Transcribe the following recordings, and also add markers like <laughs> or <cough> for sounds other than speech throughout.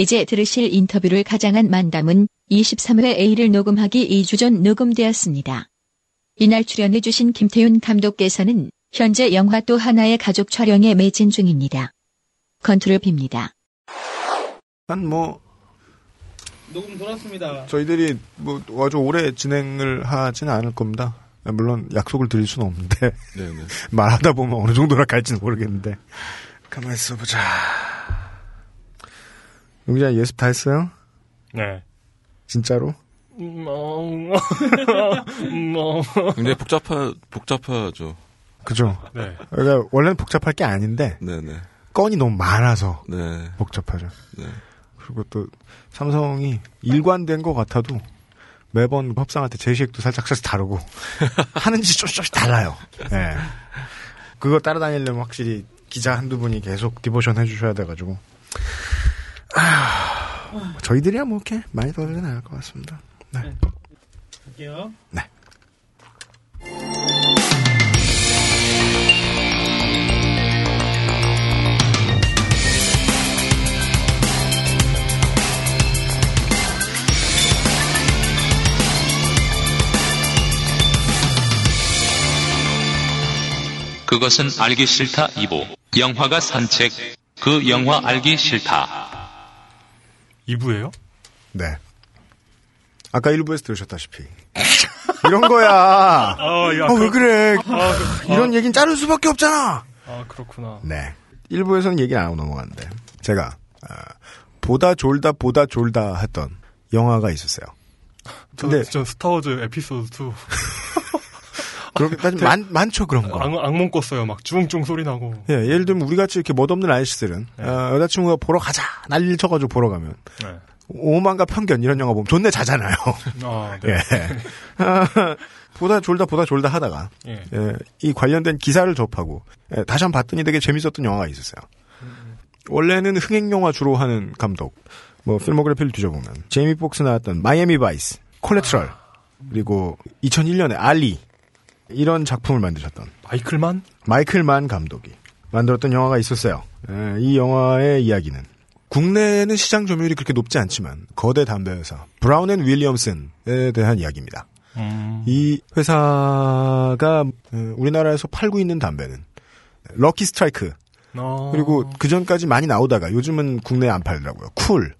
이제 들으실 인터뷰를 가장한 만담은 23회 A를 녹음하기 2주 전 녹음되었습니다. 이날 출연해주신 김태윤 감독께서는 현재 영화 또 하나의 가족 촬영에 매진 중입니다. 건투를 빕니다. 한뭐 녹음 돌았습니다. 저희들이 뭐 아주 오래 진행을 하지는 않을 겁니다. 물론 약속을 드릴 수는 없는데 네네. <laughs> 말하다 보면 어느 정도나 갈지는 모르겠는데 가만 있어 보자. 용기야 예습 다 했어요? 네. 진짜로? 음, 어, 음, 어. 굉장히 복잡하, 복잡하죠. 그죠? 네. 그러니까 원래는 복잡할 게 아닌데 네네. 건이 너무 많아서 네. 복잡하죠. 네. 그리고 또 삼성이 일관된 것 같아도 매번 협상한테 제시액도 살짝 살짝 다르고 하는 짓 조금씩 조금씩 달라요. 예. 그거 따라다니려면 확실히 기자 한두 분이 계속 디보션 해주셔야 돼가지고 아, 저희들이야 뭐 이렇게 많이 더들진 않을 것 같습니다. 네. 할게요. 네. 그것은 알기 싫다 2부. 영화가 산책. 그 영화 알기 싫다. 2부예요? 네. 아까 1부에서 들으셨다시피 <laughs> 이런 거야. 아, 야, 어, 왜 그래? 아, 그, 이런 얘기는 자를 수밖에 없잖아. 아, 그렇구나. 네. 1부에서는 얘기 안 하고 넘어갔는데 제가 아, 보다 졸다 보다 졸다 했던 영화가 있었어요. 저, 근데- 저 스타워즈 에피소드 2. <laughs> 그렇게 따지면 많, 많죠 그런 거. 악, 악몽 꿨어요. 막 쭈웅쭈웅 소리 나고. 예, 예를 들면 우리 같이 이렇게 멋없는 아저씨들은 네. 어, 여자친구가 보러 가자 난리를 쳐가지고 보러 가면 네. 오만과 편견 이런 영화 보면 존내 자잖아요. <laughs> 아, 네. 예. 아, <laughs> 보다 졸다 보다 졸다 하다가 예. 예, 이 관련된 기사를 접하고 예, 다시 한 번 봤더니 되게 재밌었던 영화가 있었어요. 원래는 흥행 영화 주로 하는 감독. 뭐 필모그래피를 뒤져보면 제이미 폭스 나왔던 마이애미 바이스, 콜레트럴 그리고 2001년에 알리 이런 작품을 만드셨던 마이클 만? 마이클 만 감독이 만들었던 영화가 있었어요. 예, 이 영화의 이야기는 국내에는 시장 점유율이 그렇게 높지 않지만 거대 담배 회사 브라운 앤 윌리엄슨에 대한 이야기입니다. 음. 이 회사가 어, 우리나라에서 팔고 있는 담배는 럭키 스트라이크 어. 그리고 그 전까지 많이 나오다가 요즘은 국내에 안 팔더라고요. 쿨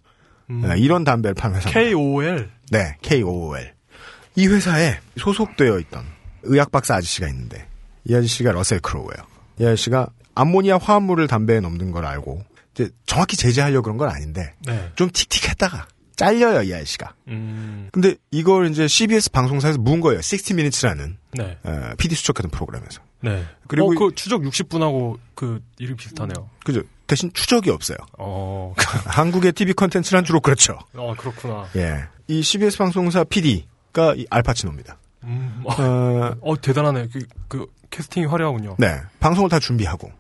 음. 예, 이런 담배를 파는 회사. KOL. 네, KOL. 이 회사에 소속되어 있던 의학 박사 아저씨가 있는데 이 아저씨가 러셀 크로우예요. 이 아저씨가 암모니아 화합물을 담배에 넣는 걸 알고 이제 정확히 제재하려고 그런 건 아닌데 네. 좀 틱틱했다가 잘려요 이 아저씨가. 음. 근데 이걸 이제 CBS 방송사에서 문 거예요. 60 Minutes라는 네. 어, PD 수첩하는 프로그램에서. 네. 그리고 이- 그 추적 60분하고 그 이름 비슷하네요. 그죠? 대신 추적이 없어요. 어. <laughs> 한국의 TV 컨텐츠란 주로 그렇죠. 아, 그렇구나. 예. 이 CBS 방송사 PD가 이 알파치노입니다. 음. 어, 어, 대단하네. 그, 그 캐스팅이 화려하군요. 네. 방송을 다 준비하고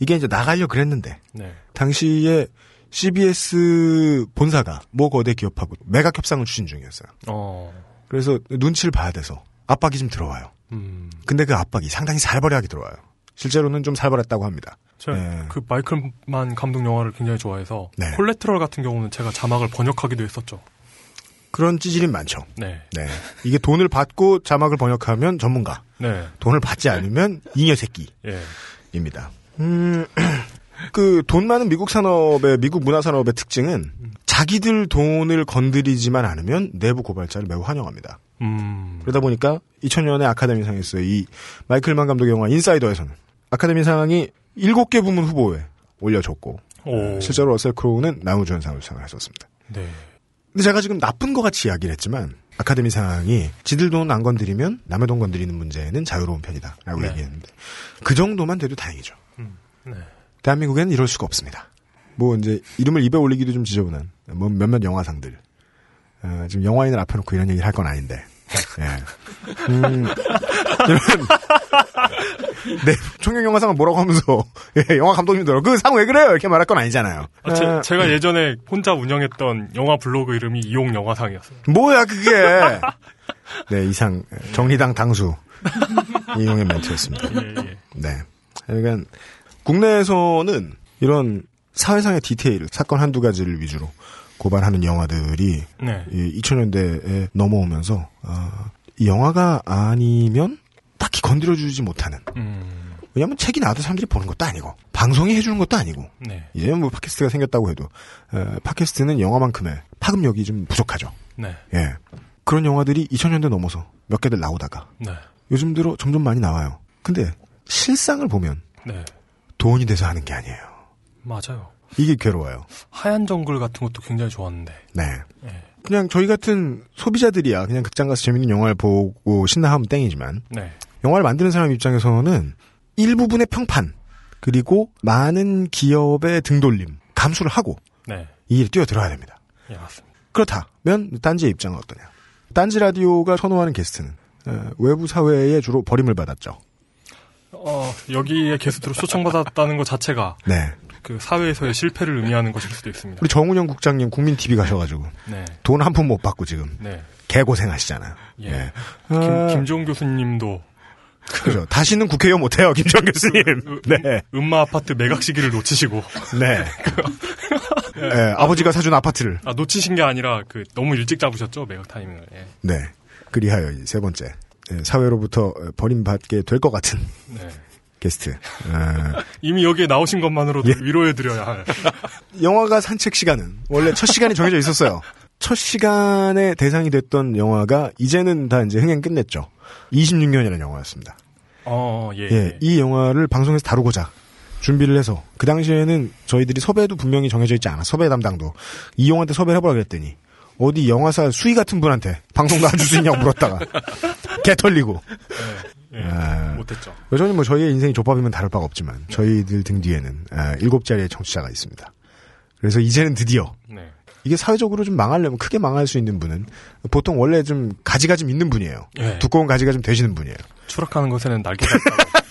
이게 이제 나가려 그랬는데 네. 당시에 CBS 본사가 모 거대 기업하고 매각 협상을 추진 중이었어요. 어. 그래서 눈치를 봐야 돼서 압박이 좀 들어와요. 음. 근데 그 압박이 상당히 살벌하게 들어와요. 실제로는 좀 살벌했다고 합니다. 제가 네. 그 마이클만 감독 영화를 굉장히 좋아해서 네. 콜레트럴 같은 경우는 제가 자막을 번역하기도 했었죠. 그런 찌질이 많죠. 네. 네. 이게 돈을 받고 자막을 번역하면 전문가. 네. 돈을 받지 않으면 잉여 새끼. 예. 입니다. 음, <clears throat> 그 돈 많은 미국 산업의 미국 문화 산업의 특징은 자기들 돈을 건드리지만 않으면 내부 고발자를 매우 환영합니다. 음. 그러다 보니까 2000년에 아카데미상에서 이 마이클만 감독의 영화 인사이더에서는 아카데미상이 7개 부문 후보에 올려줬고 오. 실제로 러셀 크로우는 나무주연상을 수상했었습니다. 네. 근데 제가 지금 나쁜 것 같이 이야기를 했지만 아카데미상이 지들 돈 안 건드리면 남의 돈 건드리는 문제는 자유로운 편이다라고 네. 얘기했는데 그 정도만 돼도 다행이죠. 네. 대한민국에는 이럴 수가 없습니다. 뭐 이제 이름을 입에 올리기도 좀 지저분한 뭐 몇몇 영화상들 어, 지금 영화인을 앞에 놓고 이런 얘기를 할 건 아닌데 예. 음, 이런 <laughs> 네 총영 영화상을 뭐라고 하면서 <laughs> 예, 영화 감독님들 그 상 왜 그래요 이렇게 말할 건 아니잖아요. 아, 제, 어, 제가 예전에 혼자 운영했던 영화 블로그 이름이 이용 영화상이었어요. 뭐야 그게 <laughs> 네 이상 정리당 당수 <laughs> 이용의 멘트였습니다. 예, 예. 네. 그러니까 국내에서는 이런 사회상의 디테일, 사건 한두 가지를 위주로 고발하는 영화들이 네. 이 2000년대에 넘어오면서 아, 이 영화가 아니면 딱히 건드려주지 못하는 음, 왜냐하면 책이 나와도 사람들이 보는 것도 아니고 방송이 해주는 것도 아니고 네. 이제 뭐 팟캐스트가 생겼다고 해도 에, 팟캐스트는 영화만큼의 파급력이 좀 부족하죠. 네. 예. 그런 영화들이 2000년대 넘어서 몇 개들 나오다가 네. 요즘 들어 점점 많이 나와요. 근데 실상을 보면 네. 돈이 돼서 하는 게 아니에요. 맞아요. 이게 괴로워요. 하얀 정글 같은 것도 굉장히 좋았는데. 네. 네. 그냥 저희 같은 소비자들이야 그냥 극장 가서 재밌는 영화를 보고 신나하면 땡이지만 네. 영화를 만드는 사람 입장에서는 일부분의 평판 그리고 많은 기업의 등돌림 감수를 하고 네. 이 일에 뛰어들어야 됩니다. 예, 맞습니다. 그렇다면 딴지의 입장은 어떠냐? 딴지 라디오가 선호하는 게스트는 어, 외부 사회에 주로 버림을 받았죠. 어, 여기에 게스트로 초청받았다는 것 자체가 네. 그 사회에서의 실패를 의미하는 것일 수도 있습니다. 우리 정운영 국장님 국민 TV 가셔가지고 네. 돈한 푼 못 받고 지금 네. 개고생하시잖아요. 예. 예. 김, 아, 김종 교수님도 그죠. 다시는 국회의원 못해요, 김정 교수님. 네, 음마 아파트 매각 시기를 놓치시고 네. <laughs> 예, 아버지가 사준 아파트를. 아 놓치신 게 아니라 그 너무 일찍 잡으셨죠 매각 타이밍을. 예. 네. 그리하여 세 번째 예, 사회로부터 어, 버림받게 될 것 같은 네. 게스트. 어, <laughs> 이미 여기에 나오신 것만으로도 위로해드려야 할. <laughs> 영화가 산책 시간은 원래 첫 시간이 정해져 있었어요. 첫 시간에 대상이 됐던 영화가 이제는 다 이제 흥행 끝냈죠. 26년이라는 영화였습니다. 어, 예. 예, 이 영화를 방송에서 다루고자 준비를 해서 그 당시에는 저희들이 섭외도 분명히 정해져 있지 않아. 섭외 담당도 이 영화한테 섭외를 해보라 그랬더니 어디 영화사 수위 같은 분한테 방송 나와줄 수 있냐고 물었다가 <laughs> 개 털리고 예. 아, 못했죠. 여전히 뭐 저희의 인생이 족밥이면 다를 바가 없지만 저희들 등 뒤에는 아, 일곱 자리의 청취자가 있습니다. 그래서 이제는 드디어 네. 이게 사회적으로 좀 망하려면 크게 망할 수 있는 분은 보통 원래 좀 가지가 좀 있는 분이에요. 예. 두꺼운 가지가 좀 되시는 분이에요. 추락하는 것에는 날개가 있다고.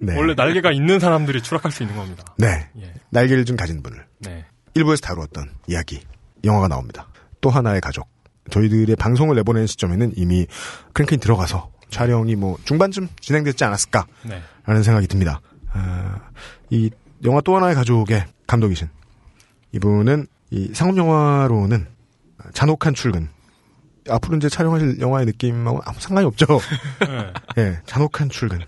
<laughs> 네. 원래 날개가 있는 사람들이 추락할 수 있는 겁니다. 네. 예. 날개를 좀 가진 분을 네. 일부에서 다루었던 이야기, 영화가 나옵니다. 또 하나의 가족. 저희들의 방송을 내보내는 시점에는 이미 크랭크인 들어가서 촬영이 뭐 중반쯤 진행됐지 않았을까? 네. 라는 생각이 듭니다. 아, 이 영화 또 하나의 가족의 감독이신 이분은 이 상업 영화로는 잔혹한 출근. 앞으로 이제 촬영하실 영화의 느낌하고 아무 상관이 없죠. <laughs> 네. 예, 잔혹한 출근.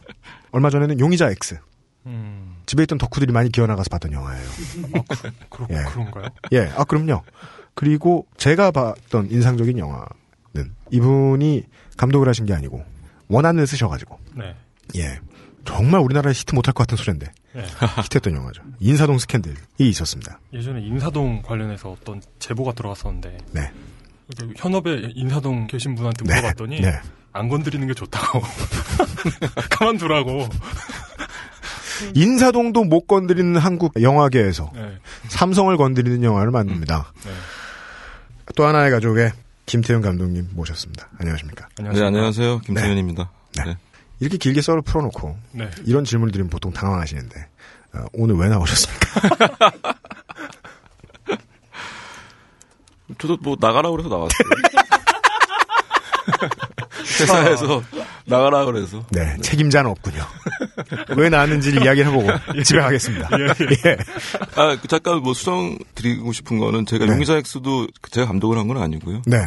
얼마 전에는 용의자 X. 음. 집에 있던 덕후들이 많이 기어나가서 봤던 영화예요. 그렇, 예. 그런가요? 예, 아, 그럼요. 그리고 제가 봤던 인상적인 영화는 이분이 감독을 하신 게 아니고 원안을 쓰셔가지고, 네. 예. 정말 우리나라에 히트 못할 것 같은 소리인데, 예. <laughs> 히트했던 영화죠. 인사동 스캔들이 있었습니다. 예전에 인사동 관련해서 어떤 제보가 들어갔었는데 네. 그 현업에 인사동 계신 분한테 네. 물어봤더니 네. 안 건드리는 게 좋다고 <laughs> 가만두라고 인사동도 못 건드리는 한국 영화계에서 네. 삼성을 건드리는 영화를 만듭니다. 네. 또 하나의 가족의 김태현 감독님 모셨습니다. 안녕하십니까. 네, 안녕하세요. 안녕하세요. 김태현입니다. 네. 네. 이렇게 길게 썰을 풀어놓고 네. 이런 질문을 드리면 보통 당황하시는데 어, 오늘 왜 나오셨습니까? <laughs> 저도 뭐 나가라 그래서 나왔어요. <laughs> 회사에서 나가라 그래서. 네, 책임자는 없군요. 왜 나왔는지를 이야기를 해보고 <laughs> 집에 가겠습니다. 예. 아, 그 잠깐 뭐 수정 드리고 싶은 거는 제가 네. 용의자 X도 제가 감독을 한 건 아니고요. 네.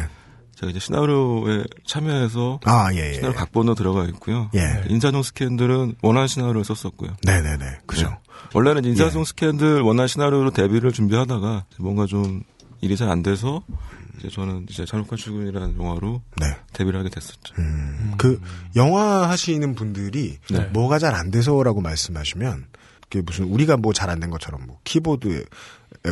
제가 이제 시나리오에 참여해서 아, 예, 예. 시나리오 각본으로 들어가 있고요. 예. 인사동 스캔들은 원한 시나리오를 썼었고요. 네네네. 그죠. 네. 원래는 인사동 예. 스캔들 원한 시나리오로 데뷔를 준비하다가 뭔가 좀 일이 잘 안 돼서 이제 저는 이제 잔혹한 출근이라는 영화로 네. 데뷔를 하게 됐었죠. 음, 그, 영화 하시는 분들이 네. 뭐가 잘 안 돼서라고 말씀하시면, 그게 무슨 우리가 뭐 잘 안 된 것처럼 뭐 키보드에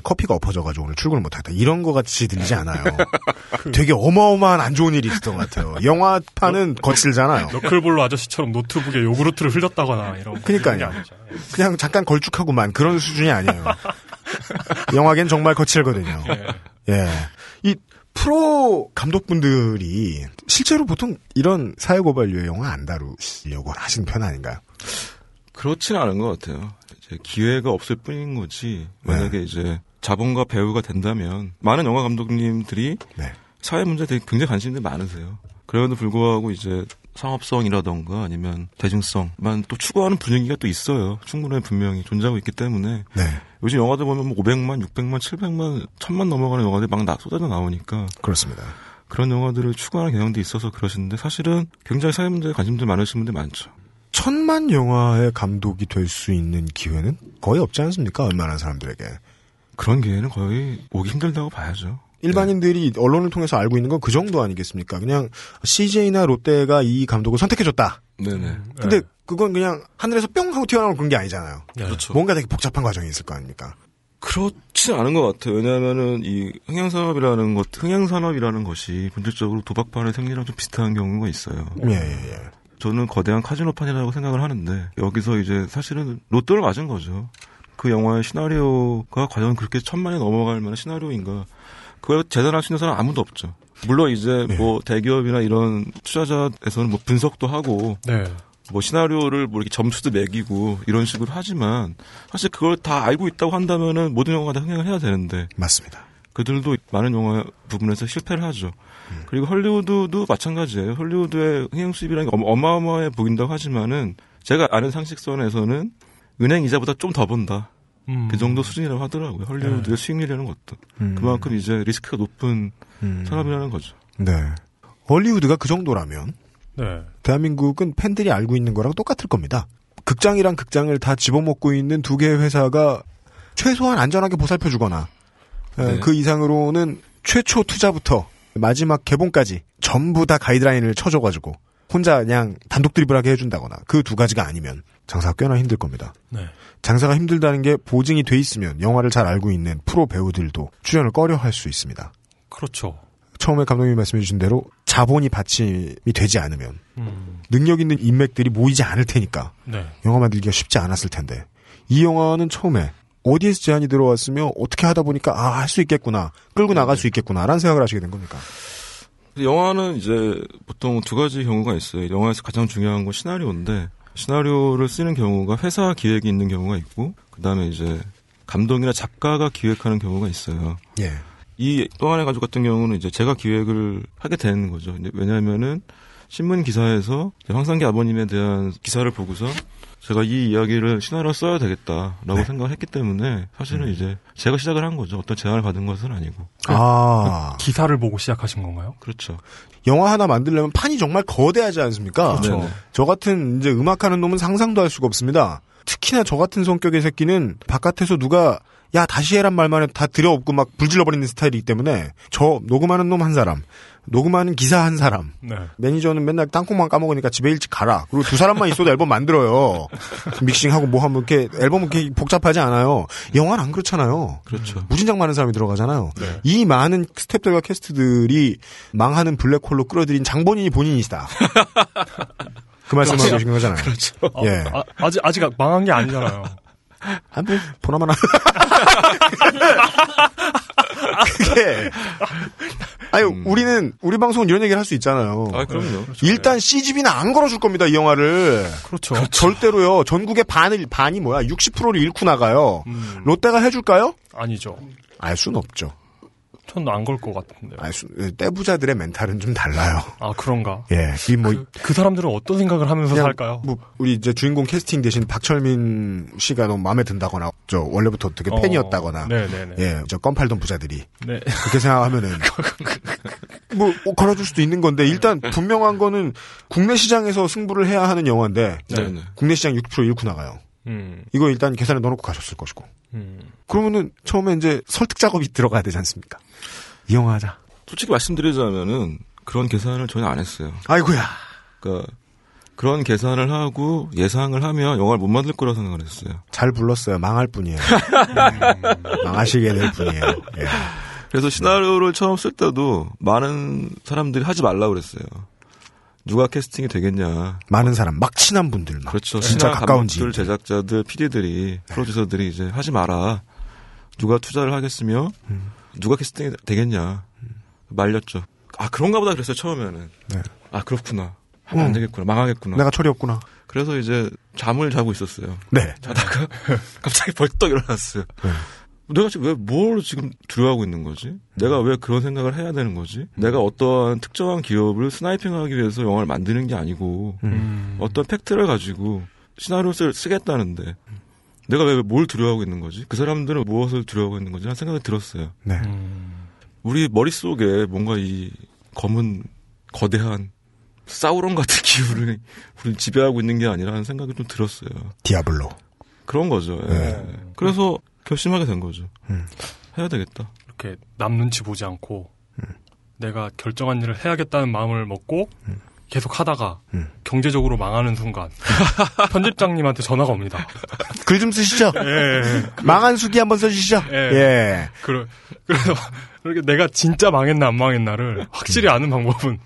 커피가 엎어져가지고 오늘 출근을 못하겠다. 이런 거 같이 들리지 않아요. <laughs> 되게 어마어마한 안 좋은 일이 있었던 것 같아요. 영화판은 거칠잖아요. 너클볼로 아저씨처럼 노트북에 요구르트를 흘렸다거나 이런 그러니까요. 예. 그냥 잠깐 걸쭉하고만 그런 수준이 아니에요. <laughs> 영화계는 정말 거칠거든요. 예. 이 프로 감독분들이 실제로 보통 이런 사회고발류의 영화 안 다루시려고 하시는 편 아닌가요? 그렇지는 않은 것 같아요. 이제 기회가 없을 뿐인 거지. 만약에 네. 이제 자본가 배우가 된다면 많은 영화 감독님들이 네. 사회 문제에 되게 굉장히 관심이 많으세요. 그럼에도 불구하고 이제 상업성이라던가 아니면 대중성만 또 추구하는 분위기가 또 있어요. 충분히 분명히 존재하고 있기 때문에 네. 요즘 영화들 보면 뭐 500만, 600만, 700만, 1000만 넘어가는 영화들이 막 나, 쏟아져 나오니까 그렇습니다. 그런 영화들을 추구하는 경향도 있어서 그러시는데 사실은 굉장히 사회 문제에 관심들 많으신 분들 많죠. 천만 영화의 감독이 될 수 있는 기회는 거의 없지 않습니까? 얼마나 사람들에게. 그런 기회는 거의 오기 힘들다고 봐야죠. 일반인들이 언론을 통해서 알고 있는 건 그 정도 아니겠습니까? 그냥 CJ나 롯데가 이 감독을 선택해줬다. 네네. 근데 그건 그냥 하늘에서 뿅 하고 튀어나온 그런 게 아니잖아요. 그렇죠. 뭔가 되게 복잡한 과정이 있을 거 아닙니까? 그렇지 않은 것 같아요. 왜냐하면은 이 흥행산업이라는 것, 흥행산업이라는 것이 본질적으로 도박판의 생리랑 좀 비슷한 경우가 있어요. 예, 예, 예. 저는 거대한 카지노판이라고 생각을 하는데 여기서 이제 사실은 로또를 맞은 거죠. 그 영화의 시나리오가 과연 그렇게 천만이 넘어갈 만한 시나리오인가? 그걸 재단할 수 있는 사람 아무도 없죠. 물론 이제 네. 뭐 대기업이나 이런 투자자에서는 뭐 분석도 하고 네. 뭐 시나리오를 뭐 이렇게 점수도 매기고 이런 식으로 하지만 사실 그걸 다 알고 있다고 한다면은 모든 영화가 다 흥행을 해야 되는데 맞습니다. 그들도 많은 영화 부분에서 실패를 하죠. 그리고 헐리우드도 마찬가지예요. 헐리우드의 흥행 수입이라는 게 어마- 어마어마해 보인다고 하지만은 제가 아는 상식선에서는 은행 이자보다 좀더 본다. 음. 그 정도 수준이라고 하더라고요. 헐리우드의 수익률이라는 것도. 음. 그만큼 이제 리스크가 높은 음. 산업이라는 거죠. 네. 헐리우드가 그 정도라면 네. 대한민국은 팬들이 알고 있는 거랑 똑같을 겁니다. 극장이랑 극장을 다 집어먹고 있는 두 개의 회사가 최소한 안전하게 보살펴주거나 에, 네. 그 이상으로는 최초 투자부터 마지막 개봉까지 전부 다 가이드라인을 쳐줘가지고 혼자 그냥 단독 드리블하게 해준다거나 그 두 가지가 아니면 장사가 꽤나 힘들 겁니다. 네. 장사가 힘들다는 게 보증이 돼 있으면 영화를 잘 알고 있는 프로 배우들도 출연을 꺼려 할 수 있습니다. 그렇죠. 처음에 감독님이 말씀해 주신 대로 자본이 받침이 되지 않으면 음. 능력 있는 인맥들이 모이지 않을 테니까 네. 영화 만들기가 쉽지 않았을 텐데 이 영화는 처음에 어디에서 제안이 들어왔으며 어떻게 하다 보니까 아 할 수 있겠구나 끌고 나갈 수 있겠구나라는 생각을 하시게 된 겁니까? 근데 영화는 이제 보통 두 가지 경우가 있어요. 영화에서 가장 중요한 건 시나리오인데 시나리오를 쓰는 경우가 회사 기획이 있는 경우가 있고 그다음에 이제 감독이나 작가가 기획하는 경우가 있어요. 예. 이또 하나의 가족 같은 경우는 이제 제가 기획을 하게 되는 거죠. 왜냐하면은 신문 기사에서 황상기 아버님에 대한 기사를 보고서 제가 이 이야기를 시나리오 써야 되겠다라고 네. 생각을 했기 때문에 사실은 이제 제가 시작을 한 거죠. 어떤 제안을 받은 것은 아니고. 아 기사를 보고 시작하신 건가요? 그렇죠. 영화 하나 만들려면 판이 정말 거대하지 않습니까? 그렇죠. 네네. 저 같은 이제 음악하는 놈은 상상도 할 수가 없습니다. 특히나 저 같은 성격의 새끼는 바깥에서 누가 야 다시 해란 말만 해도 다 들여엎고 막 불질러버리는 스타일이기 때문에 저 녹음하는 놈 한 사람, 녹음하는 기사 한 사람, 네. 매니저는 맨날 땅콩만 까먹으니까 집에 일찍 가라. 그리고 두 사람만 있어도 앨범 만들어요. 믹싱하고 뭐 하면 이렇게 앨범은 이렇게 복잡하지 않아요. 영화는 안 그렇잖아요. 그렇죠. 무진장 많은 사람이 들어가잖아요. 네. 이 많은 스탭들과 캐스트들이 망하는 블랙홀로 끌어들인 장본인이 본인이시다. 그 말씀을 하고 계신 거잖아요. 그렇죠. 아, 예. 아, 아직 아직 망한 게 아니잖아요. 아, 뭐, 보나마나. <laughs> 그게. 아니, 우리는, 우리 방송은 이런 얘기를 할 수 있잖아요. 아 그럼요. 일단 CGV는 안 걸어줄 겁니다, 이 영화를. 그렇죠. 절대로요. 전국의 반을, 반이 뭐야? 60%를 잃고 나가요. 음, 롯데가 해줄까요? 아니죠. 알 수는 없죠. 전 안 걸 것 같은데요. 알 수, 떼부자들의 멘탈은 좀 달라요. 아 그런가? 예. 이 뭐, 그 사람들은 어떤 생각을 하면서 살까요? 뭐 우리 이제 주인공 캐스팅 대신 박철민 씨가 너무 마음에 든다거나 저 원래부터 되게 어, 팬이었다거나 네네네. 예, 저 껌 팔던 부자들이 네. 그렇게 생각하면은 <laughs> 뭐 어, 걸어줄 수도 있는 건데 일단 분명한 거는 국내 시장에서 승부를 해야 하는 영화인데 네네. 국내 시장 6% 잃고 나가요. 음, 이거 일단 계산에 넣어놓고 가셨을 것이고 음. 그러면은 처음에 이제 설득 작업이 들어가야 되지 않습니까? 이 영화 하자. 솔직히 말씀드리자면은 그런 계산을 전혀 안 했어요. 아이고야. 그러니까 그런 계산을 하고 예상을 하면 영화를 못 만들 거라 생각을 했어요. 잘 불렀어요. 망할 뿐이에요. 음, <laughs> 망하시게 될 뿐이에요. 예. 그래서 시나리오를 처음 쓸 때도 많은 사람들이 하지 말라고 그랬어요. 누가 캐스팅이 되겠냐. 많은 사람, 막 친한 분들만. 그렇죠. 진짜 가까운 지인들. 제작자들, PD들이, 프로듀서들이 이제 하지 마라. 누가 투자를 하겠으며 음. 누가 캐스팅이 되겠냐. 말렸죠. 아 그런가 보다 그랬어요 처음에는. 네. 아 그렇구나. 하면 안 음. 되겠구나. 망하겠구나. 내가 철이 없구나. 그래서 이제 잠을 자고 있었어요. 네. 자다가 <laughs> 갑자기 벌떡 일어났어요. 네. 내가 지금 왜 뭘 지금 두려워하고 있는 거지? 내가 왜 그런 생각을 해야 되는 거지? 내가 어떠한 특정한 기업을 스나이핑하기 위해서 영화를 만드는 게 아니고 음. 어떤 팩트를 가지고 시나리오를 쓰겠다는데 내가 왜 뭘 두려워하고 있는 거지? 그 사람들은 무엇을 두려워하고 있는 거지? 하는 생각이 들었어요. 네. 음. 우리 머릿속에 뭔가 이 검은 거대한 사우론 같은 <laughs> 기후를 우리 지배하고 있는 게 아니라는 생각이 좀 들었어요. 디아블로. 그런 거죠. 예. 네. 그래서 결심하게 된 거죠. 음. 해야 되겠다. 이렇게 남 눈치 보지 않고 내가 결정한 일을 해야겠다는 마음을 먹고 계속 하다가 음. 경제적으로 망하는 순간 <laughs> 편집장님한테 전화가 옵니다. 글 좀 쓰시죠. <laughs> 예. 망한 수기 한번 써주시죠. 예. 예. 그래, 그래서 <laughs> 이렇게 내가 진짜 망했나 안 망했나를 확실히 아는 방법은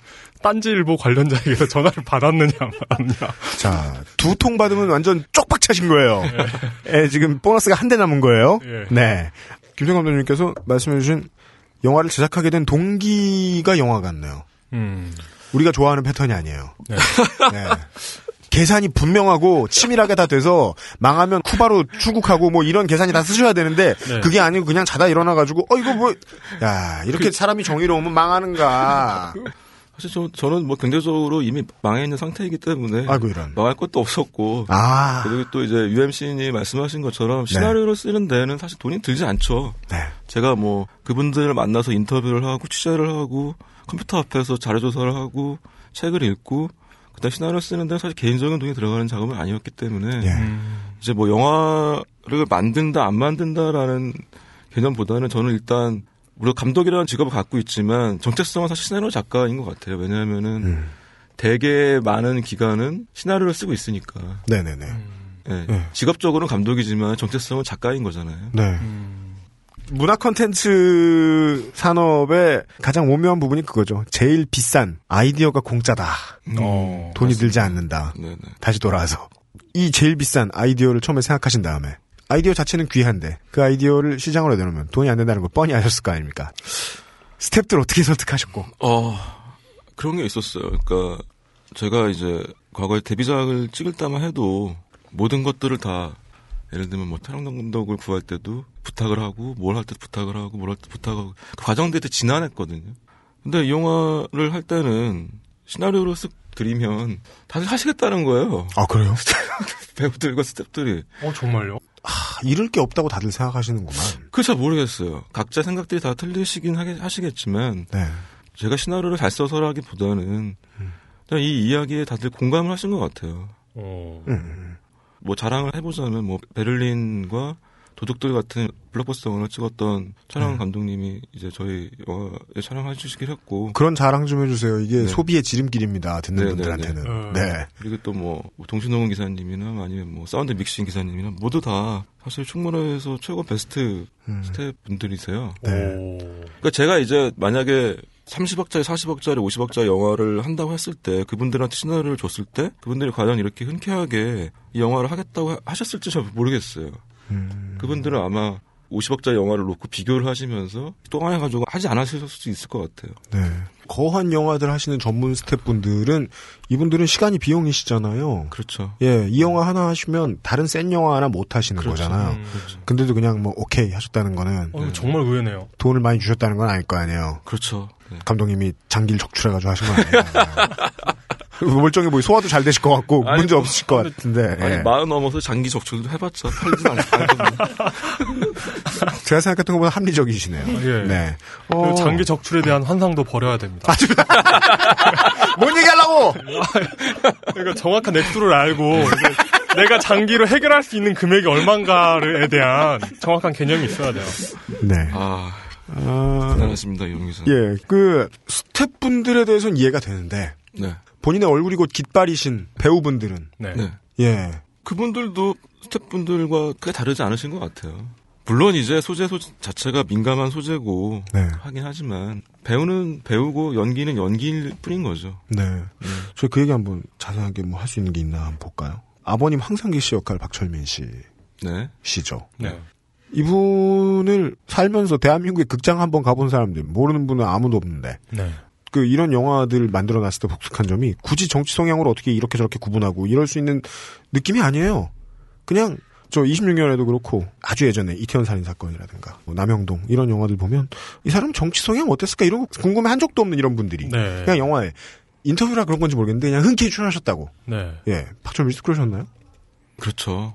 딴지일보 관련자에게서 전화를 받았느냐 안 받았느냐. 자, 두 통 받으면 완전 쪽박 차신 거예요. 예, 지금 보너스가 한 대 남은 거예요. 예. 네. 김정 감독님께서 말씀해주신 영화를 제작하게 된 동기가 영화 같네요. 음. 우리가 좋아하는 패턴이 아니에요. 네. 네. 계산이 분명하고 치밀하게 다 돼서 망하면 쿠바로 출국하고 뭐 이런 계산이 다 쓰셔야 되는데 네. 그게 아니고 그냥 자다 일어나가지고 어 이거 뭐 야 이렇게 사람이 정의로우면 망하는가 사실 저, 저는 뭐 경제적으로 이미 망해 있는 상태이기 때문에 아이고 이런 망할 것도 없었고 아 그리고 또 이제 UMC님이 말씀하신 것처럼 시나리오를 쓰는 데는 사실 돈이 들지 않죠. 네. 제가 뭐 그분들을 만나서 인터뷰를 하고 취재를 하고 컴퓨터 앞에서 자료 조사를 하고 책을 읽고 그다음 시나리오 쓰는 데는 사실 개인적인 돈이 들어가는 작업은 아니었기 때문에 예. 음. 이제 뭐 영화를 만든다 안 만든다라는 개념보다는 저는 일단 우리가 감독이라는 직업을 갖고 있지만 정체성은 사실 시나리오 작가인 것 같아요. 왜냐하면은 음. 되게 많은 기간은 시나리오를 쓰고 있으니까. 네네네 예. 네. 직업적으로는 감독이지만 정체성은 작가인 거잖아요. 네 음. 문화 콘텐츠 산업의 가장 오묘한 부분이 그거죠 제일 비싼 아이디어가 공짜다 어. 돈이 들지 않는다 네네. 다시 돌아와서 이 제일 비싼 아이디어를 처음에 생각하신 다음에 아이디어 자체는 귀한데 그 아이디어를 시장으로 내놓으면 돈이 안 된다는 걸 뻔히 아셨을 거 아닙니까? 스탭들 어떻게 <laughs> 설득하셨고? 어, 그런 게 있었어요. 그러니까 제가 이제 과거에 데뷔작을 찍을 때만 해도 모든 것들을 다 예를 들면 뭐 태양 감독을 구할 때도 부탁을 하고 뭘 할 때 부탁을 하고 뭘 할 때 부탁하고 그 과정들이 되게 지난했거든요. 근데 이 영화를 할 때는 시나리오를 쓱 드리면 다들 하시겠다는 거예요. 아 그래요? <laughs> 배우들과 스태프들이. 어 정말요? 아, 잃을 게 없다고 다들 생각하시는구만. 그잘 모르겠어요. 각자 생각들이 다 틀리시긴 하게, 하시겠지만 네. 제가 시나리오를 잘 써서라기보다는 그냥 이 이야기에 다들 공감을 하신 것 같아요. 어. 음. 뭐 자랑을 해보자면 뭐 베를린과 도둑들 같은 블록버스터 영화를 찍었던 촬영 네. 감독님이 이제 저희 영화에 촬영해 주시긴 했고 그런 자랑 좀 해주세요. 이게 네. 소비의 지름길입니다. 듣는 네, 분들한테는. 네, 네. 네. 그리고 또 뭐 동시녹음 기사님이나 아니면 뭐 사운드 믹싱 기사님이나 모두 다 사실 충무로에서 최고 베스트 음. 스텝 분들이세요. 네. 오. 그러니까 제가 이제 만약에 30억짜리, 40억짜리, 50억짜리 영화를 한다고 했을 때 그분들한테 시나리오를 줬을 때 그분들이 과연 이렇게 흔쾌하게 이 영화를 하겠다고 하- 하셨을지 잘 모르겠어요. 음. 그분들은 아마 50억짜리 영화를 놓고 비교를 하시면서 동화해가지고 하지 않으실 수도 있을 것 같아요. 네. 거한 영화들 하시는 전문 스태프분들은 이분들은 시간이 비용이시잖아요. 그렇죠. 예, 이 영화 하나 하시면 다른 센 영화 하나 못 하시는 그렇죠. 거잖아요. 음. 근데도 그냥 뭐 오케이 하셨다는 거는 어, 이거 정말 의외네요. 돈을 많이 주셨다는 건 아닐 거 아니에요. 그렇죠. 네. 감독님이 장기를 적출해가지고 하신 건 아니에요. <laughs> 멀쩡해 보이 소화도 잘 되실 것 같고 아니, 문제 뭐, 없으실 것 같은데 아니 예. 마흔 넘어서 장기 적출도 해봤자 팔진 않- 않거든요. <laughs> 제가 생각했던 것보다 합리적이시네요. 예. 네. 그리고 어, 장기 적출에 대한 환상도 버려야 됩니다. <laughs> 뭔 얘기하려고? 그러니까 정확한 액수를 알고 내가 장기로 해결할 수 있는 금액이 얼마인가에 대한 정확한 개념이 있어야 돼요. 네. 아 아, 대단하십니다 이용 기사. 예, 그 스태프분들에 대해서는 이해가 되는데 네. 본인의 얼굴이 곧 깃발이신 배우분들은 네. 네. 예, 그분들도 스태프분들과 크게 다르지 않으신 것 같아요. 물론 이제 소재 소 자체가 민감한 소재고 네. 하긴 하지만 배우는 배우고 연기는 연기일 뿐인 거죠. 네. 저그 얘기 한번 자세하게 뭐 할 수 있는 게 있나 한번 볼까요? 아버님 황상기 씨 역할 박철민 씨 네. 씨죠. 네. 이분을 살면서 대한민국의 극장 한번 가본 사람들 모르는 분은 아무도 없는데 네. 그 이런 영화들 만들어 놨을 때 독특한 점이 굳이 정치 성향으로 어떻게 이렇게 저렇게 구분하고 이럴 수 있는 느낌이 아니에요. 그냥 저 26년에도 그렇고 아주 예전에 이태원 살인 사건이라든가 뭐 남영동 이런 영화들 보면 이 사람 정치 성향 어땠을까 이런 거 궁금해 한 적도 없는 이런 분들이 네. 그냥 영화에 인터뷰라 그런 건지 모르겠는데 그냥 흔쾌히 출연하셨다고. 네. 예, 박철민 씨도 그러셨나요? 그렇죠.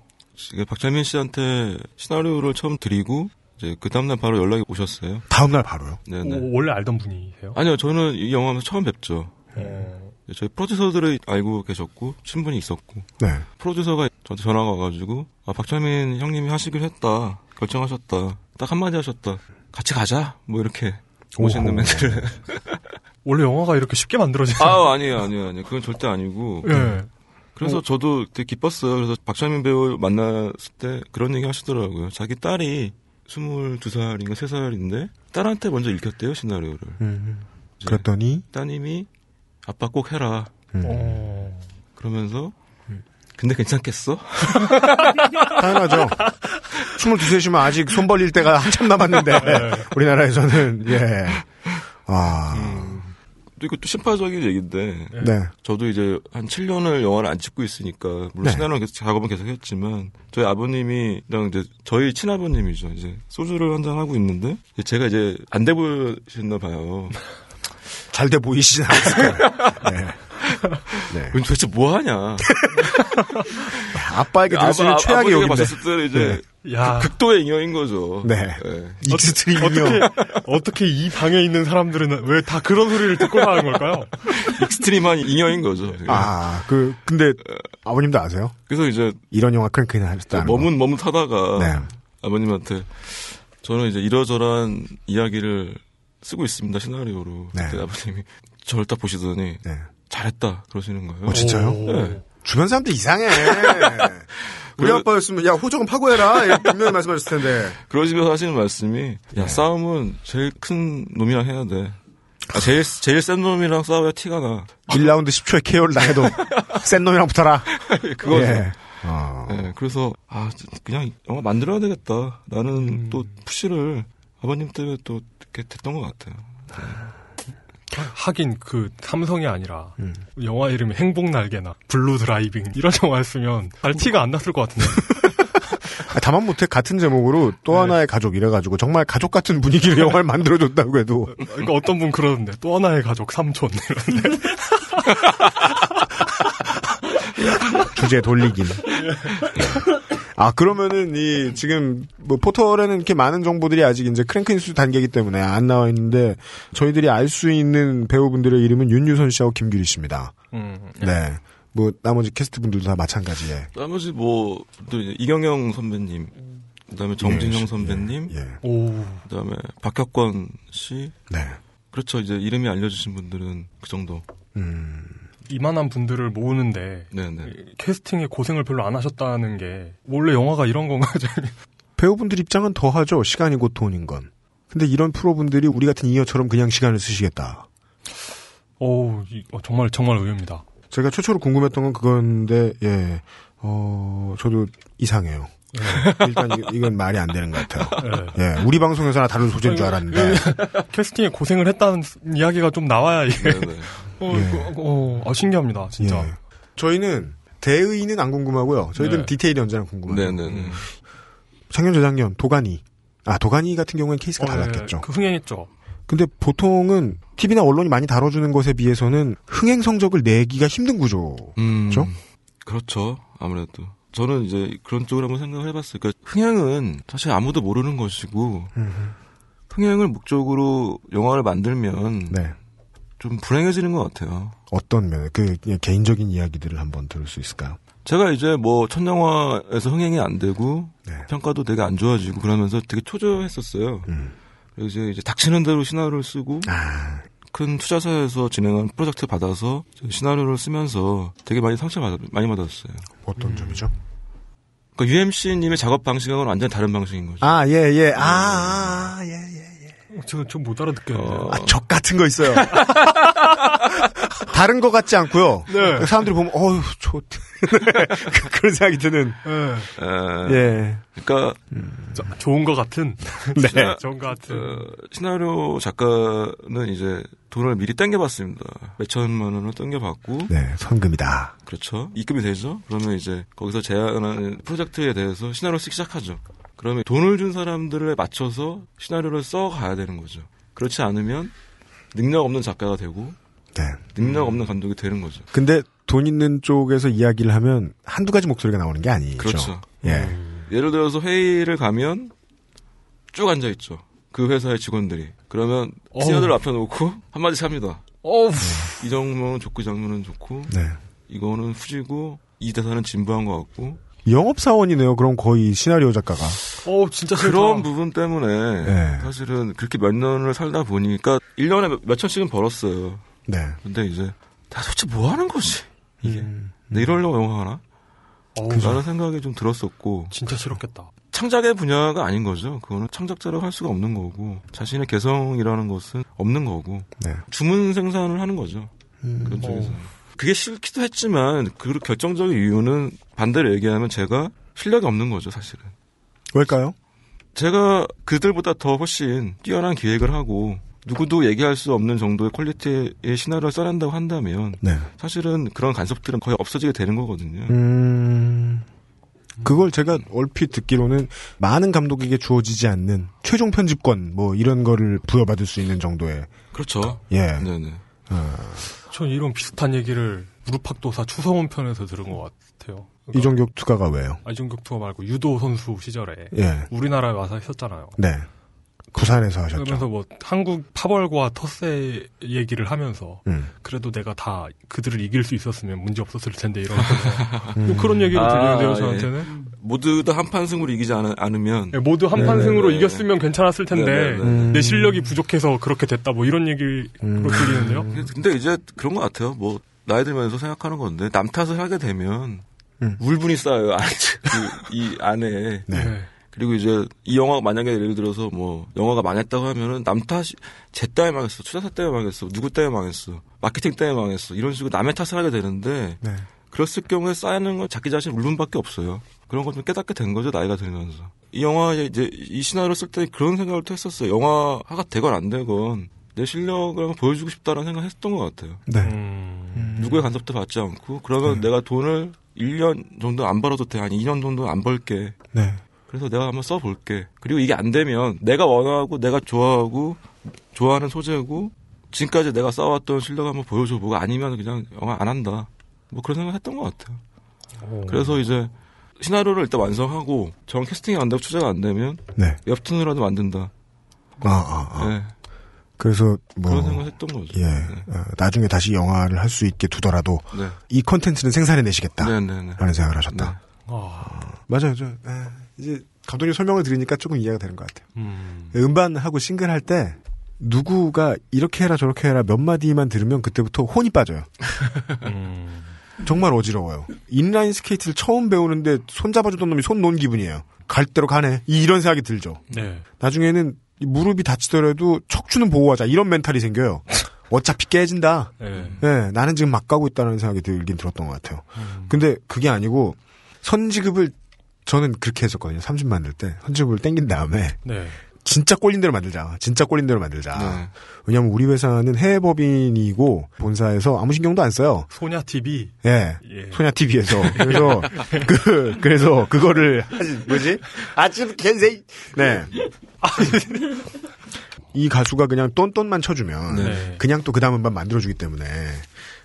이게 박재민 씨한테 시나리오를 처음 드리고 이제 그 다음날 바로 연락이 오셨어요. 다음 날 바로요. 네네. 오, 원래 알던 분이세요? 아니요, 저는 이 영화에서 처음 뵙죠. 어, 저희 프로듀서들을 알고 계셨고 친분이 있었고 네. 프로듀서가 저한테 전화가 와가지고 아 박철민 형님이 하시기로 했다 결정하셨다 딱 한마디 하셨다 같이 가자 뭐 이렇게 멋있는 오호. 멘트를 <laughs> 원래 영화가 이렇게 쉽게 만들어지죠. 아 아니에요 아니에요 아니에요 그건 절대 아니고 예. 그래서 저도 되게 기뻤어요. 그래서 박철민 배우 만났을 때 그런 얘기 하시더라고요. 자기 딸이 22살인가 3살인데 딸한테 먼저 읽혔대요 시나리오를. 음, 이제 그랬더니? 따님이 아빠 꼭 해라. 음, 어, 그러면서 근데 괜찮겠어? <laughs> 당연하죠. 22세시면 아직 손 벌릴 때가 한참 남았는데 우리나라에서는 예. 아, 또 이것도 심파적인 얘기인데 네. 저도 이제 한 7년을 영화를 안 찍고 있으니까 물론 네. 시나리오 계속 작업은 계속 했지만 저희 아버님이랑 이제 저희 친아버님이죠 이제 소주를 한 잔 하고 있는데 제가 이제 안 돼 보셨나 봐요. <laughs> 잘 돼 보이시지 않았을까요? 네. 네. 도대체 뭐 하냐? <laughs> 아빠에게 들을 수 있는 최악의 욕인데. 봤었을 때는 이제 야. 극도의 잉여인 거죠. 네. 예. 익스트림이요. 어떻게 어떻게 이 방에 있는 사람들은 왜 다 그런 소리를 듣고 사는 걸까요? <laughs> 익스트림한 잉여인 거죠. 아, 그, 근데, 아버님도 아세요? 그래서 이제 이런 영화 크랭크는 하셨다. 머문 머뭇하다가 네. 아버님한테 저는 이제 이러저러한 이야기를 쓰고 있습니다 시나리오로. 네. 그때 아버님이 저를 딱 보시더니 네. 잘했다 그러시는 거예요. 어, 진짜요? 오. 네. 주변 사람들 이상해. <laughs> 우리 그- 아빠였으면, 야, 호적은 파고해라. 분명히 말씀하셨을 텐데. <laughs> 그러시면서 하시는 말씀이 야 네. 싸움은 제일 큰 놈이랑 해야 돼. 아, 제일 제일 센 놈이랑 싸워야 티가 나. 1라운드 10초에 KO를 당해도 센 놈이랑 붙어라. <laughs> 그거죠. 예. 어. 네, 그래서 아 그냥 영화 만들어야 되겠다. 나는 음. 또 push를 아버님 때문에 또 이렇게 됐던 것 같아요. 하긴 그 삼성이 아니라 음. 영화 이름이 행복 날개나 블루 드라이빙 이런 영화였으면 잘 티가 안 났을 것 같은데. <laughs> 아, 다만 못해 같은 제목으로 또 네. 하나의 가족 이래가지고 정말 가족 같은 분위기로 영화를 만들어줬다고 해도 그러니까 어떤 분 그러는데 또 하나의 가족 삼촌 이런데. <laughs> 주제 돌리긴. 아 그러면은 이 지금 뭐 포털에는 이렇게 많은 정보들이 아직 이제 크랭크 인수 단계이기 때문에 안 나와 있는데 저희들이 알 수 있는 배우분들의 이름은 윤유선 씨하고 김규리 씨입니다. 음. 네. 뭐 나머지 캐스트 분들도 다 마찬가지에. 나머지 뭐 또 이제 이경영 선배님, 그다음에 정진영 예, 선배님, 예. 오. 그다음에 박혁권 씨. 네. 그렇죠. 이제 이름이 알려주신 분들은 그 정도. 음. 이만한 분들을 모으는데 네네. 캐스팅에 고생을 별로 안 하셨다는 게 원래 영화가 이런 건가요? <laughs> 배우분들 입장은 더 하죠. 시간이 곧 돈인 건. 근데 이런 프로분들이 우리 같은 이어처럼 그냥 시간을 쓰시겠다. 오, 이- 어, 정말 정말 의외입니다. 제가 최초로 궁금했던 건 그건데, 예, 어, 저도 이상해요. 일단 이- 이건 말이 안 되는 것 같아요. 네. 예, 우리 방송에서나 다른 소재인 줄 알았는데, 캐스팅에 고생을 했다는 이야기가 좀 나와야 이게 네네. 어, 예. 그, 어, 아, 신기합니다, 진짜. 예. 저희는 대의는 안 궁금하고요. 저희들은 네. 디테일이 언제나 궁금해요. 네네네. 음. 작년 재작년 도가니. 아 도가니 같은 경우에는 케이스가 어, 예, 달랐겠죠. 그 흥행했죠. 근데 보통은 TV나 언론이 많이 다뤄주는 것에 비해서는 흥행 성적을 내기가 힘든 구조. 음? 그렇죠. 아무래도. 저는 이제 그런 쪽으로 한번 생각을 해봤어요. 그러니까 흥행은 사실 아무도 모르는 것이고, 흥행을 목적으로 영화를 만들면 네. 좀 불행해지는 것 같아요. 어떤 면, 그 개인적인 이야기들을 한번 들을 수 있을까요? 제가 이제 뭐 첫 영화에서 흥행이 안 되고 네. 평가도 되게 안 좋아지고 그러면서 되게 초조했었어요. 음. 그래서 이제, 이제 닥치는 대로 시나리오를 쓰고 아, 큰 투자사에서 진행한 프로젝트 받아서 시나리오를 쓰면서 되게 많이 상처 받, 많이 받았어요. 어떤 점이죠? 그러니까 UMC님의 작업 방식하고는 완전 다른 방식인 거죠. 아, 예, 예. 아, 아, 예, 예. 저, 저못 알아듣겠는데. 어, 아, 적 같은 거 있어요. <laughs> <laughs> 다른 것 같지 않고요. 네. 사람들이 보면 어휴 좋 <laughs> 그런 생각이 드는. 에, 예. 그러니까 저- 좋은 것 같은. <laughs> 네. 좋은 것 같은. 어, 시나리오 작가는 이제 돈을 미리 땡겨봤습니다. 몇천만 원을 땡겨봤고 네, 선금이다. 그렇죠. 입금이 되죠. 그러면 이제 거기서 제안하는 프로젝트에 대해서 시나리오를 쓰기 시작하죠. 그러면 돈을 준 사람들에 맞춰서 시나리오를 써 가야 되는 거죠. 그렇지 않으면 능력 없는 작가가 되고 네. 능력 없는 감독이 되는 거죠. 근데 돈 있는 쪽에서 이야기를 하면 한두 가지 목소리가 나오는 게 아니죠. 그렇죠. 예. 예를 들어서 회의를 가면 쭉 앉아 있죠. 그 회사의 직원들이. 그러면. 시나리오를 앞에 놓고 <laughs> 한마디씩 합니다. 어우. 이 장면은 좋고 이 장면은 좋고 네. 이거는 후지고 이 대사는 진부한 것 같고 영업 사원이네요. 그럼 거의 시나리오 작가가. 어우, 진짜 싫다. 그런 부분 때문에 네. 사실은 그렇게 몇 년을 살다 보니까 1년에 몇, 몇 천씩은 벌었어요. 네. 근데 이제 나 도대체 뭐 하는 거지? 이게 음. 내 이러려고 영화 하나? 라는 생각이 좀 들었었고 진짜 싫었겠다. 창작의 분야가 아닌 거죠. 그거는 창작자라고 할 수가 없는 거고 자신의 개성이라는 것은 없는 거고 네. 주문 생산을 하는 거죠. 음. 그런 쪽에서. 그게 싫기도 했지만 그 결정적인 이유는 반대로 얘기하면 제가 실력이 없는 거죠, 사실은. 왜일까요? 제가 그들보다 더 훨씬 뛰어난 기획을 하고 누구도 얘기할 수 없는 정도의 퀄리티의 시나리오를 써낸다고 한다면 네. 사실은 그런 간섭들은 거의 없어지게 되는 거거든요. 음. 그걸 제가 얼핏 듣기로는 많은 감독에게 주어지지 않는 최종 편집권 뭐 이런 거를 부여받을 수 있는 정도의 그렇죠. 예. 네네. 전 이런 비슷한 얘기를 무릎팍도사 추성훈 편에서 들은 것 같아요. 그러니까 이종격 투가가 왜요? 이종격 투어 말고 유도 선수 시절에 예. 우리나라에 와서 했었잖아요. 네. 부산에서 하셨죠. 그러면서 뭐 한국 파벌과 텃세 얘기를 하면서 음. 그래도 내가 다 그들을 이길 수 있었으면 문제 없었을 텐데 이러면서 <laughs> 음. 뭐 그런 얘기로 아, 들리는데요 예. 저한테는 모두 다 한판 승으로 이기지 않, 않으면 예, 모두 네네네. 한판 승으로 이겼으면 괜찮았을 텐데 네네네. 음. 내 실력이 부족해서 그렇게 됐다 뭐 이런 얘기로 음. 들리는데요. 근데 이제 그런 것 같아요. 뭐 나이 들면서 생각하는 건데 남 탓을 하게 되면 음. 울분이 쌓여요. 이 안에. 네. 네. 그리고 이제 이 영화가 만약에 예를 들어서 뭐 영화가 망했다고 하면은 남 탓이 쟤 때문에 망했어. 투자사 때문에 망했어. 누구 때문에 망했어. 마케팅 때문에 망했어. 이런 식으로 남의 탓을 하게 되는데 네. 그랬을 경우에 쌓이는 건 자기 자신 울분밖에 없어요. 그런 걸 좀 깨닫게 된 거죠 나이가 들면서. 이 영화에 이제 이 시나리오 쓸 때 그런 생각을 또 했었어요. 영화가 되건 안 되건 내 실력을 한번 보여주고 싶다라는 생각 했던 것 같아요. 네. 음. 누구의 간섭도 받지 않고 그러면 내가 돈을 1년 정도 안 벌어도 돼. 한 2년 정도 안 벌게. 네. 그래서 내가 한번 써볼게. 그리고 이게 안 되면 내가 원하고 내가 좋아하고 좋아하는 소재고 지금까지 내가 쌓아왔던 실력 한번 보여줘보고 아니면 그냥 영화 안 한다. 뭐 그런 생각 했던 것 같아요. 오. 그래서 이제 시나리오를 일단 완성하고 정 캐스팅이 안 되고 투자가 안 되면 네. 웹툰이라도 만든다. 아, 아, 아. 네. 그래서 뭐 그런 생각 했던 거죠. 예. 네. 어, 나중에 다시 영화를 할 수 있게 두더라도 네. 이 컨텐츠는 생산해 내시겠다. 네, 네, 네. 라는 생각을 하셨다. 아, 맞아요. 저, 에, 이제 감독님 설명을 들으니까 조금 이해가 되는 것 같아요. 음. 음반하고 싱글 할 때 누구가 이렇게 해라 저렇게 해라 몇 마디만 들으면 그때부터 혼이 빠져요. <laughs> 음. 정말 어지러워요. 인라인 스케이트를 처음 배우는데 손 잡아주던 놈이 손 놓은 기분이에요. 갈 대로 가네. 이- 이런 생각이 들죠. 네. 나중에는 이 무릎이 다치더라도 척추는 보호하자. 이런 멘탈이 생겨요. 어차피 깨진다. 네. 예, 나는 지금 막 가고 있다는 생각이 들긴 들었던 것 같아요. 음. 근데 그게 아니고 선지급을 저는 그렇게 했었거든요. 30 만들 때 선지급을 땡긴 다음에 네. 진짜 꼴린 대로 만들자. 진짜 꼴린 대로 만들자. 네. 왜냐하면 우리 회사는 해외 법인이고 본사에서 아무 신경도 안 써요. 소냐 TV. 예. 예. 소냐 TV에서 <laughs> 그래서 그 그래서 그거를 하지 뭐지? 아침 겐세이 네. 이 가수가 그냥 똔똔만 쳐주면 네. 그냥 또 그 다음 음반 만들어주기 때문에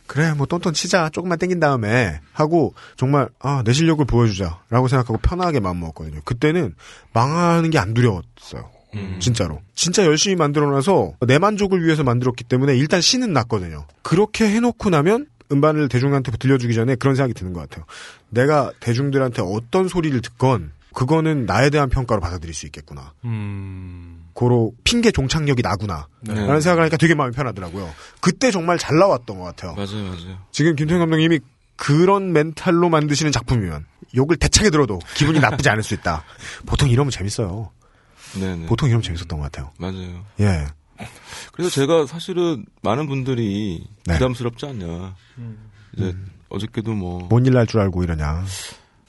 그래 뭐 똔똔 치자 조금만 땡긴 다음에 하고 정말 아 내 실력을 보여주자라고 생각하고 편하게 마음 먹었거든요. 그때는 망하는 게 안 두려웠어요. 음. 진짜로. 진짜 열심히 만들어놔서 내 만족을 위해서 만들었기 때문에 일단 신은 났거든요. 그렇게 해놓고 나면 음반을 대중한테 들려주기 전에 그런 생각이 드는 것 같아요. 내가 대중들한테 어떤 소리를 듣건 그거는 나에 대한 평가로 받아들일 수 있겠구나. 음. 고로 핑계 종착역이 나구나. 네. 라는 생각을 하니까 되게 마음이 편하더라고요. 그때 정말 잘 나왔던 것 같아요. 맞아요, 맞아요. 지금 김태형 감독님이 그런 멘탈로 만드시는 작품이면 욕을 대차게 들어도 기분이 <laughs> 나쁘지 않을 수 있다. 보통 이러면 재밌어요. 네네. 보통 이러면 재밌었던 것 같아요. 맞아요. 예. 그래서 제가 사실은 많은 분들이 네. 부담스럽지 않냐. 이제 어저께도 뭐 뭔 일 날 줄 알고 이러냐.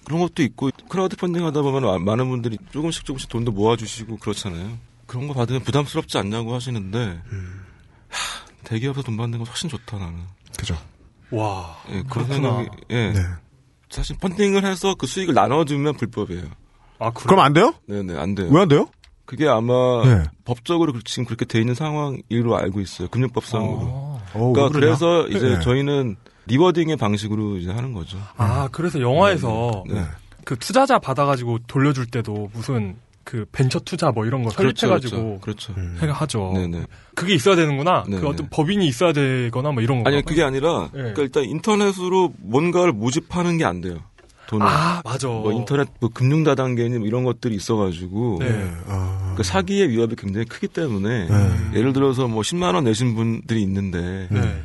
그런 것도 있고 크라우드 펀딩 하다 보면 아- 많은 분들이 조금씩 조금씩 돈도 모아주시고 그렇잖아요. 그런 거 받으면 부담스럽지 않냐고 하시는데 하, 대기업에서 돈 받는 건 훨씬 좋다 나는. 그죠. 와. 예, 그런. 생각이 예. 네. 사실 펀딩을 해서 그 수익을 나눠주면 불법이에요. 아, 그래. 그럼 안 돼요? 네네 안 돼요. 왜 안 돼요? 그게 아마 네. 법적으로 그- 지금 그렇게 돼 있는 상황으로 알고 있어요. 금융법상으로. 아. 어, 그러니까 왜 그러냐? 그래서 이제 네. 저희는 리워딩의 방식으로 이제 하는 거죠. 아, 그래서 영화에서 네. 그 투자자 받아가지고 돌려줄 때도 무슨 그 벤처 투자 뭐 이런 거 설립해가지고 그렇죠. 음. 해가 하죠. 네네. 그게 있어야 되는구나. 네네. 그 어떤 법인이 있어야 되거나 뭐 이런 거. 아니 그게 아니라 네. 그러니까 일단 인터넷으로 뭔가를 모집하는 게 안 돼요. 돈을. 아, 맞아. 뭐 인터넷 뭐 금융 다단계니 뭐 이런 것들이 있어가지고 네. 네. 아, 그 사기의 위협이 굉장히 크기 때문에 네. 예를 들어서 뭐 10만 원 내신 분들이 있는데 네.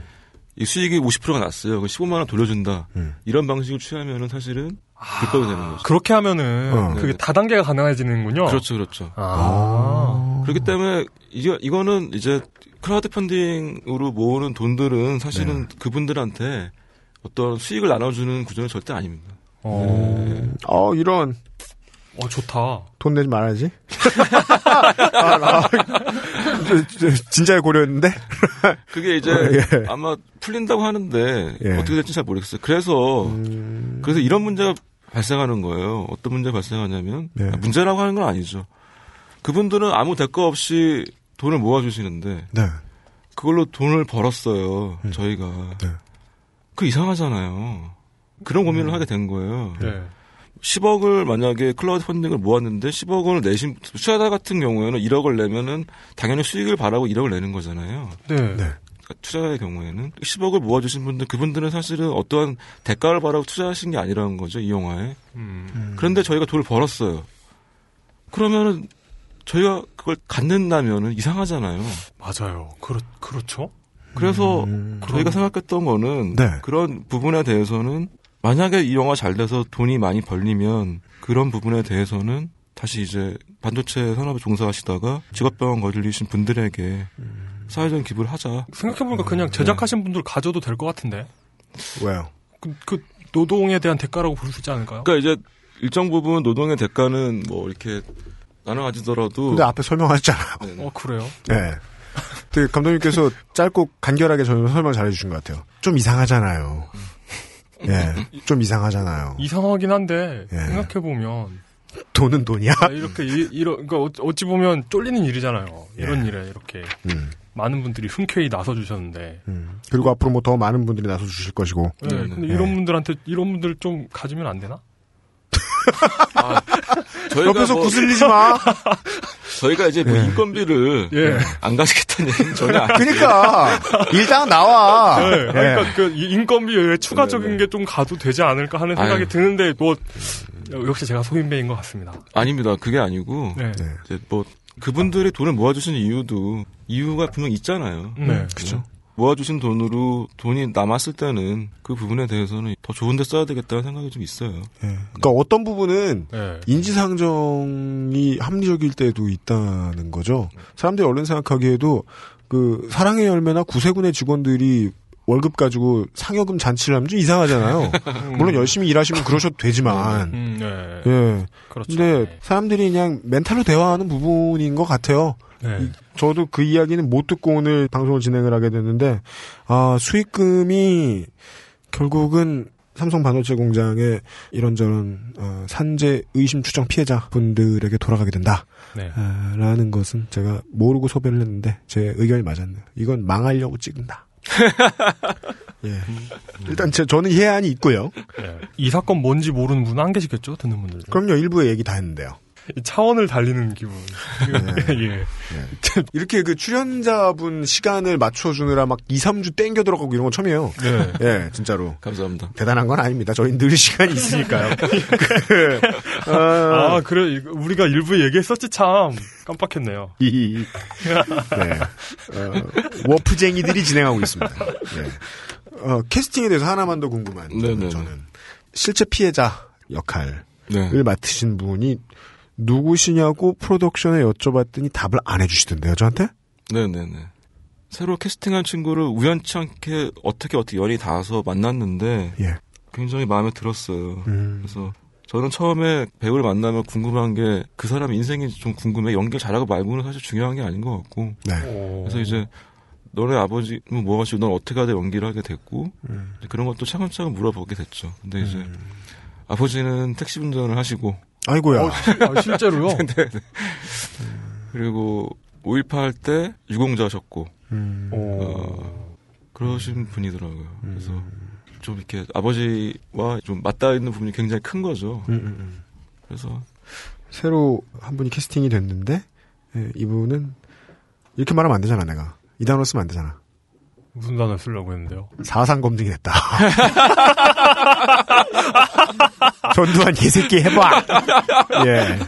이 수익이 50%가 났어요. 그 15만 원 돌려준다. 음. 이런 방식을 취하면은 사실은 불법이 되는 거죠. 그렇게 하면은 어. 그게 네네. 다단계가 가능해지는군요. 그렇죠, 그렇죠. 아. 그렇기 때문에 이거 이거는 이제 크라우드 펀딩으로 모으는 돈들은 사실은 네. 그분들한테 어떤 수익을 나눠주는 구조는 절대 아닙니다. 어. 어, 이런. 어, 좋다. 돈 내지 말아야지. <laughs> <laughs> <laughs> 아, 아, 진짜에 고려했는데? <laughs> 그게 이제 예. 아마 풀린다고 하는데 예. 어떻게 될지 잘 모르겠어요. 그래서 음, 그래서 이런 문제가 발생하는 거예요. 어떤 문제가 발생하냐면 네. 아, 문제라고 하는 건 아니죠. 그분들은 아무 대가 없이 돈을 모아주시는데 네. 그걸로 돈을 벌었어요. 음. 저희가 네. 그 이상하잖아요. 그런 고민을 하게 된 거예요. 네. 10억을 만약에 클라우드 펀딩을 모았는데 10억 원을 내신 투자자 같은 경우에는 1억을 내면은 당연히 수익을 바라고 1억을 내는 거잖아요. 네. 네. 그러니까 투자자의 경우에는 10억을 모아주신 분들 그분들은 사실은 어떠한 대가를 바라고 투자하신 게 아니라는 거죠 이 영화에. 음. 그런데 저희가 돈을 벌었어요. 그러면은 저희가 그걸 갖는다면은 이상하잖아요. 맞아요. 그렇, 그렇죠. 그래서 음, 저희가 생각했던 거는 네. 그런 부분에 대해서는 만약에 이 영화 잘 돼서 돈이 많이 벌리면 그런 부분에 대해서는 다시 이제 반도체 산업에 종사하시다가 직업병원 걸리신 분들에게 사회적인 기부를 하자. 생각해보니까 그냥 제작하신 분들 가져도 될 것 같은데. 왜요? 그, 그 노동에 대한 대가라고 부를 수 있지 않을까요? 그러니까 이제 일정 부분 노동의 대가는 뭐 이렇게 나눠 가지더라도 근데 앞에 설명하셨잖아요. 네, 네. 어, 그래요? 네. 되게 감독님께서 <laughs> 짧고 간결하게 저는 설명 잘해주신 것 같아요. 좀 이상하잖아요. 예, 좀 이상하잖아요. 이상하긴 한데, 예. 생각해 보면, 돈은 돈이야. 아, 이렇게, 이, 이러, 그러니까 어찌- 어찌 보면 쫄리는 일이잖아요. 이런 예. 일에 이렇게 음, 많은 분들이 흔쾌히 나서 주셨는데. 음. 그리고 앞으로 뭐 더 많은 분들이 나서 주실 것이고. 네, 네, 근데 네. 이런 분들한테, 이런 분들 좀 가지면 안 되나? 저희가 옆에서 뭐- 구슬리지 마. <laughs> 저희가 이제 뭐 예. 인건비를 예. 안 가시겠다는 얘기는 전혀 아니에요. 그러니까 일당 나와. 네, 예. 그러니까 그 이- 인건비 외에 추가적인 네, 네. 게좀 가도 되지 않을까 하는 생각이 아유. 드는데 뭐 역시 제가 소인배인 것 같습니다. 아닙니다. 그게 아니고 네, 네. 이제 뭐 그분들이 돈을 모아주신 이유도 이유가 분명 있잖아요. 네, 그죠. 모아주신 돈으로 돈이 남았을 때는 그 부분에 대해서는 더 좋은데 써야 되겠다는 생각이 좀 있어요. 예. 그러니까 어떤 부분은 네, 인지상정이 합리적일 때도 있다는 거죠. 사람들이 얼른 생각하기에도 그 사랑의 열매나 구세군의 직원들이 월급 가지고 상여금 잔치를 하면 좀 이상하잖아요. <laughs> 물론 열심히 일하시면 그러셔도 되지만. 음, 네, 예. 그렇죠. 근데 사람들이 그냥 멘탈로 대화하는 부분인 것 같아요. 네, 저도 그 이야기는 못 듣고 오늘 방송을 진행을 하게 됐는데, 아, 수익금이 결국은 삼성 반도체 공장의 이런저런 어, 산재 의심 추정 피해자 분들에게 돌아가게 된다. 네. 아, 라는 것은 제가 모르고 소변을 했는데 제 의견이 맞았네요. 이건 망하려고 찍는다. <laughs> 예. 일단 제, 저는 해안이 있고요. 네. 이 사건 뭔지 모르는 분안 계시겠죠? 듣는 분들. 중. 그럼요, 일부의 얘기 다 했는데요. 이 차원을 달리는 기분. <laughs> 예. 이렇게 그 출연자분 시간을 맞춰주느라 막 2, 3주 땡겨 들어가고 이런 건 처음이에요. 네. 예, 진짜로. 감사합니다. 대단한 건 아닙니다. 저희 늘 시간이 있으니까요. <laughs> 그, 어, 아, 그래. 우리가 일부에 얘기했었지, 참. 깜빡했네요. 이, 네. 어, 워프쟁이들이 진행하고 있습니다. 네. 어, 캐스팅에 대해서 하나만 더 궁금한. 저는 실제 피해자 역할을 네. 맡으신 분이 누구시냐고 프로덕션에 여쭤봤더니 답을 안 해주시던데요, 저한테? 네네네. 새로 캐스팅한 친구를 우연치 않게 어떻게 어떻게 연이 닿아서 만났는데 예. 굉장히 마음에 들었어요. 음. 그래서 저는 처음에 배우를 만나면 궁금한 게 그 사람 인생이 좀 궁금해. 연기를 잘하고 말고는 사실 중요한 게 아닌 것 같고. 네. 오. 그래서 이제 너네 아버지는 뭐 하시고 넌 어떻게 하다 연기를 하게 됐고 음. 그런 것도 차근차근 물어보게 됐죠. 근데 이제 아버지는 택시 운전을 하시고 아이고야. 어, 시- 아, 실제로요? <laughs> 그리고 5.18할때 유공자셨고 음. 오. 어, 그러신 분이더라고요. 그래서 좀 이렇게 아버지와 좀 맞닿아 있는 부분이 굉장히 큰 거죠. 음, 음, 음. 그래서 새로 한 분이 캐스팅이 됐는데 예, 이분은 이렇게 말하면 안 되잖아 내가 이 단어 쓰면 안 되잖아 무슨 단어 쓰려고 했는데요? 사상 검증이 됐다 <laughs> 전두환 개새끼 해봐 예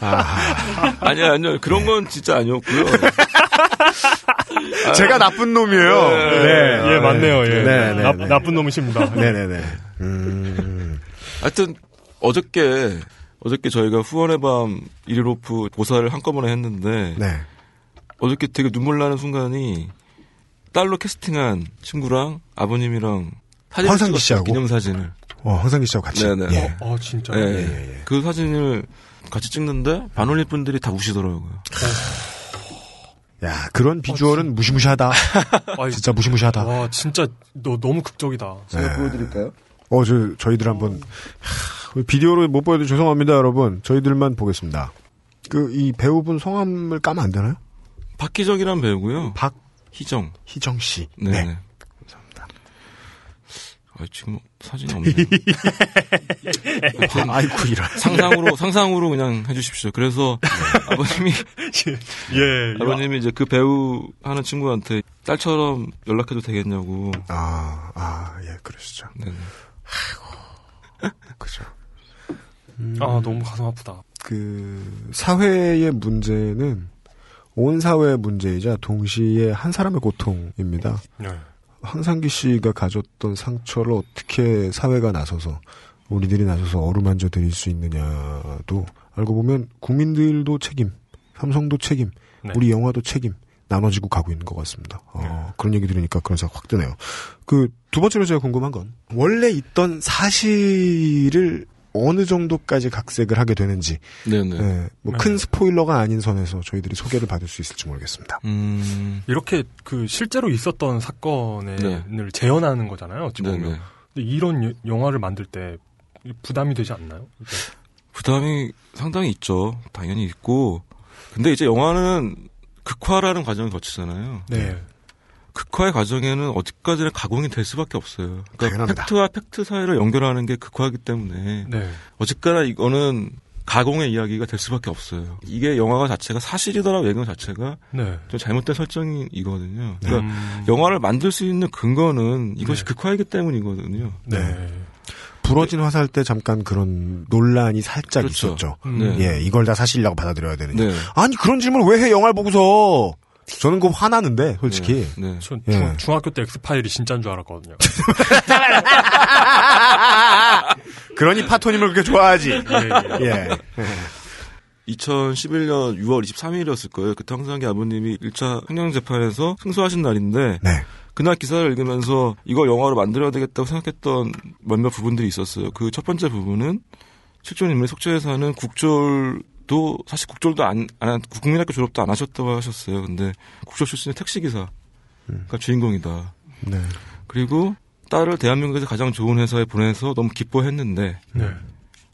아하. 아니요 아니요 그런 건 진짜 아니었고요. <laughs> 제가 나쁜 놈이에요 네. 예, 맞네요. 예. 네, 네, 나, 네. 나 쁜 놈이십니다. 네네네 음. 하여튼 어저께 어저께 저희가 후원의 밤 일일오프 보사를 한꺼번에 했는데 네 어저께 되게 눈물 나는 순간이 딸로 캐스팅한 친구랑 아버님이랑 사진을 황상기 씨하고? 기념 사진을. 어, 황상기 씨하고 같이 네네. 예. 아, 진짜. 예, 요 예. 그 사진을 같이 찍는데 반올림 분들이 다 우시더라고요. 야 그런 비주얼은 무시무시하다 <laughs> 아, 진짜 무시무시하다 와, 진짜 너 너무 극적이다. 네. 보여드릴까요? 어, 저, 저희들 한번, 하, 비디오로 못 보여도 죄송합니다, 여러분. 저희들만 보겠습니다. 그, 이 배우분 성함을 까면 안 되나요? 박희정이란 배우고요. 박 희정 희정. 씨. 네. 네. 네. 아, 지금 사진이 없네. 아, 아이쿠, 이런. 상상으로 상상으로 그냥 해주십시오. 그래서 아버님이 <laughs> 예. 이거 아버님이 이제 그 배우 하는 친구한테 딸처럼 연락해도 되겠냐고. 아, 아, 예, 그러시죠. 네. <laughs> 그죠. 아, 너무 가슴 아프다. 그, 사회의 문제는 온 사회의 문제이자 동시에 한 사람의 고통입니다. 네. 황상기 씨가 가졌던 상처를 어떻게 사회가 나서서 우리들이 나서서 어루만져 드릴 수 있느냐도 알고 보면 국민들도 책임, 삼성도 책임, 네. 우리 영화도 책임 나눠지고 가고 있는 것 같습니다. 어, 네. 그런 얘기 들으니까 그런 생각 확 드네요. 그 두 번째로 제가 궁금한 건 원래 있던 사실을 어느 정도까지 각색을 하게 되는지 네네. 예, 뭐 네. 큰 스포일러가 아닌 선에서 저희들이 소개를 받을 수 있을지 모르겠습니다. 음. 이렇게 그 실제로 있었던 사건을 네. 재현하는 거잖아요. 어찌 보면. 네네. 근데 이런 여- 영화를 만들 때 부담이 되지 않나요? 부담이 상당히 있죠. 당연히 있고. 근데 이제 영화는 극화라는 과정을 거치잖아요. 네. 극화의 과정에는 어디까지나 가공이 될 수밖에 없어요. 그러니까 당연합니다. 팩트와 팩트 사이를 연결하는 게 극화이기 때문에 네. 어쨌거나 이거는 가공의 이야기가 될 수밖에 없어요. 이게 영화가 자체가 사실이다라고 얘기하는 자체가 네. 좀 잘못된 설정이거든요. 그러니까 음, 영화를 만들 수 있는 근거는 이것이 네. 극화이기 때문이거든요. 네. 부러진 화살 때 잠깐 그런 논란이 살짝 그렇죠. 있었죠. 음. 네. 예, 이걸 다 사실이라고 받아들여야 되느냐. 네. 아니 그런 질문을 왜해 영화를 보고서? 저는 그거 화나는데 솔직히. 네. 네. 전 예. 중, 중학교 때 엑스파일이 진짜인 줄 알았거든요. <laughs> 그러니 파토님을 그렇게 좋아하지. 예, 예. 예. 2011년 6월 23일이었을 거예요. 그때 황상기 아버님이 1차 횡령 재판에서 승소하신 날인데 네. 그날 기사를 읽으면서 이걸 영화로 만들어야 되겠다고 생각했던 몇몇 부분들이 있었어요. 그 첫 번째 부분은 실존 인물의 속죄에서는 국졸 도 사실 국졸도 안, 안 국민학교 졸업도 안 하셨다고 하셨어요. 근데 국졸 출신의 택시기사가 주인공이다. 네. 그리고 딸을 대한민국에서 가장 좋은 회사에 보내서 너무 기뻐했는데 네.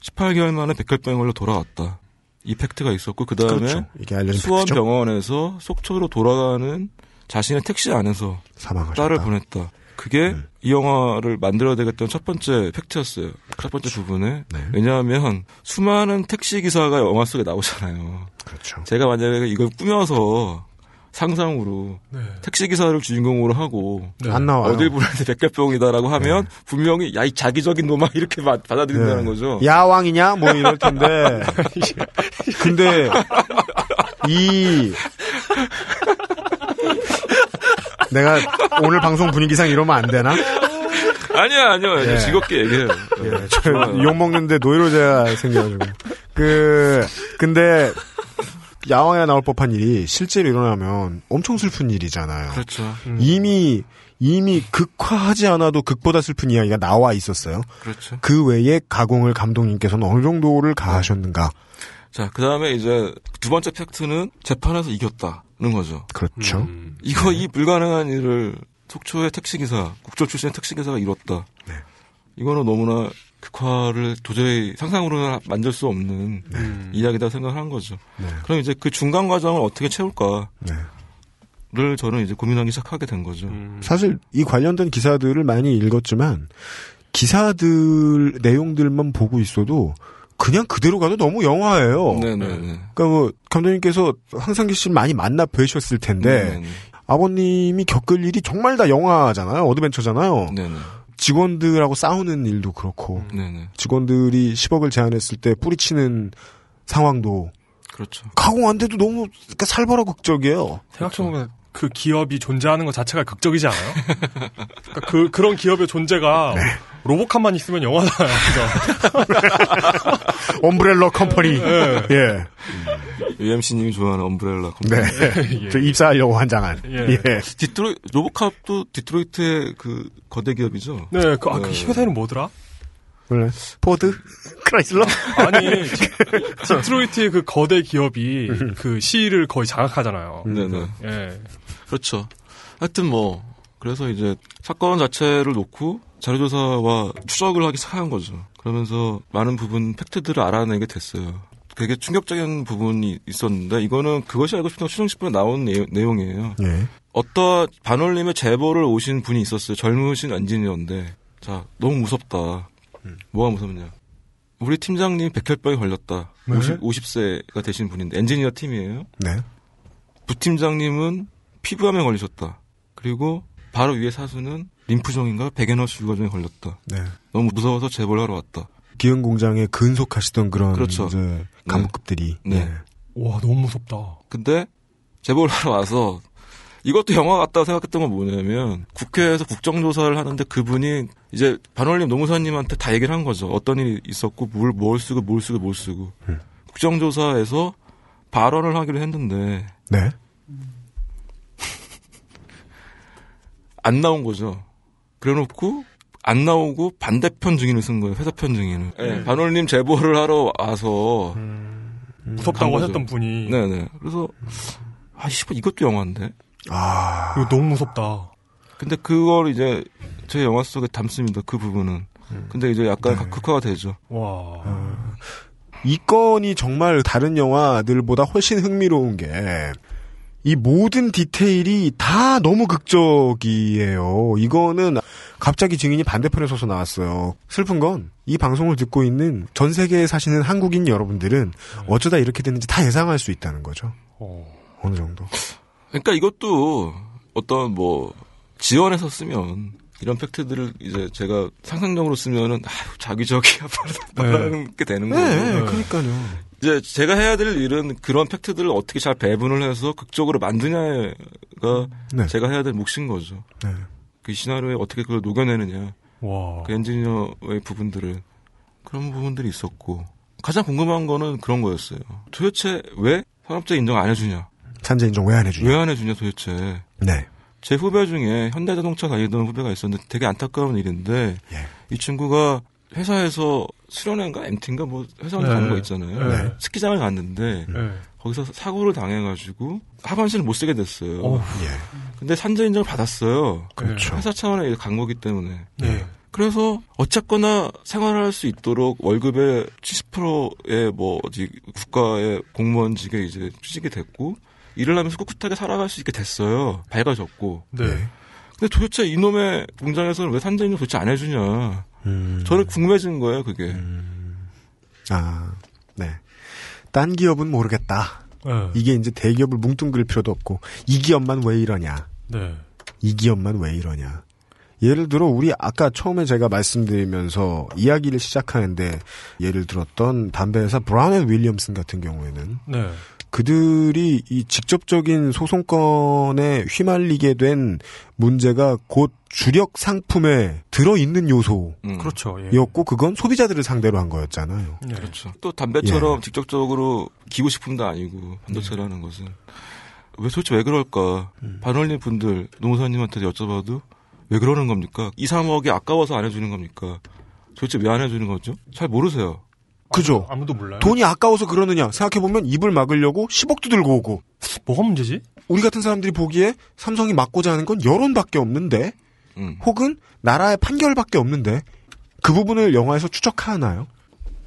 18개월 만에 백혈병으로 돌아왔다. 이 팩트가 있었고 그 다음에 그렇죠. 이게 알려진 수원 팩트죠. 병원에서 속초로 돌아가는 자신의 택시 안에서 사망하셨다. 딸을 보냈다. 그게 음. 이 영화를 만들어야 되겠다는 첫 번째 팩트였어요. 첫 번째 부분에. 네. 왜냐하면 수많은 택시 기사가 영화 속에 나오잖아요. 그렇죠. 제가 만약에 이걸 꾸며서 상상으로 네. 택시 기사를 주인공으로 하고 네. 안 나와요. 어딜 보내는데 백혈병이다라고 하면 분명히 야 이 자기적인 놈아 이렇게 마- 받아들인다는 네. 거죠. 야왕이냐? 뭐 이럴 텐데. <laughs> 근데 이 내가 오늘 방송 분위기상 이러면 안 되나? 아니야 아니요. 예. 즐겁게 얘기해요. 예, 저욕 먹는데 노이로제가 생겨가지고. 그, 근데, 야왕에 나올 법한 일이 실제로 일어나면 엄청 슬픈 일이잖아요. 그렇죠. 음. 이미 이미 극화하지 않아도 극보다 슬픈 이야기가 나와 있었어요. 그렇죠. 그 외에 가공을 감독님께서는 어느 정도를 가하셨는가? 자, 그 다음에 이제 두 번째 팩트는 재판에서 이겼다는 거죠. 그렇죠. 음. 이거 이 불가능한 일을 속초의 택시기사, 국조 출신의 택시기사가 이뤘다. 네. 이거는 너무나 극화를 도저히 상상으로는 만들 수 없는 음. 이야기다 생각한 거죠. 네. 그럼 이제 그 중간 과정을 어떻게 채울까를 네. 저는 이제 고민하기 시작하게 된 거죠. 음. 사실 이 관련된 기사들을 많이 읽었지만 기사들 내용들만 보고 있어도 그냥 그대로 가도 너무 영화예요. 네네네. 그러니까 뭐 감독님께서 황상기 씨를 많이 만나 뵈셨을 텐데 네네네. 아버님이 겪을 일이 정말 다 영화잖아요. 어드벤처잖아요. 네네. 직원들하고 싸우는 일도 그렇고 네네. 직원들이 10억을 제안했을 때 뿌리치는 상황도 그렇죠. 가공 안 돼도 너무 그러니까 살벌하고 극적이에요. 생각해보면 그 기업이 존재하는 것 자체가 극적이지 않아요? 그러니까 그, 그런 기업의 존재가 로봇캅만 있으면 영화잖아요. 그죠? 엄브렐러 컴퍼니. 예. 예. UMC님이 좋아하는 엄브렐라 컴퍼니. 네. 예. 저 입사하려고 환장한. 예. 예. 디트로이 로보캅도 디트로이트의 그 거대 기업이죠. 네, 그, 아, 그 네. 회사는 뭐더라? 원래 포드? 크라이슬러? 아니, <laughs> 디- 디트로이트의 그 거대 기업이 그 시를 거의 장악하잖아요. 네네. 예. 그렇죠. 하여튼 뭐 그래서 이제 사건 자체를 놓고 자료조사와 추적을 하기 시작한 거죠. 그러면서 많은 부분 팩트들을 알아내게 됐어요. 되게 충격적인 부분이 있었는데 이거는 그것이 알고 싶은 추정 10분에 나온 내용- 내용이에요. 예. 어떠 반올림의 제보를 오신 분이 있었어요. 젊으신 엔지니어인데 자 너무 무섭다. 뭐가 무섭냐? 우리 팀장님 백혈병에 걸렸다. 네? 50, 50 세가 되신 분인데 엔지니어 팀이에요. 네. 부팀장님은 피부암에 걸리셨다. 그리고 바로 위에 사수는 림프종인가 백에너스 유가종에 걸렸다. 네. 너무 무서워서 제보를 하러 왔다. 기흥 공장에 근속하시던 그런 그렇죠. 이제 간부급들이 네. 와, 너무 무섭다. 근데 제보를 하러 와서 이것도 영화 같다고 생각했던 건 뭐냐면 국회에서 국정조사를 하는데 그분이 이제 반올림 노무사님한테 다 얘기를 한 거죠. 어떤 일이 있었고 뭘, 뭘 쓰고 뭘 쓰고 뭘 쓰고. 음. 국정조사에서 발언을 하기로 했는데 네. 안 나온 거죠. 그래놓고 안 나오고 반대편 증인을 쓴 거예요. 회사 편 증인을. 네, 반올림 제보를 하러 와서 무섭다고 간 거죠. 하셨던 분이. 네네. 그래서 아 씨발 이것도 영화인데. 아. 이거 너무 무섭다. 근데 그걸 이제 제 영화 속에 담습니다. 그 부분은. 근데 이제 약간 네. 극화가 되죠. 와. 이 건이 정말 다른 영화들보다 훨씬 흥미로운 게, 이 모든 디테일이 다 너무 극적이에요. 이거는 갑자기 증인이 반대편에 서서 나왔어요. 슬픈 건 이 방송을 듣고 있는 전 세계에 사시는 한국인 여러분들은 어쩌다 이렇게 됐는지 다 예상할 수 있다는 거죠. 어. 어느 정도. 그러니까 이것도 어떤 뭐 지원해서 쓰면 이런 팩트들을 이제 제가 상상적으로 쓰면은 아유 자기적이야 말하는 게 되는 거고. 네, 그러니까요. 이제 제가 해야 될 일은 그런 팩트들을 어떻게 잘 배분을 해서 극적으로 만드냐가 네. 제가 해야 될 몫인 거죠. 네. 그 시나리오에 어떻게 그걸 녹여내느냐. 와. 그 엔지니어의 부분들을 그런 부분들이 있었고 가장 궁금한 거는 그런 거였어요. 도대체 왜 산업재 인정 안 해주냐? 산재 인정 왜 안 해주냐? 왜 안 해주냐 도대체? 네. 제 후배 중에 현대자동차 다니던 후배가 있었는데 되게 안타까운 일인데 예. 이 친구가 회사에서 수련회인가 MT인가 뭐 회사원 네. 가는 거 있잖아요. 네. 스키장을 갔는데 예. 거기서 사고를 당해가지고 하반신을 못 쓰게 됐어요. 어. 예. 근데 산재 인정을 받았어요. 그렇죠. 회사 차원에 간 거기 때문에. 네. 그래서 어쨌거나 생활할 수 있도록 월급의 70%의 뭐 어디 국가의 공무원직에 이제 취직이 됐고 일을 하면서 꿋꿋하게 살아갈 수 있게 됐어요. 밝아졌고. 네. 예. 근데 도대체 이놈의 공장에서는 왜 산재 인정 도대체 안 해주냐. 음. 저는 궁금해진 거예요, 그게. 아, 네. 딴 기업은 모르겠다. 네. 이게 이제 대기업을 뭉뚱그릴 필요도 없고 이 기업만 왜 이러냐? 네. 이 기업만 왜 이러냐? 예를 들어 우리 아까 처음에 제가 말씀드리면서 이야기를 시작하는데 예를 들었던 담배 회사 브라운 앤 윌리엄슨 같은 경우에는 네. 그들이 이 직접적인 소송건에 휘말리게 된 문제가 곧 주력 상품에 들어있는 요소였고 음. 그렇죠. 예. 그건 소비자들을 상대로 한 거였잖아요. 예. 그렇죠. 또 담배처럼 예. 직접적으로 기호식품도 아니고 반도체라는 것은 왜 도대체 왜 그럴까? 음. 반올림 분들 노무사님한테 여쭤봐도 왜 그러는 겁니까? 2, 3억이 아까워서 안 해주는 겁니까? 도대체 왜 안 해주는 거죠? 잘 모르세요. 그죠? 아무도 몰라요. 돈이 아까워서 그러느냐 생각해보면 입을 막으려고 10억도 들고 오고 뭐가 문제지? 우리 같은 사람들이 보기에 삼성이 막고자 하는 건 여론밖에 없는데 음. 혹은 나라의 판결밖에 없는데 그 부분을 영화에서 추정하나요?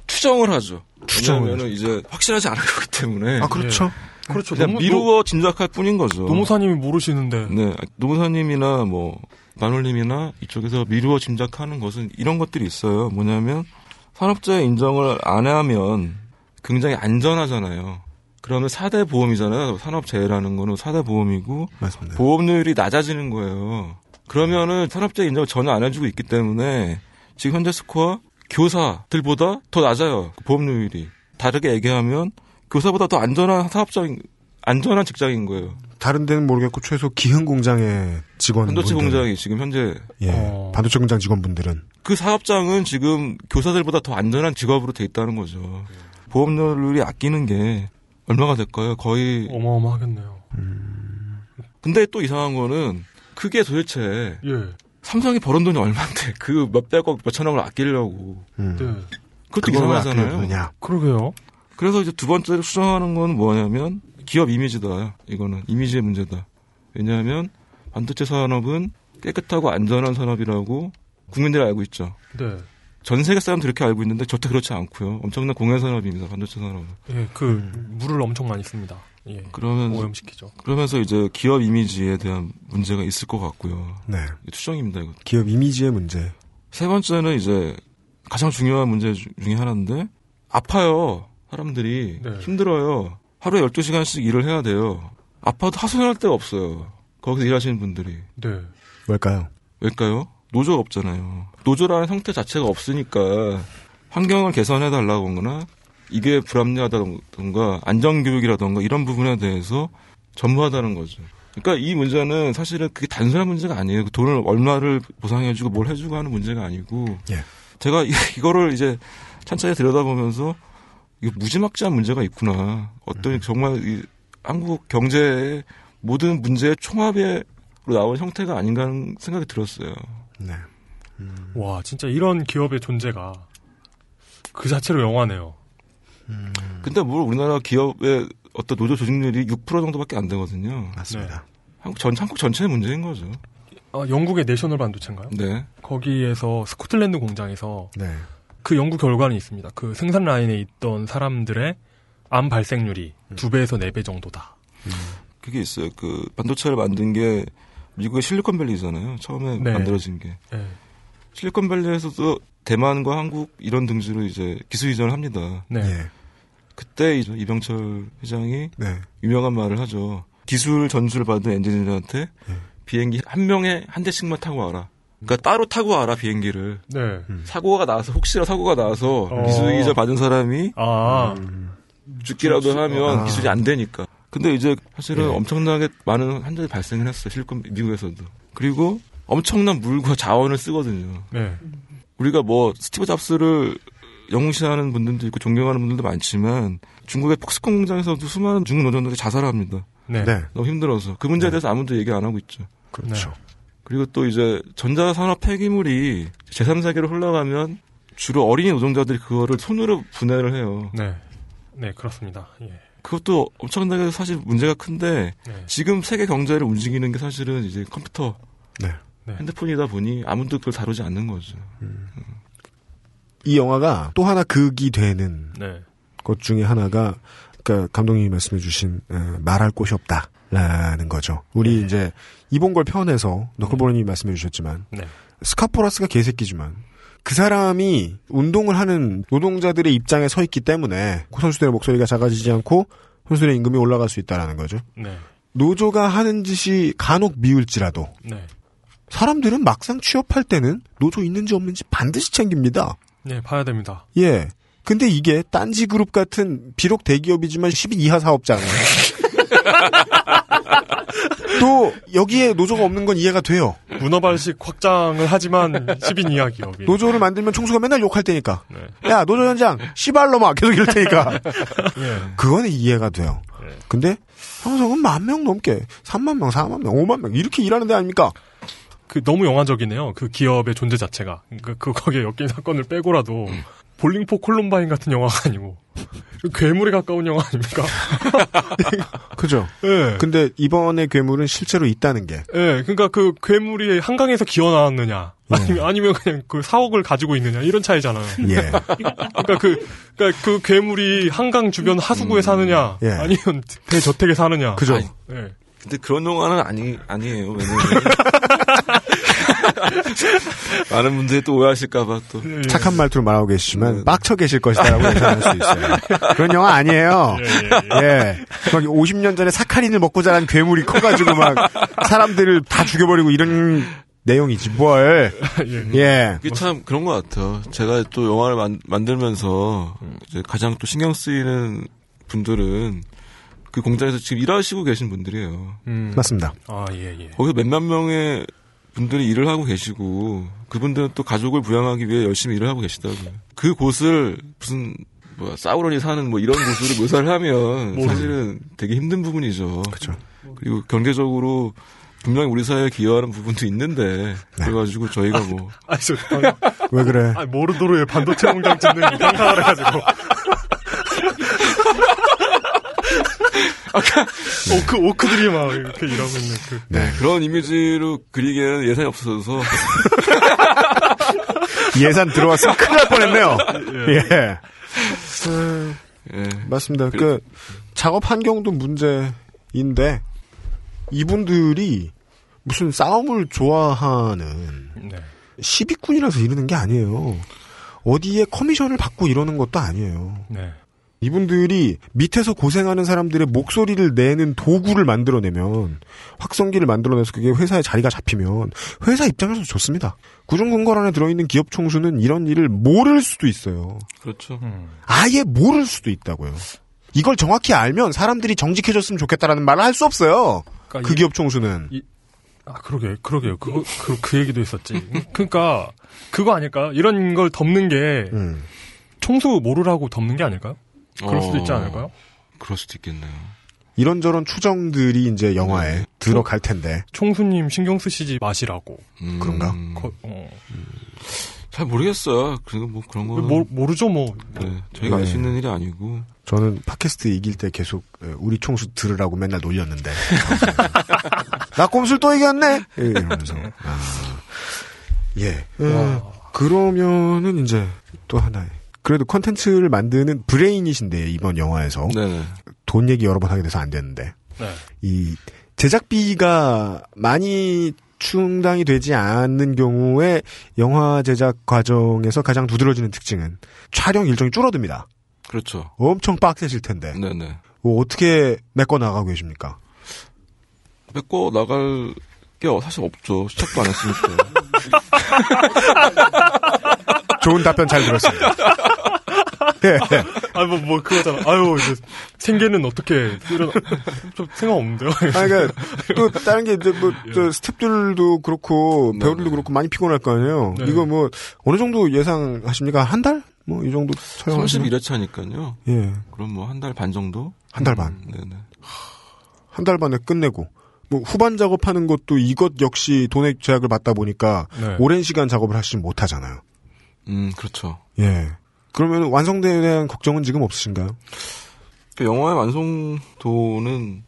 추정을 하죠. 추정을 왜냐하면 이제 확실하지 않은 거기 때문에 아 그렇죠. 그렇죠. 그냥 노무- 미루어 짐작할 뿐인 거죠. 노, 노무사님이 모르시는데. 네, 노무사님이나 뭐 만올님이나 이쪽에서 미루어 짐작하는 것은 이런 것들이 있어요. 뭐냐면 산업재해 인정을 안 하면 굉장히 안전하잖아요. 그러면 4대 보험이잖아요. 산업재해라는 거는 4대 보험이고 맞습니다. 보험료율이 낮아지는 거예요. 그러면은 산업재해 인정을 전혀 안 해주고 있기 때문에 지금 현재 스코어 교사들보다 더 낮아요. 그 보험료율이. 다르게 얘기하면 교사보다 더 안전한 사업적인 안전한 직장인 거예요. 다른 데는 모르겠고 최소 기흥 공장의 직원 반도체 공장이 지금 현재 예 어. 반도체 공장 직원분들은 그 사업장은 지금 교사들보다 더 안전한 직업으로 돼 있다는 거죠. 보험료율이 아끼는 게 얼마가 될까요? 거의 어마어마하겠네요. 근데 또 이상한 거는 그게 도대체 예. 삼성이 벌은 돈이 얼마인데 그 몇백억 몇천억을 아끼려고 음. 네. 그것도 이상하잖아요. 그러게요. 그래서 이제 두 번째로 수정하는 건 뭐냐면 기업 이미지다. 이거는 이미지의 문제다. 왜냐하면 반도체 산업은 깨끗하고 안전한 산업이라고 국민들이 알고 있죠. 네. 전 세계 사람들이 그렇게 알고 있는데 절대 그렇지 않고요. 엄청난 공해 산업입니다. 반도체 산업은. 예, 그 물을 엄청 많이 씁니다. 예. 그러면 오염시키죠. 그러면서 이제 기업 이미지에 대한 문제가 있을 것 같고요. 네 추정입니다. 이거. 기업 이미지의 문제. 세 번째는 이제 가장 중요한 문제 주- 중에 하나인데 아파요. 사람들이 네. 힘들어요. 하루에 12시간씩 일을 해야 돼요. 아파도 하소연할 데가 없어요. 거기서 일하시는 분들이. 네. 뭘까요? 왜일까요? 노조가 없잖아요. 노조라는 형태 자체가 없으니까 환경을 개선해 달라고 하거나 이게 불합리하다던가 안전교육이라던가 이런 부분에 대해서 전무하다는 거죠. 그러니까 이 문제는 사실은 그게 단순한 문제가 아니에요. 그 돈을 얼마를 보상해주고 뭘 해주고 하는 문제가 아니고 예. 제가 이- 이거를 이제 찬찬히 들여다보면서 이게 무지막지한 문제가 있구나. 어떤 정말 이 한국 경제의 모든 문제의 총합으로 나온 형태가 아닌가 하는 생각이 들었어요. 네. 와, 진짜 이런 기업의 존재가 그 자체로 영화네요. 근데 뭘 우리나라 기업의 어떤 노조 조직률이 6% 정도밖에 안 되거든요. 맞습니다. 한국 전 한국 전체의 문제인 거죠. 아, 영국의 내셔널 반도체인가요? 네. 거기에서 스코틀랜드 공장에서 네. 그 연구 결과는 있습니다. 그 생산 라인에 있던 사람들의 암 발생률이 두 배에서 네배 정도다. 그게 있어요. 그 반도체를 만든 게 미국의 실리콘밸리잖아요. 처음에 네. 만들어진 게. 예. 실리콘밸리에서도 대만과 한국 이런 등지로 이제 기술 이전을 합니다. 네. 예. 그때 이제 이병철 회장이 네. 유명한 말을 하죠. 기술 전수를 받은 엔지니어한테 비행기 한 명에 한 대씩만 타고 와라. 그러니까 따로 타고 와라 비행기를. 네. 사고가 나서 혹시나 사고가 나서 어. 기술 이전 받은 사람이 아, 죽기라도 하면 아. 기술이 안 되니까. 근데 이제 사실은 예. 엄청나게 많은 환자들이 발생을 했어요. 실컷 미국에서도. 그리고 엄청난 물과 자원을 쓰거든요. 네. 우리가 뭐 스티브 잡스를 영웅시하는 분들도 있고 존경하는 분들도 많지만 중국의 폭스콘 공장에서도 수많은 중국 노동자들이 자살합니다. 네. 네. 너무 힘들어서 그 문제에 대해서 아무도 얘기 안 하고 있죠. 그렇죠. 그리고 또 이제 전자산업 폐기물이 제3세계로 흘러가면 주로 어린이 노동자들이 그거를 손으로 분해를 해요. 네. 네, 그렇습니다. 예. 그것도 엄청나게 사실 문제가 큰데 네. 지금 세계 경제를 움직이는 게 사실은 이제 컴퓨터, 네. 네. 핸드폰이다 보니 아무도 그걸 다루지 않는 거죠. 이 영화가 또 하나 극이 되는 네. 것 중에 하나가 그러니까 감독님이 말씀해주신 어, 말할 곳이 없다 라는 거죠. 우리 이제 이봉걸 편에서 너클보르님이 말씀해 주셨지만 네. 스카포라스가 개새끼지만 그 사람이 운동을 하는 노동자들의 입장에 서 있기 때문에 선수들의 목소리가 작아지지 않고 선수들의 임금이 올라갈 수 있다라는 거죠. 네. 노조가 하는 짓이 간혹 미울지라도 네. 사람들은 막상 취업할 때는 노조 있는지 없는지 반드시 챙깁니다. 네, 봐야 됩니다. 예. 근데 이게 딴지 그룹 같은 비록 대기업이지만 10인 이하 사업장. <laughs> <laughs> 또 여기에 노조가 없는 건 이해가 돼요. 문어발식 확장을 하지만 10인 이하 기업이. 노조를 만들면 총수가 맨날 욕할 테니까. 네. 야 노조 현장 씨발로마 계속 이럴 테니까. <laughs> 예. 그거는 이해가 돼요. 네. 근데 형성은 만 명 넘게 3만 명, 4만 명, 5만 명 이렇게 일하는 데 아닙니까? 그 너무 영화적이네요. 그 기업의 존재 자체가. 그, 그 거기에 엮인 사건을 빼고라도 볼링포 콜롬바인 같은 영화가 아니고 괴물에 가까운 영화 아닙니까? <laughs> 그죠. 예. 근데 이번에 괴물은 실제로 있다는 게 예, 그러니까 그 괴물이 한강에서 기어 나왔느냐, 아니면 아니면 그냥 그 사옥을 가지고 있느냐 이런 차이잖아요. 예. <laughs> 그러니까 그 그러니까 그 괴물이 한강 주변 하수구에 사느냐, 예. 아니면 대저택에 사느냐. 그죠. 아니, 예. 근데 그런 영화는 아니 아니에요. 왜냐면 <laughs> <laughs> 많은 분들이 또 오해하실까봐 또. 예, 예. 착한 말투로 말하고 계시지만 네. 빡쳐 계실 것이다라고 <laughs> 예상할 수 있어요. 그런 영화 아니에요. 예, 예, 예. 막 50년 전에 사카린을 먹고 자란 괴물이 커가지고 막 사람들을 다 죽여버리고 이런 내용이지 뭘. 예. 예. 이게 참 그런 것 같아요. 제가 또 영화를 만, 만들면서 이제 가장 또 신경 쓰이는 분들은 그 공장에서 지금 일하시고 계신 분들이에요. 음. 맞습니다. 아, 예, 예. 거기서 몇몇 명의 분들이 일을 하고 계시고 그분들은 또 가족을 부양하기 위해 열심히 일을 하고 계시다고요. 그 곳을 무슨 뭐야 싸우러니 사는 뭐 이런 곳으로 묘사를 하면 사실은 되게 힘든 부분이죠. 그렇죠. 그리고 경제적으로 분명히 우리 사회에 기여하는 부분도 있는데 그래가지고 저희가 뭐 아, 저, 왜 그래? 아, 모르도로의 반도체 공장 짓는 상상을 해가지고. 아까 오크 오크들이 막 이렇게 일하고 있는 그. 네. 그런 이미지로 그리기에는 예산이 없어서 <laughs> 예산 들어왔으면 큰일 날 뻔했네요. 예. 예. 맞습니다. 그 작업 환경도 문제인데 이분들이 무슨 싸움을 좋아하는 네. 시비꾼이라서 이러는 게 아니에요. 어디에 커미션을 받고 이러는 것도 아니에요. 네. 이분들이 밑에서 고생하는 사람들의 목소리를 내는 도구를 만들어내면 확성기를 만들어내서 그게 회사에 자리가 잡히면 회사 입장에서 좋습니다. 구중궁궐 안에 들어있는 기업 총수는 이런 일을 모를 수도 있어요. 그렇죠. 음. 아예 모를 수도 있다고요. 이걸 정확히 알면 사람들이 정직해졌으면 좋겠다라는 말을 할 수 없어요. 그러니까 그 이- 기업 총수는. 아, 그러게, 그러게요. 그거, 그, 그 얘기도 있었지. 그러니까, 그거 아닐까요? 이런 걸 덮는 게, 음. 총수 모르라고 덮는 게 아닐까요? 그럴 수도 있지 어, 않을까요? 그럴 수도 있겠네요. 이런저런 추정들이 이제 영화에 네. 들어갈 텐데. 총수님 신경 쓰시지 마시라고. 음, 그런가? 거- 어. 잘 모르겠어요. 그리고 뭐 그런 거. 모, 모르죠, 뭐. 네, 저희가 알 네. 수 있는 일이 아니고. 저는 팟캐스트 이길 때 계속 에, 우리 총수 들으라고 맨날 놀렸는데. <laughs> 나 꼼수를 또 이겼네! 예, 이러면서. 아, 예. 어, 그러면은 이제 또 하나의. 그래도 컨텐츠를 만드는 브레인이신데, 이번 영화에서. 네네. 돈 얘기 여러 번 하게 돼서 안 되는데. 네. 이 제작비가 많이 충당이 되지 않는 경우에 영화 제작 과정에서 가장 두드러지는 특징은 촬영 일정이 줄어듭니다. 그렇죠. 엄청 빡세실 텐데 네네. 뭐 어떻게 메꿔 나가고 계십니까? 뺏고 나갈 게 사실 없죠. 시작도 안 했으니까. <laughs> 좋은 답변 잘 들었습니다. <laughs> 예, 예. 아, 뭐, 뭐, 그거잖아. 아유, 이제, 생계는 어떻게, 이런, 좀 생각 없는데요? 아, 그러니까 또 다른 게 이제 뭐저 스탭들도 그렇고 네, 배우들도 네. 그렇고 많이 피곤할 거 아니에요. 네. 이거 뭐 어느 정도 예상하십니까? 한 달? 뭐 이 정도 촬영하시면 31회차니까요. 예, 그럼 뭐 한 달 반 정도? 한 달 반. 음, 네네. 한 달 반에 끝내고 뭐 후반 작업하는 것도 이것 역시 돈의 제약을 받다 보니까 네. 오랜 시간 작업을 하시지 못하잖아요. 음, 그렇죠. 예. 그러면 완성도에 대한 걱정은 지금 없으신가요? 그 영화의 완성도는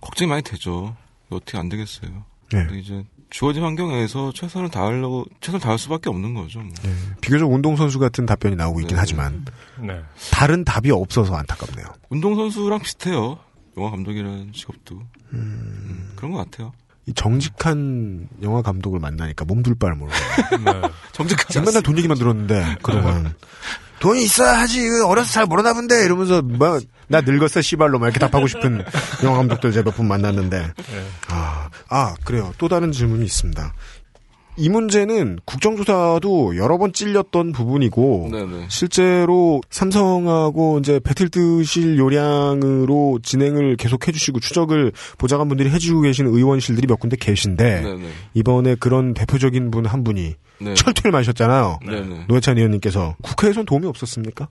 걱정이 많이 되죠. 어떻게 안 되겠어요. 예. 근데 이제 주어진 환경에서 최선을 다하려고 최선을 다할 수밖에 없는 거죠. 뭐. 예. 비교적 운동 선수 같은 답변이 나오고 있긴 네. 하지만 네. 다른 답이 없어서 안타깝네요. 운동 선수랑 비슷해요. 영화 감독이라는 직업도. 음, 그런 것 같아요. 이 정직한 영화 감독을 만나니까 몸둘 바를 모르고 네. 정직하지 맨날 돈 얘기만 들었는데 그동안. 돈이 있어야 하지 이거 어려서 잘 모르나 본데 이러면서 뭐나 늙었어 씨발로 막 이렇게 답하고 싶은 <laughs> 영화 감독들 제가 몇 분 만났는데. 네. 아, 아 그래요. 또 다른 질문이 있습니다 이 문제는 국정조사도 여러 번 찔렸던 부분이고 네네. 실제로 삼성하고 이제 배틀드실 요량으로 진행을 계속 해 주시고 추적을 보좌관분들이 해주고 계시는 의원실들이 몇 군데 계신데 네네. 이번에 그런 대표적인 분 한 분이 네. 철퇴를 마셨잖아요. 네네. 노회찬 의원님께서 국회에선 도움이 없었습니까?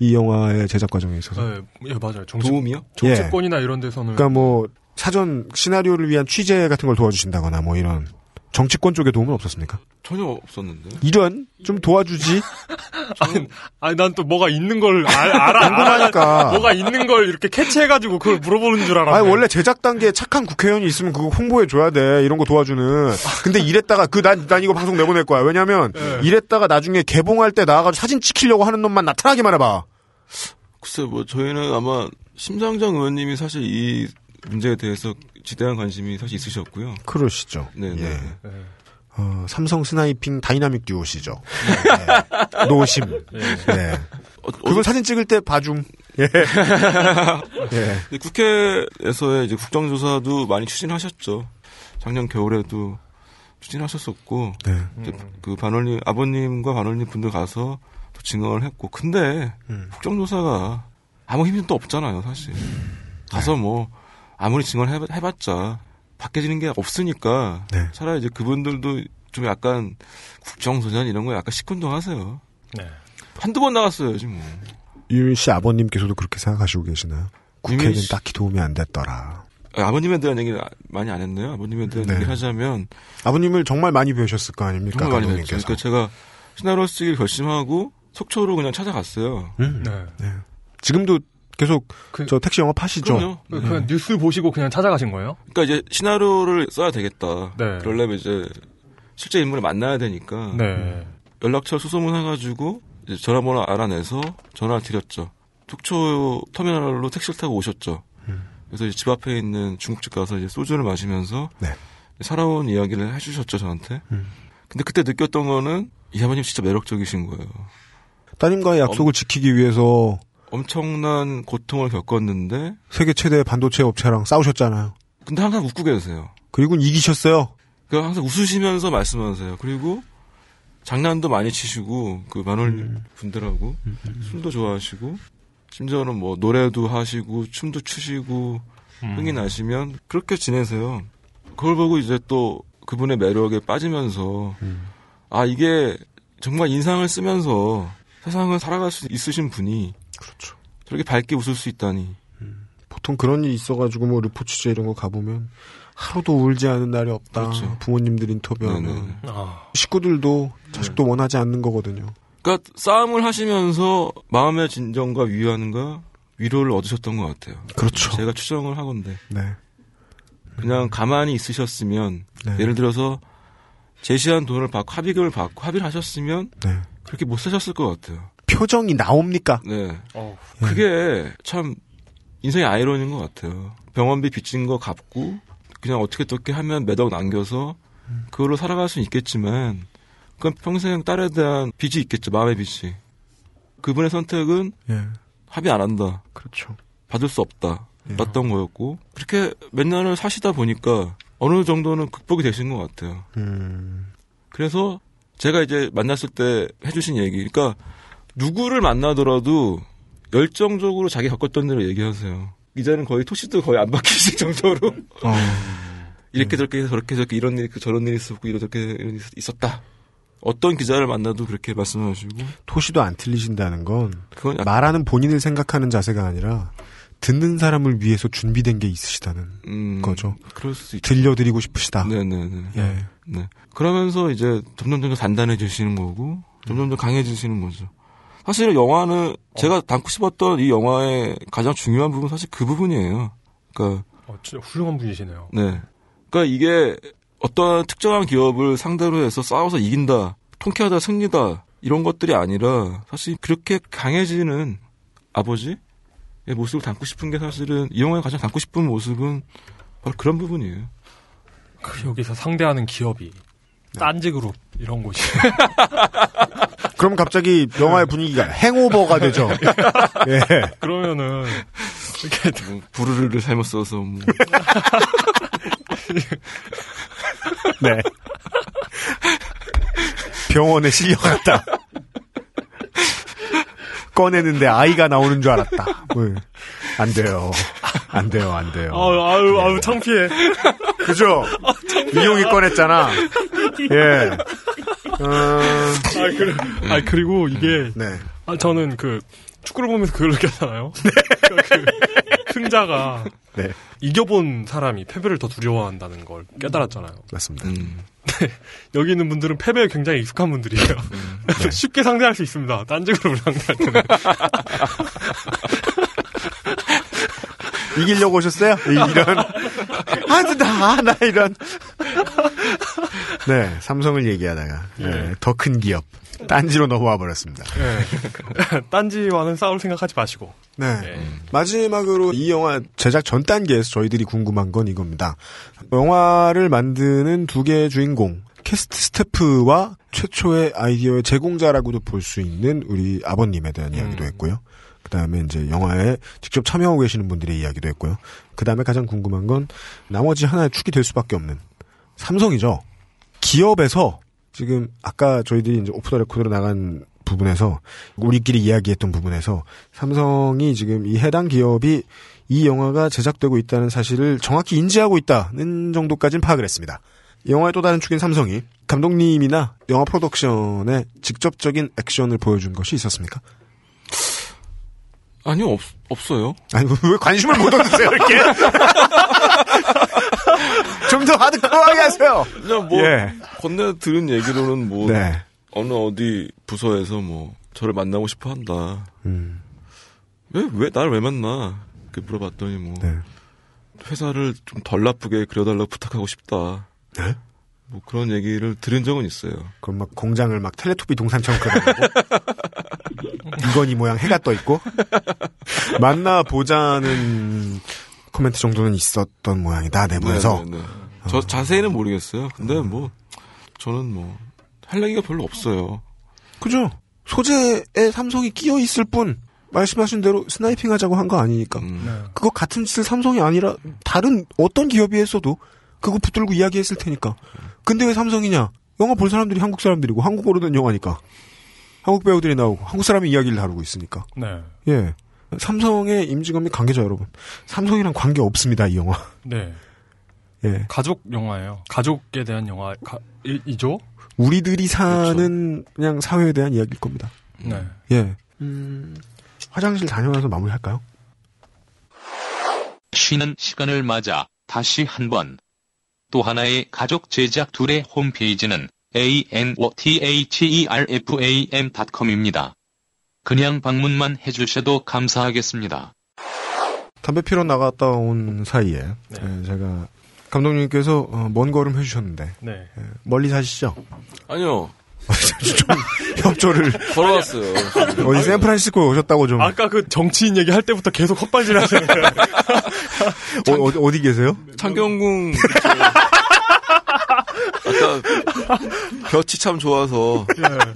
이 영화의 제작 과정에 있어서. 네, 예, 맞아요. 정치, 도움이요? 정치권이나 이런 데서는 그러니까 뭐 사전 시나리오를 위한 취재 같은 걸 도와주신다거나 뭐 이런 정치권 쪽에 도움은 없었습니까? 전혀 없었는데. 이런 좀 도와주지 <laughs> 아니, 아니 난 또 뭐가 있는 걸 알, 알아. 궁금하니까. <laughs> 뭐가 있는 걸 이렇게 캐치해가지고 그걸 물어보는 줄 알았네. 아니 원래 제작 단계에 착한 국회의원이 있으면 그거 홍보해 줘야 돼 이런 거 도와주는. 근데 이랬다가 그난난 이거 방송 내보낼 거야. 왜냐면 네. 이랬다가 나중에 개봉할 때 나와가지고 사진 찍히려고 하는 놈만 나타나기만 해봐. 글쎄, 뭐, 저희는 아마, 심상정 의원님이 사실 이 문제에 대해서 지대한 관심이 사실 있으셨고요. 그러시죠. 네네. 예. 네. 어, 삼성 sniping 다이나믹 듀오시죠. 네. 노심. 예. 어, 그걸 사진 찍을 때 봐줌. 예. <laughs> 예. 국회에서의 이제 국정조사도 많이 추진하셨죠. 작년 겨울에도 추진하셨었고, 네. 이제 그 반올림, 아버님과 반올림 분들 가서 또 증언을 했고, 근데 음. 국정조사가 아무 힘이 또 없잖아요, 사실. 가서 뭐, 아무리 증언을 해봤- 해봤자, 바뀌어지는 게 없으니까, 네. 차라리 이제 그분들도 좀 약간 국정소년 이런 거에 약간 시큰둥 하세요. 네. 한두 번 나갔어야지 뭐. 유민 씨 아버님께서도 그렇게 생각하시고 계시나요? 국회는 씨- 딱히 도움이 안 됐더라. 아버님에 대한 얘기를 많이 안 했네요. 아버님에 대한 네. 얘기를 하자면 아버님을 정말 많이 배우셨을 거 아닙니까? 정말 많이. 감독님께서. 그러니까 제가 시나리오 쓰기를 결심하고 속초로 그냥 찾아갔어요. 음. 네. 지금도 계속 그- 저 택시 영업 하시죠? 그럼요. 그, 그냥 뉴스 보시고 그냥 찾아가신 거예요? 그러니까 이제 시나리오를 써야 되겠다. 네. 그러려면 이제 실제 인물을 만나야 되니까 네. 연락처 수소문 해가지고 이제 전화번호 알아내서 전화를 드렸죠. 속초 터미널로 택시를 타고 오셨죠. 그래서 이제 집 앞에 있는 중국집 가서 이제 소주를 마시면서 네. 살아온 이야기를 해주셨죠 저한테. 음. 근데 그때 느꼈던 거는 이 아버님 진짜 매력적이신 거예요. 따님과의 약속을 지키기 위해서 엄청난 고통을 겪었는데 세계 최대 반도체 업체랑 싸우셨잖아요. 근데 항상 웃고 계세요. 그리고 이기셨어요. 그 항상 웃으시면서 말씀하세요. 그리고 장난도 많이 치시고 그 만월 분들하고 술도 좋아하시고 심지어는 뭐 노래도 하시고 춤도 추시고 흥이 나시면 그렇게 지내세요. 그걸 보고 이제 또 그분의 매력에 빠지면서 아 이게 정말 인상을 쓰면서 세상을 살아갈 수 있으신 분이 그렇죠. 저렇게 밝게 웃을 수 있다니 보통 그런 일이 있어가지고 뭐 르포 취재 이런 거 가보면 하루도 울지 않은 날이 없다. 그렇죠. 부모님들 인터뷰하면 네네. 아, 식구들도 자식도 원하지 않는 거거든요. 그러니까 싸움을 하시면서 마음의 진정과 위안과 위로를 얻으셨던 것 같아요. 그렇죠. 제가 추정을 하건데 네. 그냥 가만히 있으셨으면 네. 예를 들어서 제시한 돈을 받고 합의금을 받고 합의를 하셨으면 네. 그렇게 못 사셨을 것 같아요. 표정이 나옵니까? 네, 어, 그게 참 인생의 아이러니인 것 같아요. 병원비 빚진 거 갚고 그냥 어떻게 어떻게 하면 매덕 남겨서 그걸로 살아갈 수는 있겠지만 그건 평생 딸에 대한 빚이 있겠죠. 마음의 빚이. 그분의 선택은 예. 합의 안 한다. 그렇죠. 받을 수 없다. 였던 거였고 그렇게 몇 년을 사시다 보니까 어느 정도는 극복이 되신 것 같아요. 음. 그래서 제가 이제 만났을 때 해주신 얘기, 그러니까 누구를 만나더라도 열정적으로 자기 겪었던 대로 얘기하세요. 이제는 거의 토시도 거의 안 바뀌실 <laughs> 정도로 어. 이렇게 저렇게 저렇게 저렇게 이런 일 저런 일이 있었고 이렇게 이런 일이 있었다. 어떤 기자를 만나도 그렇게 말씀하시고 토시도 안 틀리신다는 건 그건 약간 말하는 본인을 생각하는 자세가 아니라 듣는 사람을 위해서 준비된 게 있으시다는 음, 거죠. 그럴 수 있죠. 들려드리고 싶으시다. 네네네. 예. 네. 그러면서 이제 점점 점점 단단해지시는 거고 점점 점 강해지시는 거죠. 사실은 영화는 제가 담고 싶었던 이 영화의 가장 중요한 부분 은 사실 그 부분이에요. 그러니까 어, 진짜 훌륭한 분이시네요. 네. 그러니까 이게 어떤 특정한 기업을 상대로 해서 싸워서 이긴다, 통쾌하다, 승리다 이런 것들이 아니라 사실 그렇게 강해지는 아버지의 모습을 담고 싶은 게 사실은 이 영화에 가장 담고 싶은 모습은 바로 그런 부분이에요. 그 여기서 상대하는 기업이 딴지 그룹 이런 곳이 <laughs> 그럼 갑자기 영화의 분위기가 행오버가 되죠. <laughs> 예. 그러면은 이렇게 뭐 부르르를 잘못 써서 뭐 네. 병원에 실려갔다. 꺼내는데 아이가 나오는 줄 알았다. 뭐, 안 돼요. 안 돼요, 안 돼요. 아유, 아유, 아유, 창피해. 그죠? 이용이 꺼냈잖아. 예. 어, 아, 그래, 아, 그리고 이게, 네. 아, 저는 그, 축구를 보면서 그걸 느꼈잖아요. 그, 승자가 네. 이겨본 사람이 패배를 더 두려워한다는 걸 깨달았잖아요. 맞습니다. 음. 여기 있는 분들은 패배에 굉장히 익숙한 분들이에요. <laughs> 네. 쉽게 상대할 수 있습니다. 딴 집으로 상대할 때는. 이기려고 오셨어요? 이- 이런. 아, 나, 나, 이런. 네, 삼성을 얘기하다가, 예. 더큰 기업. 딴지로 넘어와 버렸습니다. 예. <laughs> 딴지와는 싸울 생각하지 마시고. 네. 예. 마지막으로 이 영화 제작 전 단계에서 저희들이 궁금한 건 이겁니다. 영화를 만드는 두 개의 주인공, 캐스트 스태프와 최초의 아이디어의 제공자라고도 볼 수 있는 우리 아버님에 대한 이야기도 했고요. 그 다음에 이제 영화에 직접 참여하고 계시는 분들의 이야기도 했고요. 그 다음에 가장 궁금한 건 나머지 하나의 축이 될 수밖에 없는 삼성이죠. 기업에서 지금 아까 저희들이 이제 오프 더 레코드로 나간 부분에서 우리끼리 이야기했던 부분에서 삼성이 지금 이 해당 기업이 이 영화가 제작되고 있다는 사실을 정확히 인지하고 있다는 정도까지는 파악을 했습니다. 영화의 또 다른 축인 삼성이 감독님이나 영화 프로덕션에 직접적인 액션을 보여준 것이 있었습니까? 아니요, 없, 없어요. 아니 왜 관심을 못 얻으세요 이렇게? <laughs> 좀 더 하드코어하게 하세요. 그냥 뭐, 예. 건네 들은 얘기로는 뭐, 네. 어느 어디 부서에서 뭐, 저를 만나고 싶어 한다. 음, 왜, 왜, 나를 왜 만나? 이렇게 물어봤더니 뭐, 네. 회사를 좀 덜 나쁘게 그려달라고 부탁하고 싶다. 네? 뭐 그런 얘기를 들은 적은 있어요. 그럼 막 공장을 막 텔레토비 동산처럼 그려놓고 <laughs> 이건희 모양 해가 떠 있고 만나 보자는 코멘트 정도는 있었던 모양이다 내부에서 네, 네, 네. 저 자세히는 모르겠어요. 근데 뭐, 저는 뭐, 할 얘기가 별로 없어요. 그죠 소재에 삼성이 끼어 있을 뿐 말씀하신 대로 sniping 하자고 한 거 아니니까 음. 그거 같은 짓을 삼성이 아니라 다른 어떤 기업이 했어도 그거 붙들고 이야기했을 테니까 근데 왜 삼성이냐 영화 볼 사람들이 한국 사람들이고 한국 모르는 영화니까 한국 배우들이 나오고 한국 사람이 이야기를 다루고 있으니까 네. 예. 삼성의 임직원 및 관계자 여러분. 삼성이랑 관계 없습니다, 이 영화. 네. 예. 가족 영화예요. 가족에 대한 영화이죠? 우리들이 사는 그냥 사회에 대한 이야기일 겁니다. 네. 예. 음, 화장실 다녀와서 마무리할까요? 쉬는 시간을 맞아 다시 한번 또 하나의 가족 제작 둘의 홈페이지는 anotherfam.com입니다. 그냥 방문만 해주셔도 감사하겠습니다. 담배 피러 나갔다 온 사이에 네. 예, 제가 감독님께서 어, 먼 걸음 해주셨는데 네. 예, 멀리 사시죠? 아니요. 좀 협조를 걸어왔어요. 어디 샌프란시스코에 오셨다고 좀 아까 그 정치인 얘기 할 때부터 계속 헛발질 하시는 거예요. <laughs> 어, 어디, 어디 계세요? 창경궁. 아까 볕이 참 좋아서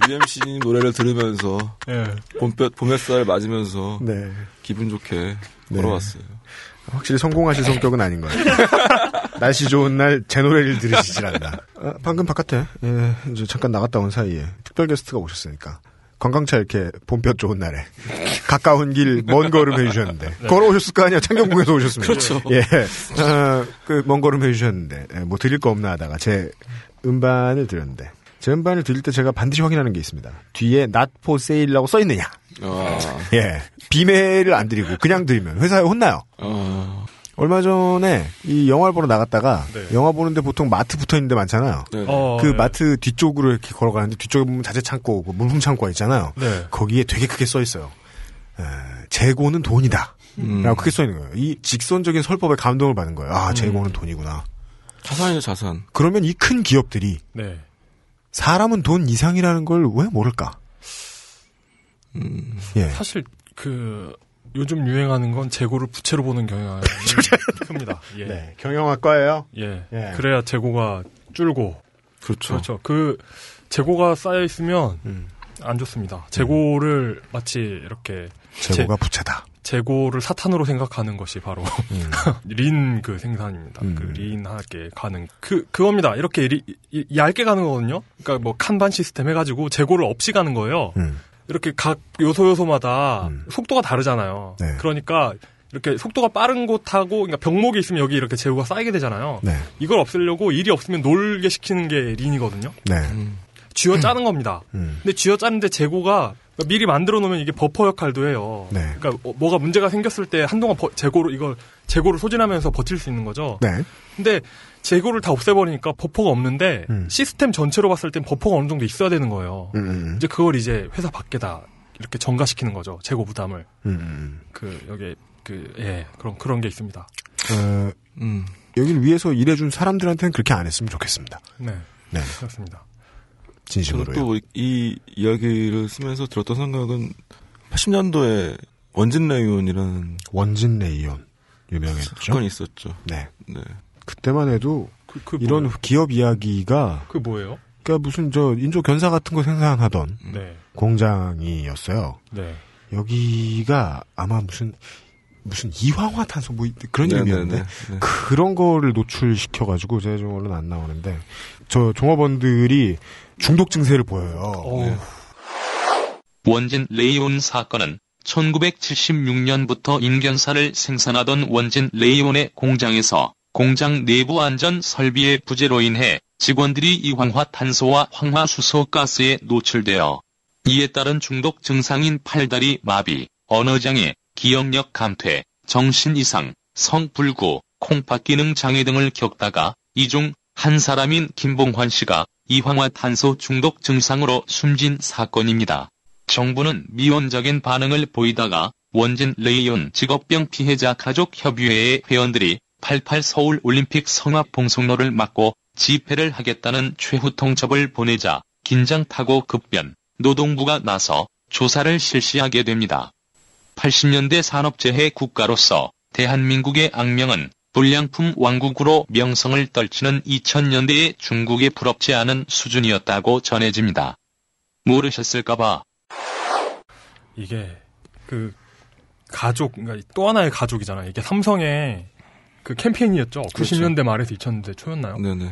UMC님 노래를 들으면서 예. 봄볕 봄햇살 맞으면서 네. 기분 좋게 네. 걸어왔어요. 확실히 성공하실 성격은 아닌 거예요. <laughs> 날씨 좋은 날 제 노래를 들으시질 않나. 아, 방금 바깥에 예, 이제 잠깐 나갔다 온 사이에 특별 게스트가 오셨으니까 관광차 이렇게 봄볕 좋은 날에 가까운 길 먼 걸음 해주셨는데 걸어오셨을 거 아니야 창경궁에서 오셨습니다. 그렇죠. 예, 아, 그먼 걸음 해주셨는데 예, 뭐 드릴 거 없나 하다가 제 음반을 드렸는데 제 음반을 드릴 때 제가 반드시 확인하는 게 있습니다. 뒤에 not for sale이라고 써 있느냐. 아, 예, 비매를 안 드리고 그냥 드리면 회사에 혼나요. 아, 얼마 전에 이 영화를 보러 나갔다가 네. 영화 보는데 보통 마트 붙어 있는 데 많잖아요. 네. 어, 그 네. 마트 뒤쪽으로 이렇게 걸어가는데 뒤쪽에 보면 자재 창고, 그 물품 창고가 있잖아요. 네. 거기에 되게 크게 써 있어요. 에, 재고는 돈이다. 음. 라고 크게 써 있는 거예요. 이 직선적인 설법에 감동을 받는 거예요. 아, 재고는 돈이구나. 자산이죠 자산. 그러면 이 큰 기업들이 네. 사람은 돈 이상이라는 걸 왜 모를까? 예. 사실 그 요즘 유행하는 건 재고를 부채로 보는 경향이 <laughs> 큽니다. 예. 네. 경영학과예요. 예. 예. 그래야 재고가 줄고 그렇죠. 그렇죠. 그 재고가 쌓여 있으면 음. 안 좋습니다. 재고를 마치 이렇게 재고가 부채다. 재고를 사탄으로 생각하는 것이 바로 음. <laughs> 린그 생산입니다. 음. 그 린하게 가는 그 그겁니다. 이렇게 리- 이- 얇게 가는 거거든요. 그러니까 뭐 칸반 시스템 해가지고 재고를 없이 가는 거예요. 음. 이렇게 각 요소 요소마다 음. 속도가 다르잖아요. 네. 그러니까 이렇게 속도가 빠른 곳하고 그러니까 병목이 있으면 여기 이렇게 재고가 쌓이게 되잖아요. 네. 이걸 없애려고 일이 없으면 놀게 시키는 게 lean이거든요. 네. 쥐어 짜는 겁니다. 음. 근데 쥐어 짜는데 재고가 미리 만들어 놓으면 이게 버퍼 역할도 해요. 네. 그러니까 어, 뭐가 문제가 생겼을 때 한동안 버- 재고로 이걸 재고를 소진하면서 버틸 수 있는 거죠. 네. 근데 재고를 다 없애버리니까 버퍼가 없는데 음. 시스템 전체로 봤을 땐 버퍼가 어느 정도 있어야 되는 거예요. 음, 음, 이제 그걸 이제 회사 밖에다 이렇게 전가시키는 거죠. 재고 부담을. 음, 음. 그 여기 그예 그런 그런 게 있습니다. 어, 음. 여길 위해서 일해준 사람들한테는 그렇게 안 했으면 좋겠습니다. 네 네. 그렇습니다. 저는 진심으로요. 또이 이야기를 쓰면서 들었던 생각은 80년도에 원진 레이온이라는 원진 레이온 유명했죠. 사건이 있었죠. 네. 네. 그때만 해도 그, 그 이런 뭐예요? 기업 이야기가 그 뭐예요? 그러니까 무슨 저 인조 견사 같은 거 생산하던 네 공장이었어요. 네. 여기가 아마 무슨 무슨 이황화 탄소 뭐 그런 네, 이름이었는데 네, 네. 그런 거를 노출시켜 가지고 제가 좀 얼른 안 나오는데 저 종업원들이 중독 증세를 보여요. 네. 원진 레이온 사건은 1976년부터 인견사를 생산하던 원진 레이온의 공장에서 공장 내부 안전 설비의 부재로 인해 직원들이 이황화 탄소와 황화수소 가스에 노출되어 이에 따른 중독 증상인 팔다리 마비, 언어장애, 기억력 감퇴, 정신 이상, 성불구, 콩팥 기능 장애 등을 겪다가 이 중 한 사람인 김봉환 씨가 이황화탄소 중독 증상으로 숨진 사건입니다. 정부는 미온적인 반응을 보이다가 원진 레이온 직업병 피해자 가족협의회의 회원들이 88 서울 올림픽 성악 봉송로를 막고 집회를 하겠다는 최후 통첩을 보내자 긴장 타고 급변, 노동부가 나서 조사를 실시하게 됩니다. 80년대 산업재해 국가로서 대한민국의 악명은 불량품 왕국으로 명성을 떨치는 2000년대의 중국에 부럽지 않은 수준이었다고 전해집니다. 모르셨을까봐 이게 그 가족 그러니까 또 하나의 가족이잖아요. 이게 삼성의 그 캠페인이었죠. 90년대 말에서 2000년대 초였나요? 네네.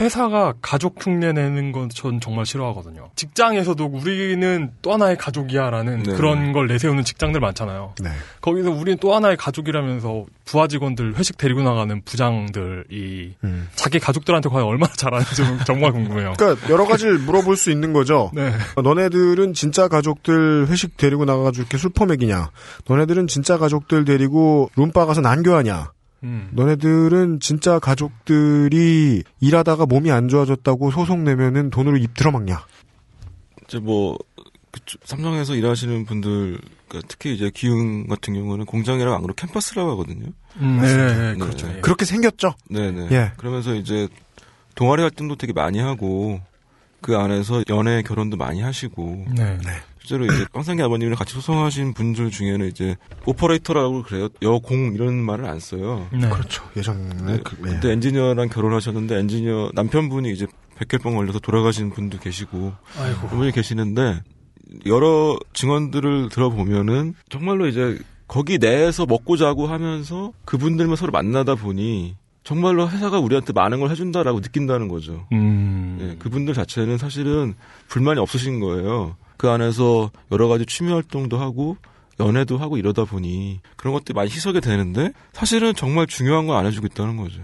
회사가 가족 흉내 내는 건 전 정말 싫어하거든요. 직장에서도 우리는 또 하나의 가족이야라는 네. 그런 걸 내세우는 직장들 많잖아요. 네. 거기서 우리는 또 하나의 가족이라면서 부하 직원들 회식 데리고 나가는 부장들이 음. 자기 가족들한테 과연 얼마나 잘하는지 좀 <laughs> 정말 궁금해요. 그러니까 여러 가지를 물어볼 수 있는 거죠. 네. 어, 너네들은 진짜 가족들 회식 데리고 나가가지고 이렇게 술 퍼먹이냐? 너네들은 진짜 가족들 데리고 룸바 가서 난교하냐? 음. 너네들은 진짜 가족들이 일하다가 몸이 안 좋아졌다고 소송 내면은 돈으로 입 들어막냐? 이제 뭐 그쪽- 삼성에서 일하시는 분들 그러니까 특히 이제 기흥 같은 경우는 공장이라 안 그러고 캠퍼스라고 하거든요. 음, 네, 네, 네. 그렇죠. 예. 그렇게 생겼죠. 네 네. 예. 그러면서 이제 동아리 활동도 되게 많이 하고 그 안에서 연애 결혼도 많이 하시고 네. 실제로 이제 황상기 아버님이랑 같이 소송하신 분들 중에는 이제 오퍼레이터라고 그래요. 여공 이런 말을 안 써요. 네. 그렇죠. 예전에 네, 그, 예. 그때 엔지니어랑 결혼하셨는데 엔지니어 남편분이 이제 백혈병 걸려서 돌아가신 분도 계시고 아이고. 분이 계시는데 여러 증언들을 들어보면은 정말로 이제 거기 내에서 먹고 자고 하면서 그분들만 서로 만나다 보니 정말로 회사가 우리한테 많은 걸 해준다라고 느낀다는 거죠. 음. 예, 그분들 자체는 사실은 불만이 없으신 거예요. 그 안에서 여러 가지 취미 활동도 하고 연애도 하고 이러다 보니 그런 것들이 많이 희석이 되는데 사실은 정말 중요한 건안 해주고 있다는 거죠.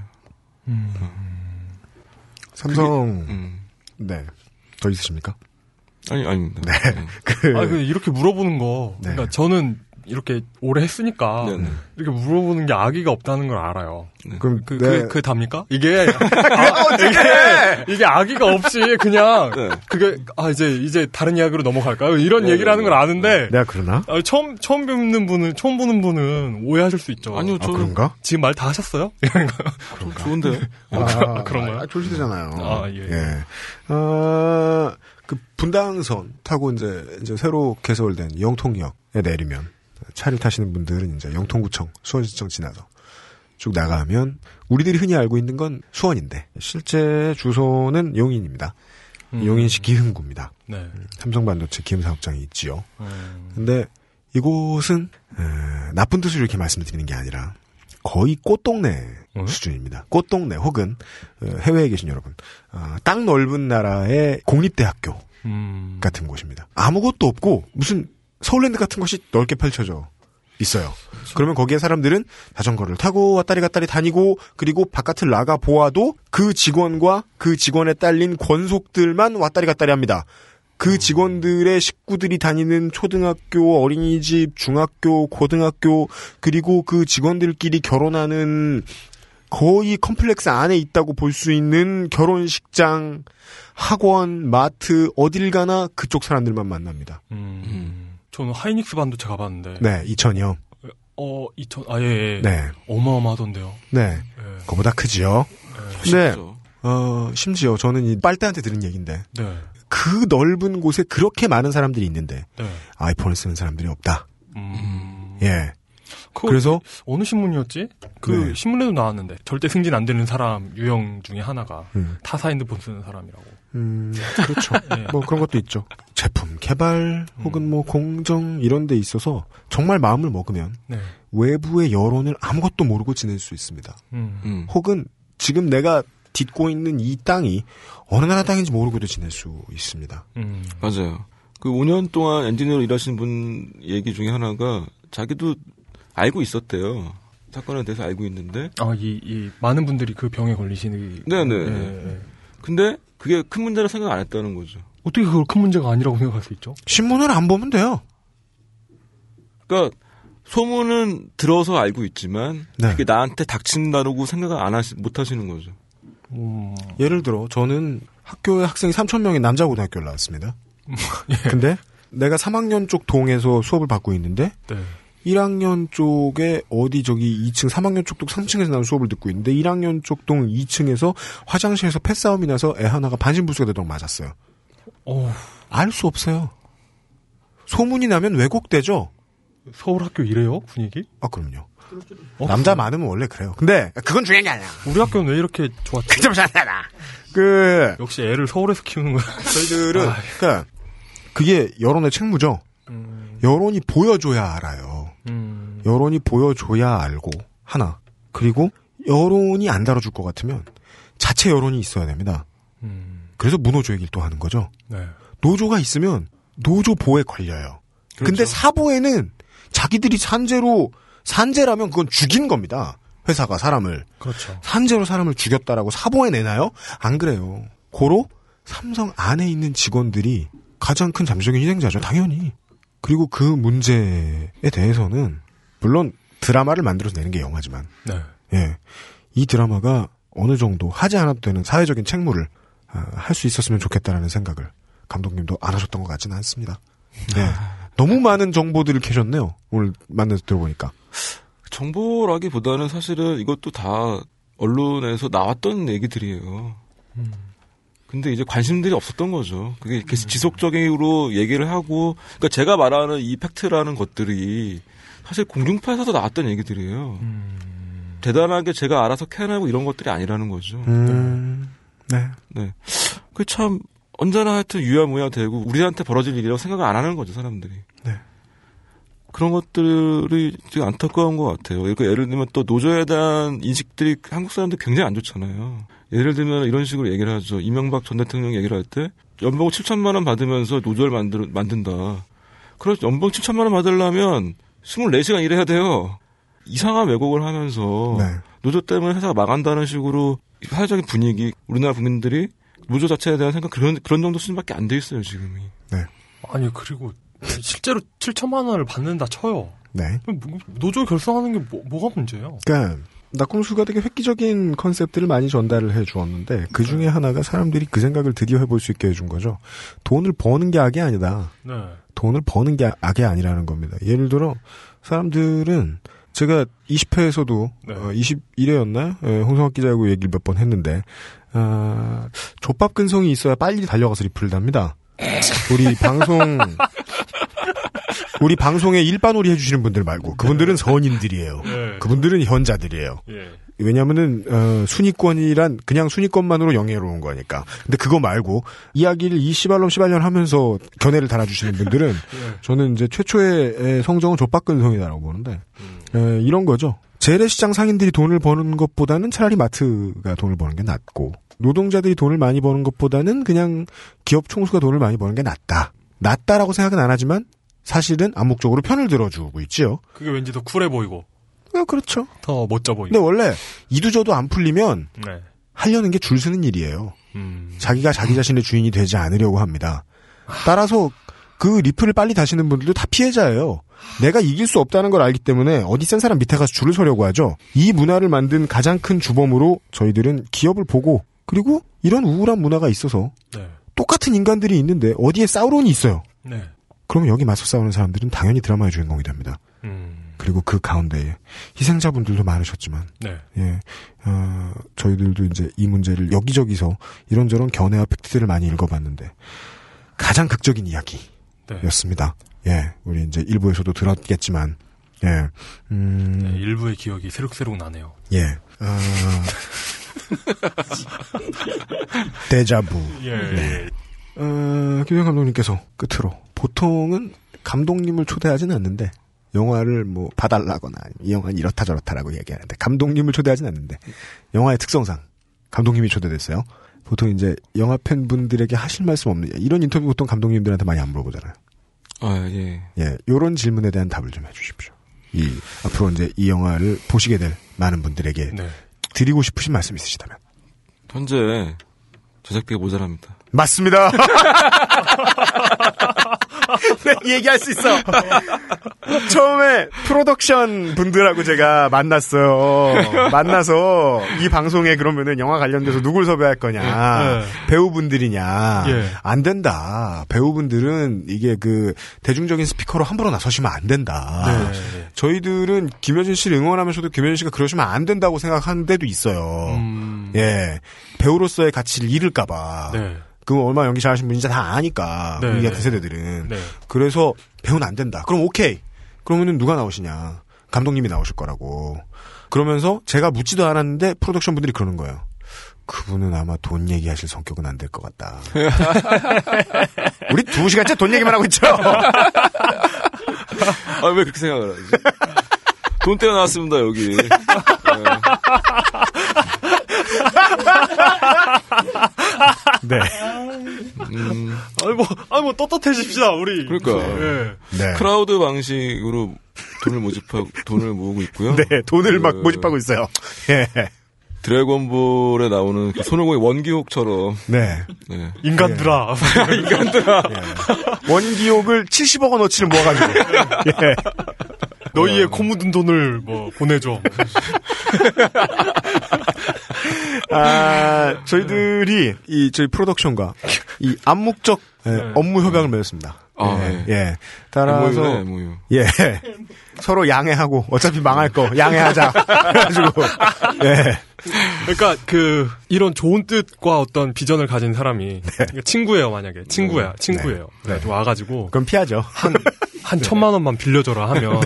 음. 삼성 음. 네. 더 있으십니까? 아니 아닙니다. 네. 그 아, 그 이렇게 물어보는 거. 네. 그러니까 저는 이렇게 오래 했으니까 네네. 이렇게 물어보는 게 악의가 없다는 걸 알아요. 그럼 그, 네. 그, 그 답니까? 이게, <laughs> 아, 이게, 이게 악의가 없이 그냥, 네. 그게, 아, 이제, 이제 다른 이야기로 넘어갈까요? 이런 네, 얘기를 하는 네, 걸 아는데, 내가 그러나? 아, 처음, 처음 뵙는 분은, 처음 보는 분은 오해하실 수 있죠. 아니요, 아 저는 그런가? 지금 말 다 하셨어요? <laughs> 좀 좋은데요. 아, <laughs> 그런가요? 아, 졸시대잖아요. 아, 예. 아, 그 분당선 타고 이제 이제 새로 개설된 영통역에 내리면 차를 타시는 분들은 이제 영통구청, 수원시청 지나서 쭉 나가면 우리들이 흔히 알고 있는 건 수원인데 실제 주소는 용인입니다. 음. 용인시 기흥구입니다. 네. 삼성반도체 기흥 사업장이 있지요. 음. 근데 이곳은 에, 나쁜 뜻으로 이렇게 말씀을 드리는 게 아니라 거의 꽃동네 응? 수준입니다. 꽃동네 혹은 어, 해외에 계신 여러분 어, 땅 넓은 나라의 공립대학교 음. 같은 곳입니다. 아무것도 없고 무슨 서울랜드 같은 것이 넓게 펼쳐져 있어요. 그러면 거기에 사람들은 자전거를 타고 왔다리 갔다리 다니고 그리고 바깥을 나가 보아도 그 직원과 그 직원에 딸린 권속들만 왔다리 갔다리 합니다. 그 직원들의 식구들이 다니는 초등학교, 어린이집, 중학교, 고등학교 그리고 그 직원들끼리 결혼하는 거의 컴플렉스 안에 있다고 볼 수 있는 결혼식장, 학원, 마트 어딜 가나 그쪽 사람들만 만납니다. 음. 저는 하이닉스 반도체 가봤는데. 네, 2000이요. 어, 2000, 아, 예, 예. 네, 어마어마하던데요. 네, 예. 그거보다 크지요. 네, 쉽죠. 어, 심지어 저는 이 빨대한테 들은 얘기인데 네. 그 넓은 곳에 그렇게 많은 사람들이 있는데 네. 아이폰을 쓰는 사람들이 없다. 음. 예. 그거 그래서 어느 신문이었지? 그 네. 신문에도 나왔는데 절대 승진 안 되는 사람 유형 중에 하나가 음, 타사 핸드폰 쓰는 사람이라고. 음, 그렇죠. 예. <laughs> 뭐 그런 것도 있죠. 제품 개발 혹은 뭐 공정 이런 데 있어서 정말 마음을 먹으면 네. 외부의 여론을 아무것도 모르고 지낼 수 있습니다. 음. 음. 혹은 지금 내가 딛고 있는 이 땅이 어느 나라 땅인지 모르고도 지낼 수 있습니다. 음. 맞아요. 그 5년 동안 엔지니어로 일하신 분 얘기 중에 하나가 자기도 알고 있었대요. 사건에 대해서 알고 있는데 아, 이, 이, 많은 분들이 그 병에 걸리시는. 네네. 예, 예. 근데 그게 큰 문제라 생각 안 했다는 거죠. 어떻게 그걸 큰 문제가 아니라고 생각할 수 있죠? 신문을 안 보면 돼요. 그러니까 소문은 들어서 알고 있지만 네. 그게 나한테 닥친다고 생각을 안 하시 못 하시는 거죠. 음. 예를 들어 저는 학교에 학생이 3천 명의 남자 고등학교를 나왔습니다. <laughs> 근데 내가 3학년 쪽 동에서 수업을 받고 있는데 네. 1학년 쪽에 어디 저기 2층, 3학년 쪽도 3층에서 나는 수업을 듣고 있는데 1학년 쪽 동 2층에서 화장실에서 패싸움이 나서 애 하나가 반신불수가 되도록 맞았어요. 알 수 없어요. 소문이 나면 왜곡되죠? 서울 학교 이래요? 분위기? 아, 그럼요. 어, 남자 많으면 원래 그래요. 근데 그건 중요한 게 아니야. 우리 학교는 왜 이렇게 좋았지? <laughs> 좀 잘하나. 그 역시 애를 서울에서 키우는 거야. 저희들은 아, 그러니까 그게 여론의 책무죠. 음. 여론이 보여줘야 알아요. 음. 여론이 보여줘야 알고 하나 그리고 여론이 안 다뤄줄 것 같으면 자체 여론이 있어야 됩니다. 음. 그래서 무노조 얘기를 또 하는 거죠. 네. 노조가 있으면 노조 보에 걸려요. 그렇죠. 근데 사보에는 자기들이 산재로 산재라면 그건 죽인 겁니다. 회사가 사람을 그렇죠. 산재로 사람을 죽였다라고 사보에 내나요? 안 그래요. 고로 삼성 안에 있는 직원들이 가장 큰 잠재적인 희생자죠. 당연히. 그리고 그 문제에 대해서는 물론 드라마를 만들어서 내는 게 영화지만 네. 예. 이 드라마가 어느 정도 하지 않아도 되는 사회적인 책무를 아, 할수 있었으면 좋겠다라는 생각을 감독님도 안 하셨던 것 같지는 않습니다. 네. 너무 많은 정보들을 캐셨네요. 오늘 만나서 들어보니까. 정보라기보다는 사실은 이것도 다 언론에서 나왔던 얘기들이에요. 음. 근데 이제 관심들이 없었던 거죠. 그게 계속 지속적으로 얘기를 하고, 그러니까 제가 말하는 이 팩트라는 것들이 사실 공중파에서도 나왔던 얘기들이에요. 음. 대단하게 제가 알아서 캐내고 이런 것들이 아니라는 거죠. 음, 네. 네. 그 참 언제나 하여튼 유야무야 되고 우리한테 벌어질 일이라고 생각을 안 하는 거죠 사람들이. 네. 그런 것들이 되게 안타까운 것 같아요. 그러니까 예를 들면 또 노조에 대한 인식들이 한국 사람들 굉장히 안 좋잖아요. 예를 들면 이런 식으로 얘기를 하죠. 이명박 전 대통령 얘기를 할 때 연봉 7천만 원 받으면서 노조를 만들, 만든다. 그래서 연봉 7천만 원 받으려면 24시간 일해야 돼요. 이상한 왜곡을 하면서 네. 노조 때문에 회사가 망한다는 식으로 사회적인 분위기, 우리나라 국민들이 노조 자체에 대한 생각 그런 그런 정도 수준밖에 안 돼 있어요 지금이. 아니 그리고 실제로 7천만 원을 받는다 쳐요. 네. 뭐, 노조 결성하는 게 뭐, 뭐가 문제예요? 그러니까 낙공수가 되게 획기적인 컨셉들을 많이 전달을 해 주었는데 그 중에 하나가 사람들이 그 생각을 드디어 해볼 수 있게 해준 거죠. 돈을 버는 게 악이 아니다. 네. 돈을 버는 게 악이 아니라는 겁니다. 예를 들어 사람들은 제가 20회에서도 네. 어, 21회였나요? 예, 홍성학 기자하고 얘기를 몇 번 했는데 아, 족밥 근성이 있어야 빨리 달려가서 리플을 답니다. 우리 방송 <laughs> 우리 방송에 일반놀이 해주시는 분들 말고 그분들은 선인들이에요. 예. 그분들은 현자들이에요. 예. 왜냐면은 어, 순위권이란 그냥 순위권만으로 영예로운 거니까. 근데 그거 말고 이야기를 이 시발놈 시발년 하면서 견해를 달아주시는 분들은 <laughs> 예. 저는 이제 최초의 에, 성정은 족박근성이다라고 보는데 에, 이런 거죠. 재래시장 상인들이 돈을 버는 것보다는 차라리 마트가 돈을 버는 게 낫고 노동자들이 돈을 많이 버는 것보다는 그냥 기업 총수가 돈을 많이 버는 게 낫다. 낫다라고 생각은 안 하지만 사실은 암묵적으로 편을 들어주고 있지요. 그게 왠지 더 쿨해 보이고 어, 그렇죠. 더 멋져 보이고. 근데 원래 이두저도 안 풀리면 네. 하려는 게 줄 서는 일이에요. 음. 자기가 자기 자신의 주인이 되지 않으려고 합니다. 따라서 그 리플을 빨리 다시는 분들도 다 피해자예요. 내가 이길 수 없다는 걸 알기 때문에 어디 센 사람 밑에 가서 줄을 서려고 하죠. 이 문화를 만든 가장 큰 주범으로 저희들은 기업을 보고 그리고 이런 우울한 문화가 있어서 네. 똑같은 인간들이 있는데 어디에 사우론이 있어요. 네. 그러면 여기 맞서 싸우는 사람들은 당연히 드라마의 주인공이 됩니다. 음. 그리고 그 가운데에 희생자분들도 많으셨지만 네. 예, 어, 저희들도 이제 이 문제를 여기저기서 이런저런 견해와 팩트들을 많이 읽어봤는데 가장 극적인 이야기였습니다. 네. 예, 우리 이제 일부에서도 들었겠지만 예, 음, 네, 일부의 기억이 새록새록 나네요. 예, 어, <laughs> 데자부. 예. 네. 어, 김영 감독님께서 끝으로 보통은 감독님을 초대하지는 않는데 영화를 뭐 봐달라거나 이 영화는 이렇다 저렇다라고 얘기하는데 감독님을 초대하지는 않는데 영화의 특성상 감독님이 초대됐어요. 보통 이제 영화 팬분들에게 하실 말씀 없는 이런 인터뷰 보통 감독님들한테 많이 안 물어보잖아요. 아, 예. 예, 요런 질문에 대한 답을 좀 해주십시오. 이 앞으로 이제 이 영화를 보시게 될 많은 분들에게 네. 드리고 싶으신 말씀 있으시다면 현재 제작비가 모자랍니다. 맞습니다. <laughs> 네, 얘기할 수 있어. 처음에 프로덕션 분들하고 제가 만났어요. 만나서 이 방송에 그러면은 영화 관련돼서 누굴 섭외할 거냐. 네. 배우분들이냐. 예. 안 된다. 배우분들은 이게 그 대중적인 스피커로 함부로 나서시면 안 된다. 네. 저희들은 김효진 씨를 응원하면서도 김효진 씨가 그러시면 안 된다고 생각하는 데도 있어요. 음. 예. 배우로서의 가치를 잃을까봐. 네. 그 얼마 연기 잘하신 분인지 다 아니까. 네, 우리 네. 같은 세대들은. 네. 그래서 배우는 안 된다. 그럼 오케이. 그러면은 누가 나오시냐. 감독님이 나오실 거라고. 그러면서 제가 묻지도 않았는데 프로덕션 분들이 그러는 거예요. 그분은 아마 돈 얘기하실 성격은 안 될 것 같다. <laughs> 우리 두 시간째 돈 얘기만 하고 있죠? <laughs> 아, 왜 그렇게 생각을 하지? 돈 떼어 나왔습니다, 여기. <laughs> <laughs> 네. 네. 음, 아니 뭐, 아니 뭐 떳떳해집시다 우리. 그러니까. 예. 네. 크라우드 방식으로 돈을 모집하고, 돈을 모으고 있고요. 네, 돈을 막 그 모집하고 있어요. 예. 드래곤볼에 나오는 그 손오공의 원기옥처럼, 네. 네. 인간들아. <laughs> 원기옥을 70억 원어치를 모아가지고. <laughs> 예. 너희의 코 묻은 돈을 뭐 보내줘. 아, 저희들이 이 저희 프로덕션과 이 암묵적 예, 네. 업무 협약을 맺었습니다. 아, 예. 네. 예. 따라서 MOU 네, MOU. 예. 서로 양해하고 어차피 망할 거 양해하자. <laughs> 그래가지고 예. 그러니까 그 이런 좋은 뜻과 어떤 비전을 가진 사람이 그러니까 친구예요 만약에 친구야 친구예요. 그래가지고 와가지고 그럼 피하죠. 한, 한 천만 원만 빌려줘라 하면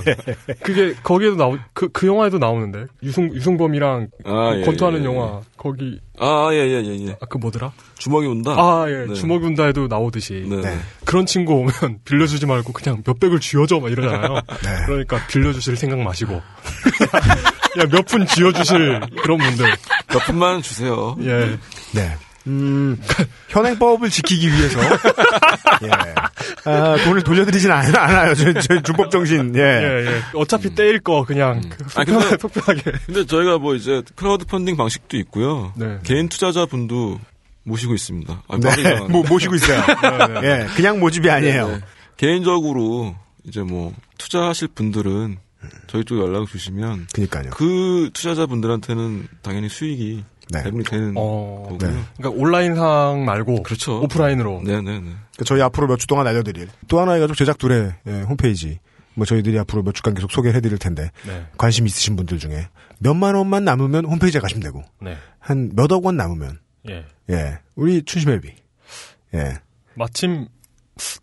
그게 거기에도 나오 그, 그 영화에도 나오는데 유승 유승범이랑 아, 그 예, 권투하는 예, 영화 거기 아, 예, 예, 예, 예. 아 그 뭐더라? 주먹이 온다? 아예 네. 주먹이 운다에도 나오듯이 네. 네. 그런 친구 오면 <laughs> 빌려주지 말고 그냥 몇 백을 쥐어줘 막 이러잖아요. 네. 그러니까 빌려주실 생각 마시고 <laughs> 몇 푼 쥐어주실 그런 분들 몇 푼만 주세요. 예 네. 음, <laughs> 현행법을 지키기 위해서, <laughs> 예. 아, 돈을 돌려드리진 않, 않아요. 저희, 저희 준법 정신, 예. 예, 예. 어차피 떼일 거 그냥 그 아, 근데- 속편하게. 근데 저희가 뭐 이제 크라우드 펀딩 방식도 있고요. 네. 개인 투자자 분도 모시고 있습니다. 아, 네. 뭐, 모시고 있어요. 네, 예, 그냥 모집이 아니에요. 네. 개인적으로 이제 뭐 투자하실 분들은 저희 쪽 연락을 주시면 그니까요. 그 투자자분들한테는 당연히 수익이 네. 배분이 되는 어, 거고요. 네. 그러니까 온라인상 말고 그렇죠. 오프라인으로. 네 네 네. 그 저희 앞으로 몇 주 동안 알려드릴 또 하나의 가족 제작두레 예, 홈페이지 뭐 저희들이 앞으로 몇 주간 계속 소개를 해드릴 텐데 네, 관심 있으신 분들 중에 몇만 원만 남으면 홈페이지에 가시면 되고 네, 한 몇억 원 남으면 예. 예 우리 춘심회비 예 마침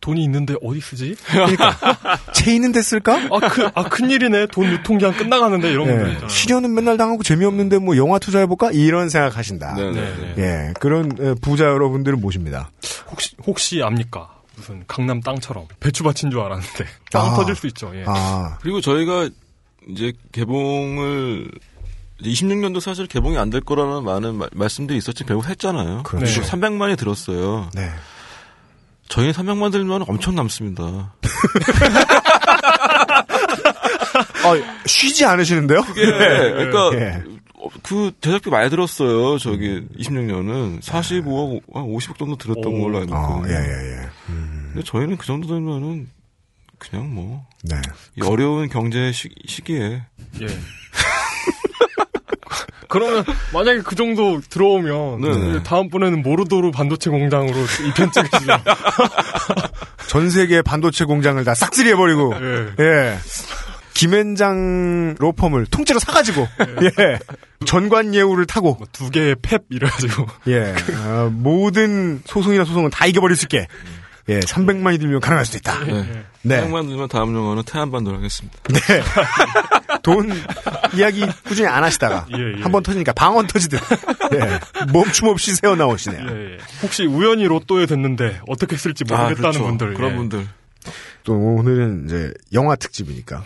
돈이 있는데 어디 쓰지? 채 있는데 쓸까? 아, 그, 아, 큰일이네. 돈 유통기한 끝나가는데 이런 예. 있잖아요. 실현은 맨날 당하고 재미없는데 뭐 영화 투자해볼까? 이런 생각하신다. 네, 네. 네, 네. 예, 그런 에, 부자 여러분들을 모십니다. 혹시, 혹시 압니까? 무슨 강남 땅처럼 배추밭인 줄 알았는데 <laughs> 땅 아. 터질 수 있죠. 예. 아, 그리고 저희가 이제 개봉을 이제 26년도 사실 개봉이 안 될 거라는 많은 마- 말씀들이 있었지 결국 했잖아요. 그렇죠. 네. 300만이 들었어요. 네. 저희는 300만 들면 엄청 남습니다. <laughs> 아, 쉬지 않으시는데요? 예, 그러니까 예. 어, 그 제작비 많이 들었어요. 저기 26년은 45억, 한 50억 정도 들었던 오. 걸로 알고 어, 있거든요. 예, 예, 예. 음, 근데 저희는 그 정도 되면은 그냥 뭐 네. 이 어려운 경제 시, 시기에 예. <laughs> 그러면 <laughs> 만약에 그 정도 들어오면 네. 예, 다음번에는 모르도르 반도체 공장으로 이편 찍으시죠. <laughs> 전 세계 반도체 공장을 다 싹쓸이 해버리고, 예. 예. 김앤장 로펌을 통째로 사가지고, 예. 전관 예우를 타고, 뭐두 개의 펩 이래가지고 예. 어, 모든 소송이나 소송은 다 이겨버릴 수 있게, 예. 300만이 들면 가능할 수도 있다. 네. 네. 300만 들면 다음 영화는 태안반도를 하겠습니다. 네. <laughs> 돈 이야기 꾸준히 안 하시다가 예, 예. 한번 터지니까 방언 터지듯 예. 멈춤 없이 새어 나오시네요. 예, 예. 혹시 우연히 로또에 됐는데 어떻게 쓸지 모르겠다는 그렇죠. 분들 그런 예. 분들 또 오늘은 이제 영화 특집이니까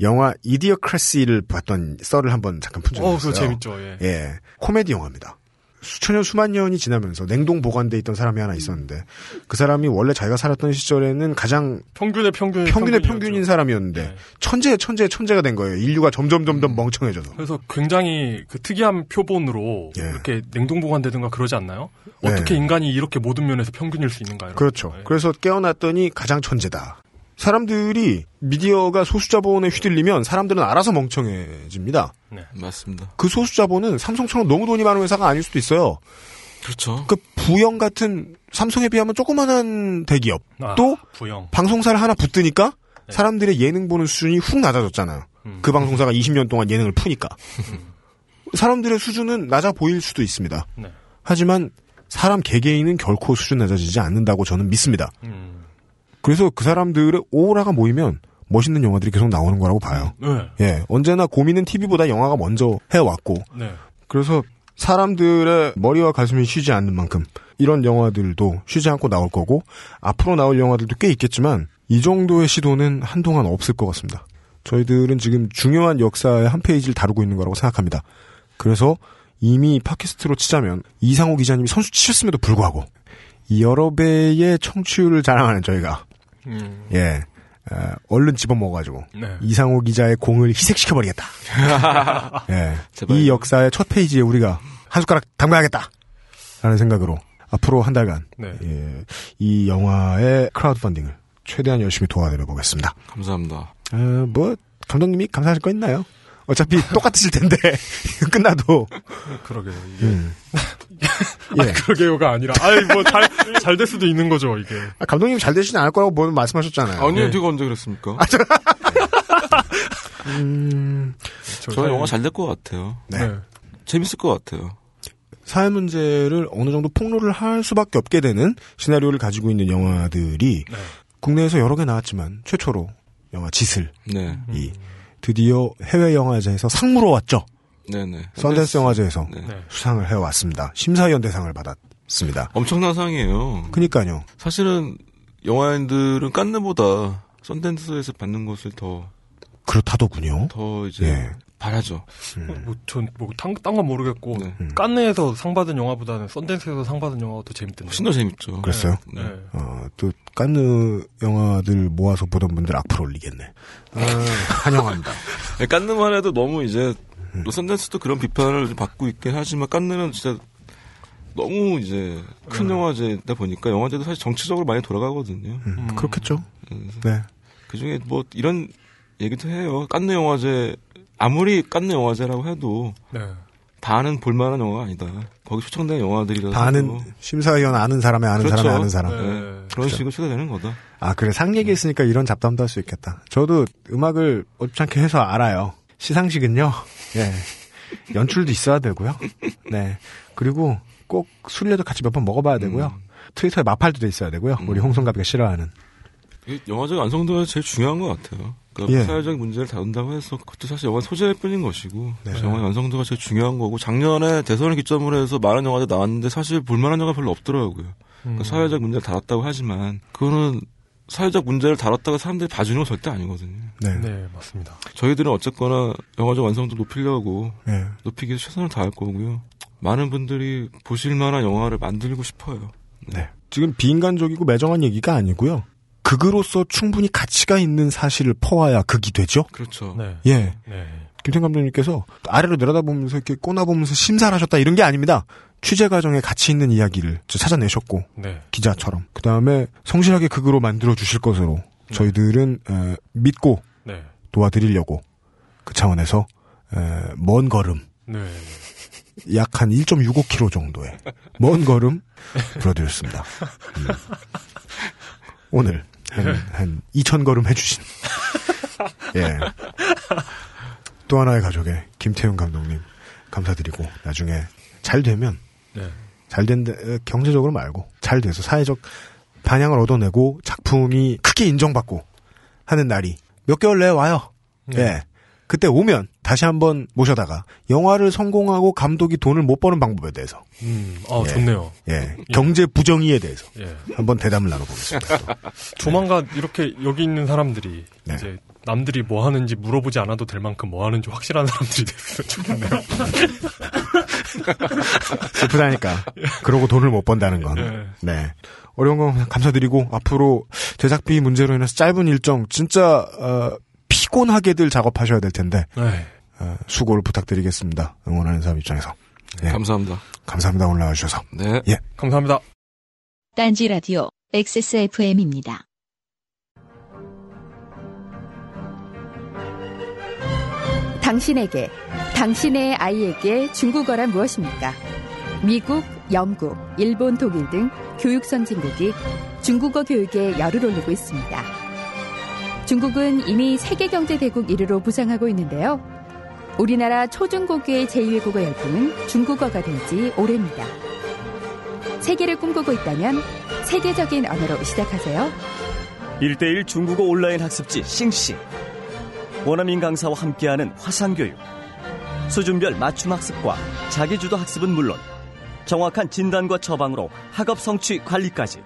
영화 이디어크래시를 봤던 썰을 한번 잠깐 푼 적이 어, 있어요. 그거 재밌죠. 예. 예, 코미디 영화입니다. 수천 년 수만 년이 지나면서 냉동 보관돼 있던 사람이 하나 있었는데 그 사람이 원래 자기가 살았던 시절에는 가장 평균의 평균 평균의 평균인 사람이었는데 네. 천재의 천재의 천재가 된 거예요. 인류가 점점 점점 멍청해져서. 그래서 굉장히 그 특이한 표본으로 예. 이렇게 냉동 보관되든가 그러지 않나요? 네. 어떻게 인간이 이렇게 모든 면에서 평균일 수 있는가? 이런 그렇죠. 거. 예. 그래서 깨어났더니 가장 천재다. 사람들이 미디어가 소수 자본에 휘둘리면 사람들은 알아서 멍청해집니다. 네. 맞습니다. 그 소수 자본은 삼성처럼 너무 돈이 많은 회사가 아닐 수도 있어요. 그렇죠. 그 부영 같은 삼성에 비하면 조그만한 대기업 아, 또 부영. 방송사를 하나 붙드니까 네. 사람들의 예능 보는 수준이 훅 낮아졌잖아요. 음. 그 방송사가 20년 동안 예능을 푸니까. 사람들의 수준은 낮아 보일 수도 있습니다. 네. 하지만 사람 개개인은 결코 수준 낮아지지 않는다고 저는 믿습니다. 음. 그래서 그 사람들의 오라가 모이면 멋있는 영화들이 계속 나오는 거라고 봐요. 네. 예, 언제나 고민은 TV보다 영화가 먼저 해왔고, 네. 그래서 사람들의 머리와 가슴이 쉬지 않는 만큼 이런 영화들도 쉬지 않고 나올 거고, 앞으로 나올 영화들도 꽤 있겠지만, 이 정도의 시도는 한동안 없을 것 같습니다. 저희들은 지금 중요한 역사의 한 페이지를 다루고 있는 거라고 생각합니다. 그래서 이미 팟캐스트로 치자면 이상호 기자님이 선수 치셨음에도 불구하고 이 여러 배의 청취율을 자랑하는 저희가 음. 예 에, 얼른 집어먹어가지고 네. 이상호 기자의 공을 희색시켜버리겠다. <laughs> 예, 제발. 이 역사의 첫 페이지에 우리가 한 숟가락 담가야겠다. 라는 생각으로 앞으로 한 달간 네. 예, 이 영화의 크라우드 펀딩을 최대한 열심히 도와드려 보겠습니다. 감사합니다. 어, 뭐 감독님이 감사하실 거 있나요? 어차피 똑같으실 텐데 <laughs> 끝나도 그러게요. 이게 음. <laughs> 아니, 예. 그러게요가 아니라 아이 뭐잘 잘 될 수도 있는 거죠 이게. 아, 감독님 잘 되시지 않을 거라고 뭐 말씀하셨잖아요. 아니요, 네. 제가 언제 그랬습니까? <laughs> 음, 저는 영화 잘 될 것 같아요. 네. 네. 재밌을 것 같아요. 사회 문제를 어느 정도 폭로를 할 수밖에 없게 되는 시나리오를 가지고 있는 영화들이 네. 국내에서 여러 개 나왔지만 최초로 영화 지슬이 네. 드디어 해외 영화제에서 상무로 왔죠. 네네. 썬댄스 영화제에서 네. 네. 수상을 해왔습니다. 심사위원 대상을 받았습니다. 엄청난 상이에요. 그니까요. 사실은 영화인들은 깐느보다 썬댄스에서 받는 것을 더, 그렇다더군요. 더 이제 예. 바라죠. 뭐전뭐딴건 모르겠고 네. 음. 깐느에서 상 받은 영화보다는 썬댄스에서 상 받은 영화가 더 재밌던데. 훨씬 더 재밌죠. 그랬어요? 네. 어, 또 깐느 영화들 모아서 보던 분들 악플 올리겠네. 아, 환영합니다. 네, 깐느만 해도 너무 이제 또 썬댄스도 그런 비판을 좀 받고 있긴 하지만 깐느는 진짜 너무 이제 큰 영화제다 보니까 영화제도 사실 정치적으로 많이 돌아가거든요. 음, 음. 그렇겠죠. 음, 네. 그 중에 뭐 이런 얘기도 해요. 깐느 영화제 아무리 깐느 영화제라고 해도 네. 다는 볼만한 영화가 아니다. 거기 초청된 영화들이라서 다 아는 심사위원 아는 사람의 아는 그렇죠. 사람의 아는 사람. 네. 그런 그렇죠. 식으로 취재되는 거다. 아 그래 상 얘기했으니까 이런 잡담도 할 수 있겠다. 저도 음악을 어렵지 해서 알아요. 시상식은요. <laughs> 예. 연출도 있어야 되고요. 네. 그리고 꼭 술래도 같이 몇 번 먹어봐야 되고요. 음. 트위터에 마팔도 돼 있어야 되고요. 우리 홍성갑이가 싫어하는. 영화적 완성도가 제일 중요한 것 같아요. 그러니까 예. 사회적 문제를 다룬다고 해서 그것도 사실 영화 소재일 뿐인 것이고 네. 영화 완성도가 제일 중요한 거고 작년에 대선을 기점으로 해서 많은 영화들 나왔는데 사실 볼만한 영화 별로 없더라고요. 음. 그러니까 사회적 문제를 다뤘다고 하지만 그거는 사회적 문제를 다뤘다가 사람들이 봐주는 건 절대 아니거든요. 네. 네, 맞습니다. 저희들은 어쨌거나 영화적 완성도 높이려고 네. 높이기 위해서 최선을 다할 거고요. 많은 분들이 보실 만한 영화를 만들고 싶어요. 네. 지금 비인간적이고 매정한 얘기가 아니고요. 극으로서 충분히 가치가 있는 사실을 퍼와야 극이 되죠. 그렇죠. 네. 예. 네. 김태형 감독님께서 아래로 내려다보면서 이렇게 꼬나보면서 심사를 하셨다 이런 게 아닙니다. 취재 과정에 가치 있는 이야기를 찾아내셨고 네. 기자처럼 그 다음에 성실하게 극으로 만들어 주실 것으로 저희들은 에, 믿고 네. 도와드리려고 그 차원에서 에, 먼 걸음 네. 약한 1.65km 정도의 먼 걸음 <laughs> 불러드렸습니다. 음. 오늘 한, 한 2,000걸음 해주신 <laughs> 예. 또 하나의 가족의 김태훈 감독님 감사드리고 나중에 잘 되면 네. 잘 된다 경제적으로 말고 잘 돼서 사회적 반향을 얻어내고 작품이 크게 인정받고 하는 날이 몇 개월 내에 와요. 네. 예. 그때 오면 다시 한번 모셔다가 영화를 성공하고 감독이 돈을 못 버는 방법에 대해서 음, 아, 예. 좋네요. 예. 경제 부정의에 대해서 예. 한번 대담을 나눠보겠습니다. 또. <laughs> 조만간 이렇게 여기 있는 사람들이 네. 이제 남들이 뭐 하는지 물어보지 않아도 될 만큼 뭐 하는지 확실한 사람들이 됐으면 좋겠네요. <laughs> 슬프다니까. 그러고 돈을 못 번다는 건. 예. 네. 어려운 건 감사드리고 앞으로 제작비 문제로 인해서 짧은 일정 진짜 어, 피곤하게들 작업하셔야 될 텐데 네. 어, 수고를 부탁드리겠습니다. 응원하는 사람 입장에서. 네. 감사합니다. 감사합니다. 올라와 주셔서. 네. 감사합니다. 딴지 라디오 XSFM입니다. 당신에게, 당신의 아이에게 중국어란 무엇입니까? 미국, 영국, 일본, 독일 등 교육 선진국이 중국어 교육에 열을 올리고 있습니다. 중국은 이미 세계 경제 대국 1위로 부상하고 있는데요. 우리나라 초중고교의 제2외국어 열풍은 중국어가 된 지 오래입니다. 세계를 꿈꾸고 있다면 세계적인 언어로 시작하세요. 1대1 중국어 온라인 학습지 싱싱 원어민 강사와 함께하는 화상교육 수준별 맞춤 학습과 자기주도 학습은 물론 정확한 진단과 처방으로 학업 성취 관리까지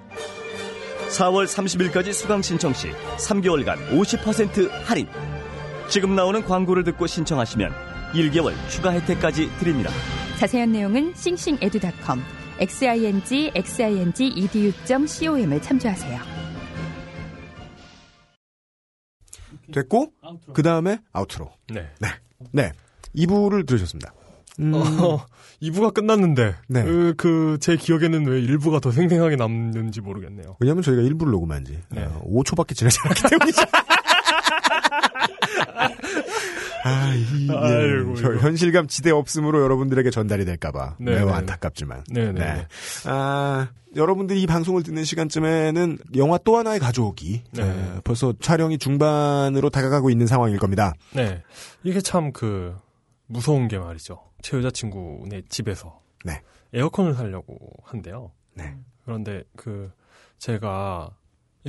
4월 30일까지 수강 신청 시 3개월간 50% 할인 지금 나오는 광고를 듣고 신청하시면 1개월 추가 혜택까지 드립니다 자세한 내용은 싱싱에듀닷컴 xing xing edu.com을 참조하세요. 됐고 그 다음에 아우트로. 네. 네. 2부를 들으셨습니다. 음, 어, 2부가 끝났는데 네. 그제 기억에는 왜 1부가 더 생생하게 남는지 모르겠네요. 왜냐면 저희가 1부를 녹음한 지 네. 어, 5초밖에 지나지 않았기 때문이죠. <laughs> 아, 이, 예. 아이고, 저. 현실감 지대 없음으로 여러분들에게 전달이 될까봐 네, 매우 네. 안타깝지만. 네, 네, 네. 아, 여러분들이 이 방송을 듣는 시간쯤에는 영화 또 하나의 가족이 네. 에, 벌써 촬영이 중반으로 다가가고 있는 상황일 겁니다. 네. 이게 참 그 무서운 게 말이죠. 제 여자친구네 집에서 네. 에어컨을 사려고 한대요. 네. 그런데 그 제가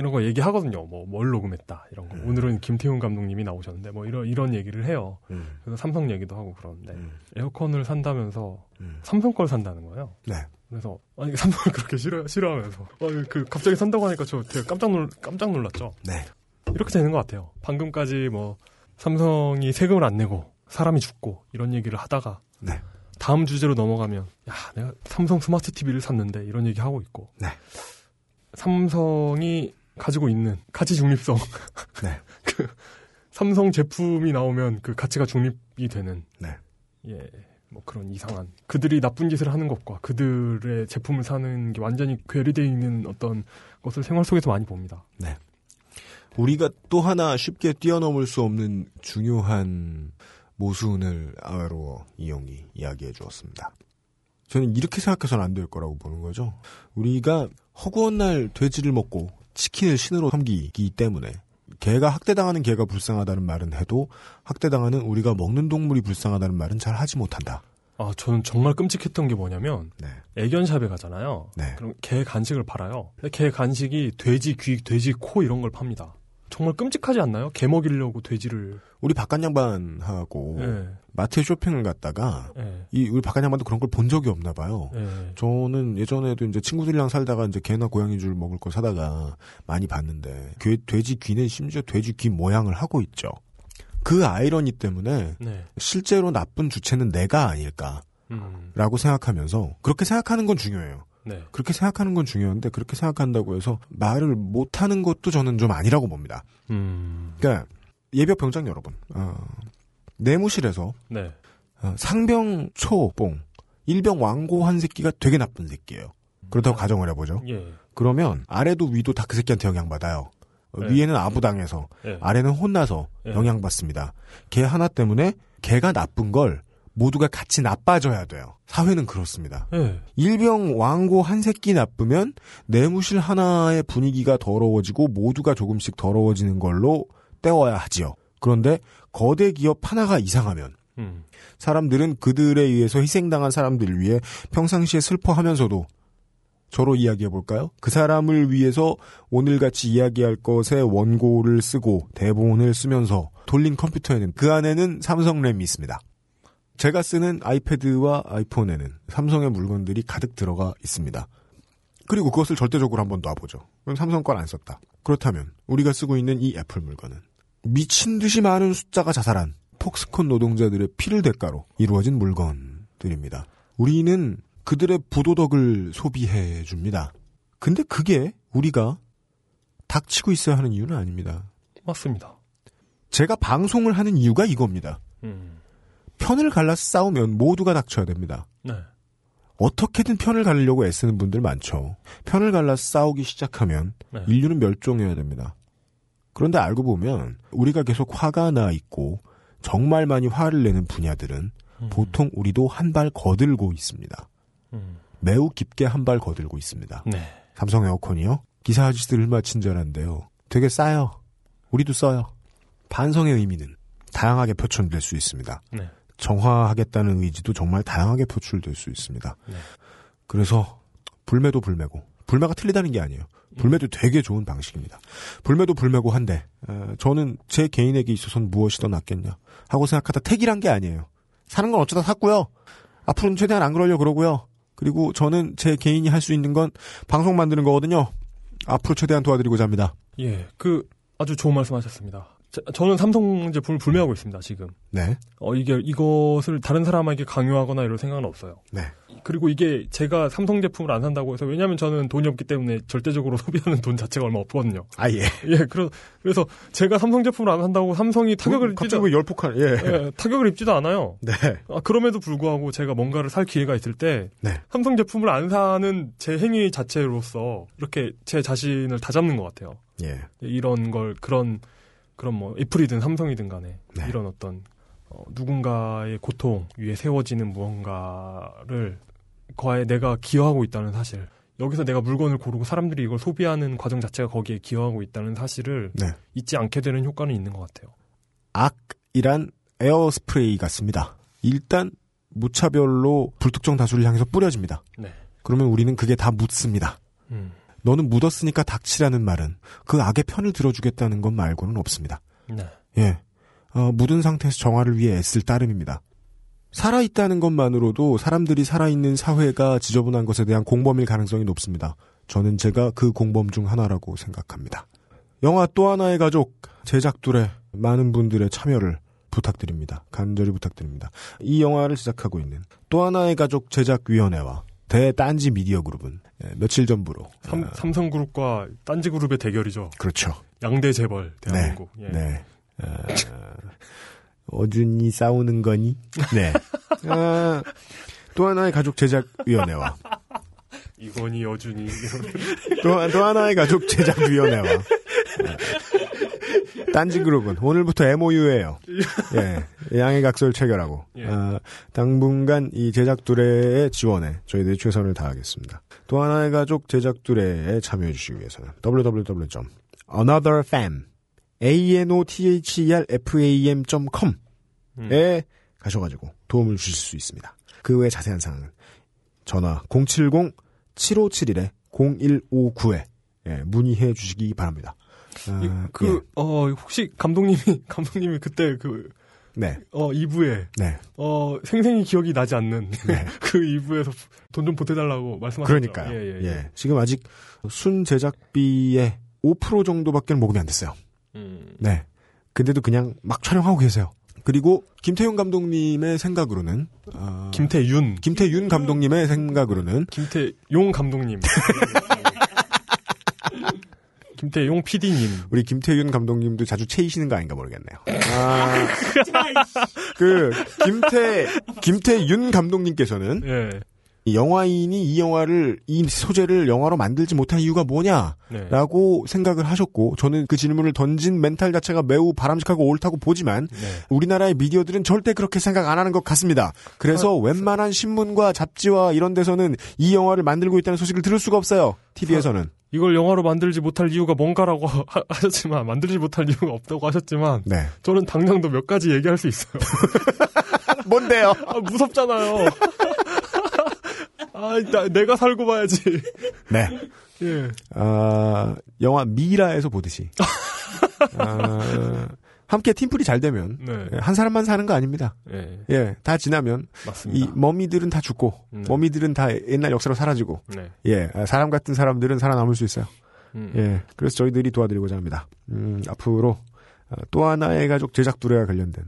이런 거 얘기하거든요. 뭐 뭘 녹음했다 이런 거. 오늘은 김태훈 감독님이 나오셨는데 뭐 이런 이런 얘기를 해요. 음, 그래서 삼성 얘기도 하고 그러는데 음, 에어컨을 산다면서 음. 삼성 걸 산다는 거예요. 네. 그래서 아니 <laughs> 삼성을 그렇게 싫어 싫어하면서 어, 그 갑자기 산다고 하니까 저 되게 깜짝 놀 깜짝 놀랐죠. 네. 이렇게 되는 것 같아요. 방금까지 뭐 삼성이 세금을 안 내고 사람이 죽고 이런 얘기를 하다가 네. 다음 주제로 넘어가면 야 내가 삼성 스마트 TV를 샀는데 이런 얘기 하고 있고 네. 삼성이 가지고 있는 가치 중립성 네. <laughs> 그 삼성 제품이 나오면 그 가치가 중립이 되는 네. 예. 뭐 그런 이상한 그들이 나쁜 짓을 하는 것과 그들의 제품을 사는 게 완전히 괴리되어 있는 어떤 것을 생활 속에서 많이 봅니다. 우리가 또 하나 쉽게 뛰어넘을 수 없는 중요한 모순을 아웨로 이용이 이야기해 주었습니다. 저는 이렇게 생각해서는 안 될 거라고 보는 거죠. 우리가 허구한 날 돼지를 먹고 치킨을 신으로 섬기기 때문에 개가 학대당하는 개가 불쌍하다는 말은 해도 학대당하는 우리가 먹는 동물이 불쌍하다는 말은 잘 하지 못한다. 아, 저는 정말 끔찍했던 게 뭐냐면 네. 애견샵에 가잖아요. 네. 그럼 개 간식을 팔아요. 근데 개 간식이 돼지 귀, 돼지 코 이런 걸 팝니다. 정말 끔찍하지 않나요? 개 먹이려고 돼지를. 우리 바깥 양반하고 예. 마트에 쇼핑을 갔다가 예. 이 우리 양반도 그런 걸 본 적이 없나 봐요. 예. 저는 예전에도 이제 친구들이랑 살다가 이제 개나 고양이 줄 먹을 거 사다가 많이 봤는데 그 돼지 귀는 심지어 돼지 귀 모양을 하고 있죠. 그 아이러니 때문에 네. 실제로 나쁜 주체는 내가 아닐까라고 음. 생각하면서 그렇게 생각하는 건 중요해요. 네. 그렇게 생각하는 건 중요한데 그렇게 생각한다고 해서 말을 못하는 것도 저는 좀 아니라고 봅니다. 음. 그러니까 예비역 병장 여러분, 어, 내무실에서 네. 어, 상병 초봉 일병 왕고 한 새끼가 되게 나쁜 새끼예요. 그렇다고 가정을 해보죠. 예. 그러면 아래도 위도 다 그 새끼한테 영향받아요. 어, 네. 위에는 아부당해서 예. 아래는 혼나서 네. 영향받습니다. 걔 하나 때문에 걔가 나쁜 걸 모두가 같이 나빠져야 돼요. 사회는 그렇습니다. 예. 일병 왕고 한 새끼 나쁘면 내무실 하나의 분위기가 더러워지고 모두가 조금씩 더러워지는 걸로 때워야 하지요. 그런데 거대 기업 하나가 이상하면 음. 사람들은 그들에 의해서 희생당한 사람들을 위해 평상시에 슬퍼하면서도 저로 이야기해 볼까요? 그 사람을 위해서 오늘같이 이야기할 것에 원고를 쓰고 대본을 쓰면서 돌린 컴퓨터에는 그 안에는 삼성 램이 있습니다. 제가 쓰는 아이패드와 아이폰에는 삼성의 물건들이 가득 들어가 있습니다. 그리고 그것을 절대적으로 한 번 놔보죠. 그럼 삼성 걸안 썼다. 그렇다면 우리가 쓰고 있는 이 애플 물건은 미친 듯이 많은 숫자가 자살한 폭스콘 노동자들의 피를 대가로 이루어진 물건들입니다. 우리는 그들의 부도덕을 소비해 줍니다. 근데 그게 우리가 닥치고 있어야 하는 이유는 아닙니다. 맞습니다. 제가 방송을 하는 이유가 이겁니다. 음. 편을 갈라서 싸우면 모두가 닥쳐야 됩니다. 네. 어떻게든 편을 가리려고 애쓰는 분들 많죠. 편을 갈라서 싸우기 시작하면 네. 인류는 멸종해야 됩니다. 그런데 알고 보면 우리가 계속 화가 나 있고 정말 많이 화를 내는 분야들은 음. 보통 우리도 한 발 거들고 있습니다. 음. 매우 깊게 한 발 거들고 있습니다. 네. 삼성 에어컨이요? 기사 아저씨들 얼마 친절한데요. 되게 싸요. 우리도 써요. 반성의 의미는 다양하게 표출될 수 있습니다. 네. 정화하겠다는 의지도 정말 다양하게 표출될 수 있습니다. 네. 그래서 불매도 불매고 불매가 틀리다는 게 아니에요. 불매도 되게 좋은 방식입니다. 불매도 불매고 한데 어, 저는 제 개인에게 있어서는 무엇이 더 낫겠냐 하고 생각하다 택이란 게 아니에요. 사는 건 어쩌다 샀고요. 앞으로는 최대한 안 그러려 그러고요. 그리고 저는 제 개인이 할 수 있는 건 방송 만드는 거거든요. 앞으로 최대한 도와드리고자 합니다. 예. 그 아주 좋은 말씀하셨습니다. 저- 저는 삼성 제품을 불매하고 있습니다. 지금. 네. 어 이게 이것을 다른 사람에게 강요하거나 이럴 생각은 없어요. 네. 그리고 이게 제가 삼성 제품을 안 산다고 해서 왜냐하면 저는 돈이 없기 때문에 절대적으로 <laughs> 소비하는 돈 자체가 얼마 없거든요. 아 예. 예, 그래서 그래서 제가 삼성 제품을 안 산다고 삼성이 타격을 입지도 갑자기 왜 열폭한 예. 예, 타격을 입지도 않아요. 네. 아, 그럼에도 불구하고 제가 뭔가를 살 기회가 있을 때 네. 삼성 제품을 안 사는 제 행위 자체로서 이렇게 제 자신을 다잡는 것 같아요. 예. 이런 걸 그런 그런 뭐 애플이든 삼성이든 간에 네. 이런 어떤 어, 누군가의 고통 위에 세워지는 무언가를 과에 내가 기여하고 있다는 사실 여기서 내가 물건을 고르고 사람들이 이걸 소비하는 과정 자체가 거기에 기여하고 있다는 사실을 네. 잊지 않게 되는 효과는 있는 것 같아요. 악이란 에어스프레이 같습니다. 일단 무차별로 불특정 다수를 향해서 뿌려집니다. 네. 그러면 우리는 그게 다 묻습니다. 음. 너는 묻었으니까 닥치라는 말은 그 악의 편을 들어주겠다는 것 말고는 없습니다. 네. 예. 어, 묻은 상태에서 정화를 위해 애쓸 따름입니다. 살아있다는 것만으로도 사람들이 살아있는 사회가 지저분한 것에 대한 공범일 가능성이 높습니다. 저는 제가 그 공범 중 하나라고 생각합니다. 영화 또 하나의 가족 제작들의 많은 분들의 참여를 부탁드립니다. 간절히 부탁드립니다. 이 영화를 제작하고 있는 또 하나의 가족 제작위원회와 대딴지 미디어 그룹은 예, 며칠 전부로 삼, 아, 삼성그룹과 딴지그룹의 대결이죠. 그렇죠. 양대 재벌 대한민국. 예. 네. 어, 어준이 싸우는 거니? 네. 아, 또 하나의 가족 제작위원회와 이건희 여준이 또, 또 하나의 가족 제작위원회와 <laughs> 딴지그룹은 오늘부터 MOU예요. 예, 양해 각서를 체결하고 예. 아, 당분간 이 제작 두레의 지원에 저희들이 최선을 다하겠습니다. 또 하나의 가족 제작 두레에 참여해 주시기 위해서는 www.anotherfam a n o t h e r f a m.com에 음. 가셔가지고 도움을 주실 수 있습니다. 그 외 자세한 사항은 전화 070-7571-0159에 예, 문의해 주시기 바랍니다. 아, 이- 그, 어, 혹시 감독님이, <laughs> 감독님이 그때 그, 예, 네, 어, 2부에, 네. 어, 생생히 기억이 나지 않는 네. <laughs> 그 2부에서 돈 좀 보태달라고 말씀하셨죠. 그러니까요. 예, 예, 예. 지금 아직 순 제작비의 5% 정도밖에 모금이 안 됐어요. 음, 네. 근데도 그냥 막 촬영하고 계세요. 그리고 김태용 감독님의 생각으로는 어, 김태윤. 김태윤 감독님의 생각으로는 김태용 감독님. <laughs> 김태용 PD님. 우리 김태윤 감독님도 자주 체이시는 거 아닌가 모르겠네요. <laughs> 아, 그 김태 김태윤 감독님께서는 예. 이 영화인이 이 영화를 이 소재를 영화로 만들지 못한 이유가 뭐냐라고 네. 생각을 하셨고 저는 그 질문을 던진 멘탈 자체가 매우 바람직하고 옳다고 보지만 네. 우리나라의 미디어들은 절대 그렇게 생각 안 하는 것 같습니다. 그래서 웬만한 신문과 잡지와 이런 데서는 이 영화를 만들고 있다는 소식을 들을 수가 없어요. TV에서는. 이걸 영화로 만들지 못할 이유가 뭔가라고 <laughs> 하- 하셨지만, 만들지 못할 이유가 없다고 하셨지만, 네. 저는 당장도 몇 가지 얘기할 수 있어요. <laughs> 뭔데요? 아, 무섭잖아요. 아, 나, 내가 살고 봐야지. 네. 예. 아, 영화 미라에서 보듯이. <laughs> 아, 함께 팀플이 잘 되면 네. 한 사람만 사는 거 아닙니다. 예. 예, 다 지나면 이 맞습니다. 머미들은 다 죽고 네. 머미들은 다 옛날 역사로 사라지고 네. 예, 아, 사람 같은 사람들은 살아남을 수 있어요. 음. 예, 그래서 저희들이 도와드리고자 합니다. 음, 앞으로 어, 또 하나의 가족 제작 두레와 관련된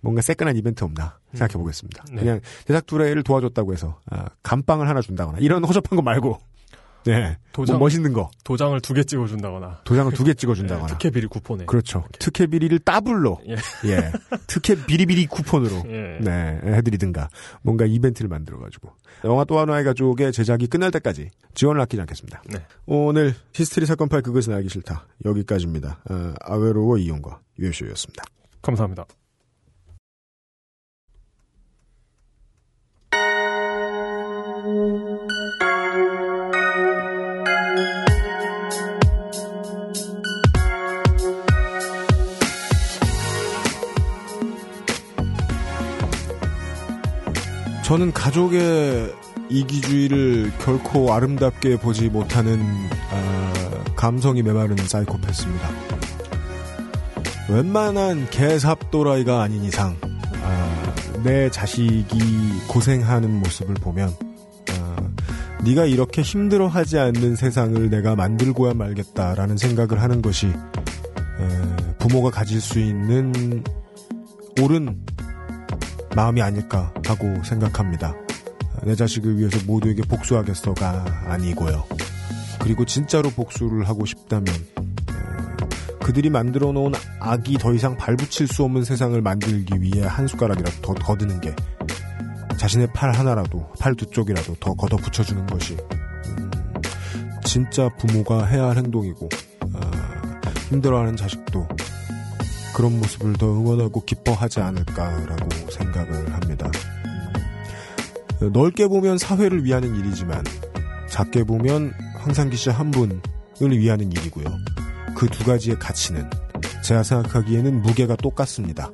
뭔가 새끈한 이벤트 없나 생각해 보겠습니다. 네. 그냥 제작 두레를 도와줬다고 해서 아, 감빵을 하나 준다거나 이런 허접한 거 말고 네, 도장- 뭐 멋있는 거 도장을 두 개 찍어준다거나. 도장을 두개 예, 찍어준다거나 특혜 비리 쿠폰에. 그렇죠. 특혜 비리를 따블로 예. 예, 특혜 비리비리 쿠폰으로 <laughs> 예. 네, 해드리든가 뭔가 이벤트를 만들어 가지고 영화 또 하나의 가족의 제작이 끝날 때까지 지원을 아끼지 않겠습니다. 네. 오늘 히스테리 사건 파일 그것은 알기 싫다 여기까지입니다. 어, 아웨로워 이용과 유효쇼였습니다. 감사합니다. 저는 가족의 이기주의를 결코 아름답게 보지 못하는 아, 감성이 메마른 사이코패스입니다. 웬만한 개삽 또라이가 아닌 이상 아, 내 자식이 고생하는 모습을 보면 아, 네가 이렇게 힘들어하지 않는 세상을 내가 만들고야 말겠다라는 생각을 하는 것이 에, 부모가 가질 수 있는 옳은 마음이 아닐까 하고 생각합니다. 내 자식을 위해서 모두에게 복수하겠어가 아니고요. 그리고 진짜로 복수를 하고 싶다면 에, 그들이 만들어 놓은 악이 더 이상 발붙일 수 없는 세상을 만들기 위해 한 숟가락이라도 더 거드는 게 자신의 팔 하나라도 팔 두 쪽이라도 더 걷어 붙여주는 것이 음, 진짜 부모가 해야 할 행동이고 아, 힘들어하는 자식도 그런 모습을 더 응원하고 기뻐하지 않을까라고 생각을 합니다. 음, 넓게 보면 사회를 위하는 일이지만 작게 보면 황상기 씨 한 분을 위하는 일이고요. 그 두 가지의 가치는 제가 생각하기에는 무게가 똑같습니다.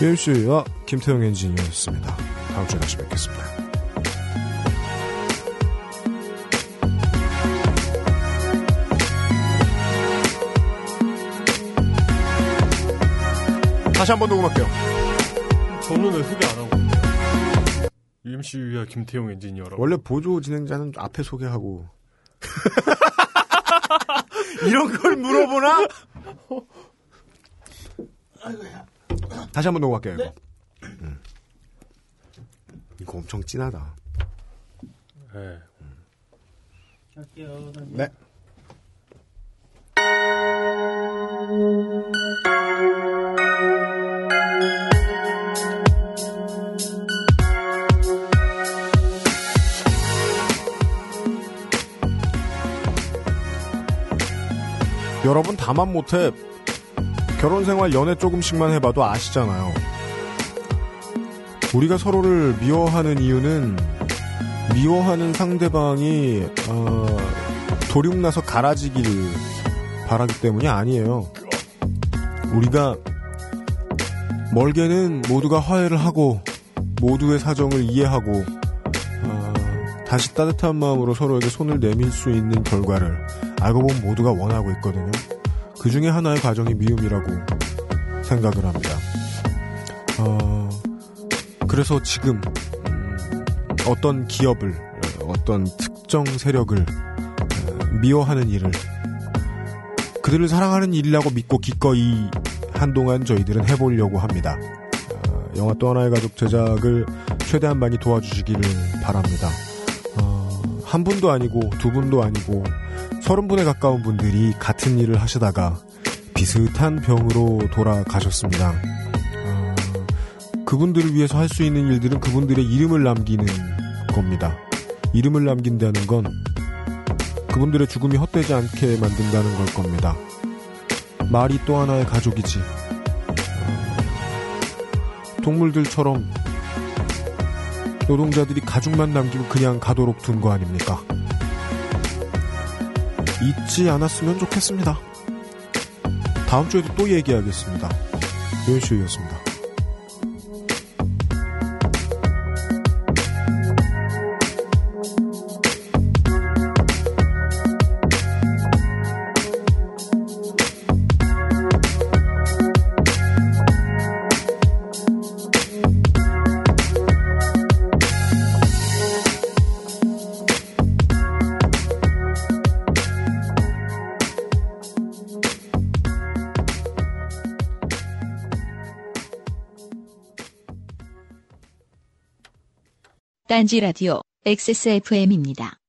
유일씨와 김태형 엔지니어였습니다. 다음 주에 다시 뵙겠습니다. 다시 한 번 녹음할게요. 저는 왜 소개 안 하고? UMC와 김태용 엔지니어라고. 원래 보조 진행자는 앞에 소개하고 <laughs> 이런 걸 물어보나? 다시 한 번 녹음할게요. 이거. 음. 이거 엄청 진하다. 네. 네. 여러분 다만 못해 결혼 생활 연애 조금씩만 해봐도 아시잖아요. 우리가 서로를 미워하는 이유는 미워하는 상대방이 어, 도륙나서 갈아지기를 바라기 때문이 아니에요. 우리가 멀게는 모두가 화해를 하고 모두의 사정을 이해하고 어, 다시 따뜻한 마음으로 서로에게 손을 내밀 수 있는 결과를 알고 보면 모두가 원하고 있거든요. 그 중에 하나의 과정이 미움이라고 생각을 합니다. 어, 그래서 지금 음, 어떤 기업을 어떤 특정 세력을 어, 미워하는 일을 그들을 사랑하는 일이라고 믿고 기꺼이 한동안 저희들은 해보려고 합니다. 어, 영화 또 하나의 가족 제작을 최대한 많이 도와주시기를 바랍니다. 어, 한 분도 아니고 두 분도 아니고 서른 분에 가까운 분들이 같은 일을 하시다가 비슷한 병으로 돌아가셨습니다. 어, 그분들을 위해서 할 수 있는 일들은 그분들의 이름을 남기는 겁니다. 이름을 남긴다는 건 그분들의 죽음이 헛되지 않게 만든다는 걸 겁니다. 말이 또 하나의 가족이지. 어, 동물들처럼 노동자들이 가죽만 남기고 그냥 가도록 둔 거 아닙니까? 잊지 않았으면 좋겠습니다. 다음 주에도 또 얘기하겠습니다. 윤슈이였습니다. 딴지 라디오 XSFM입니다.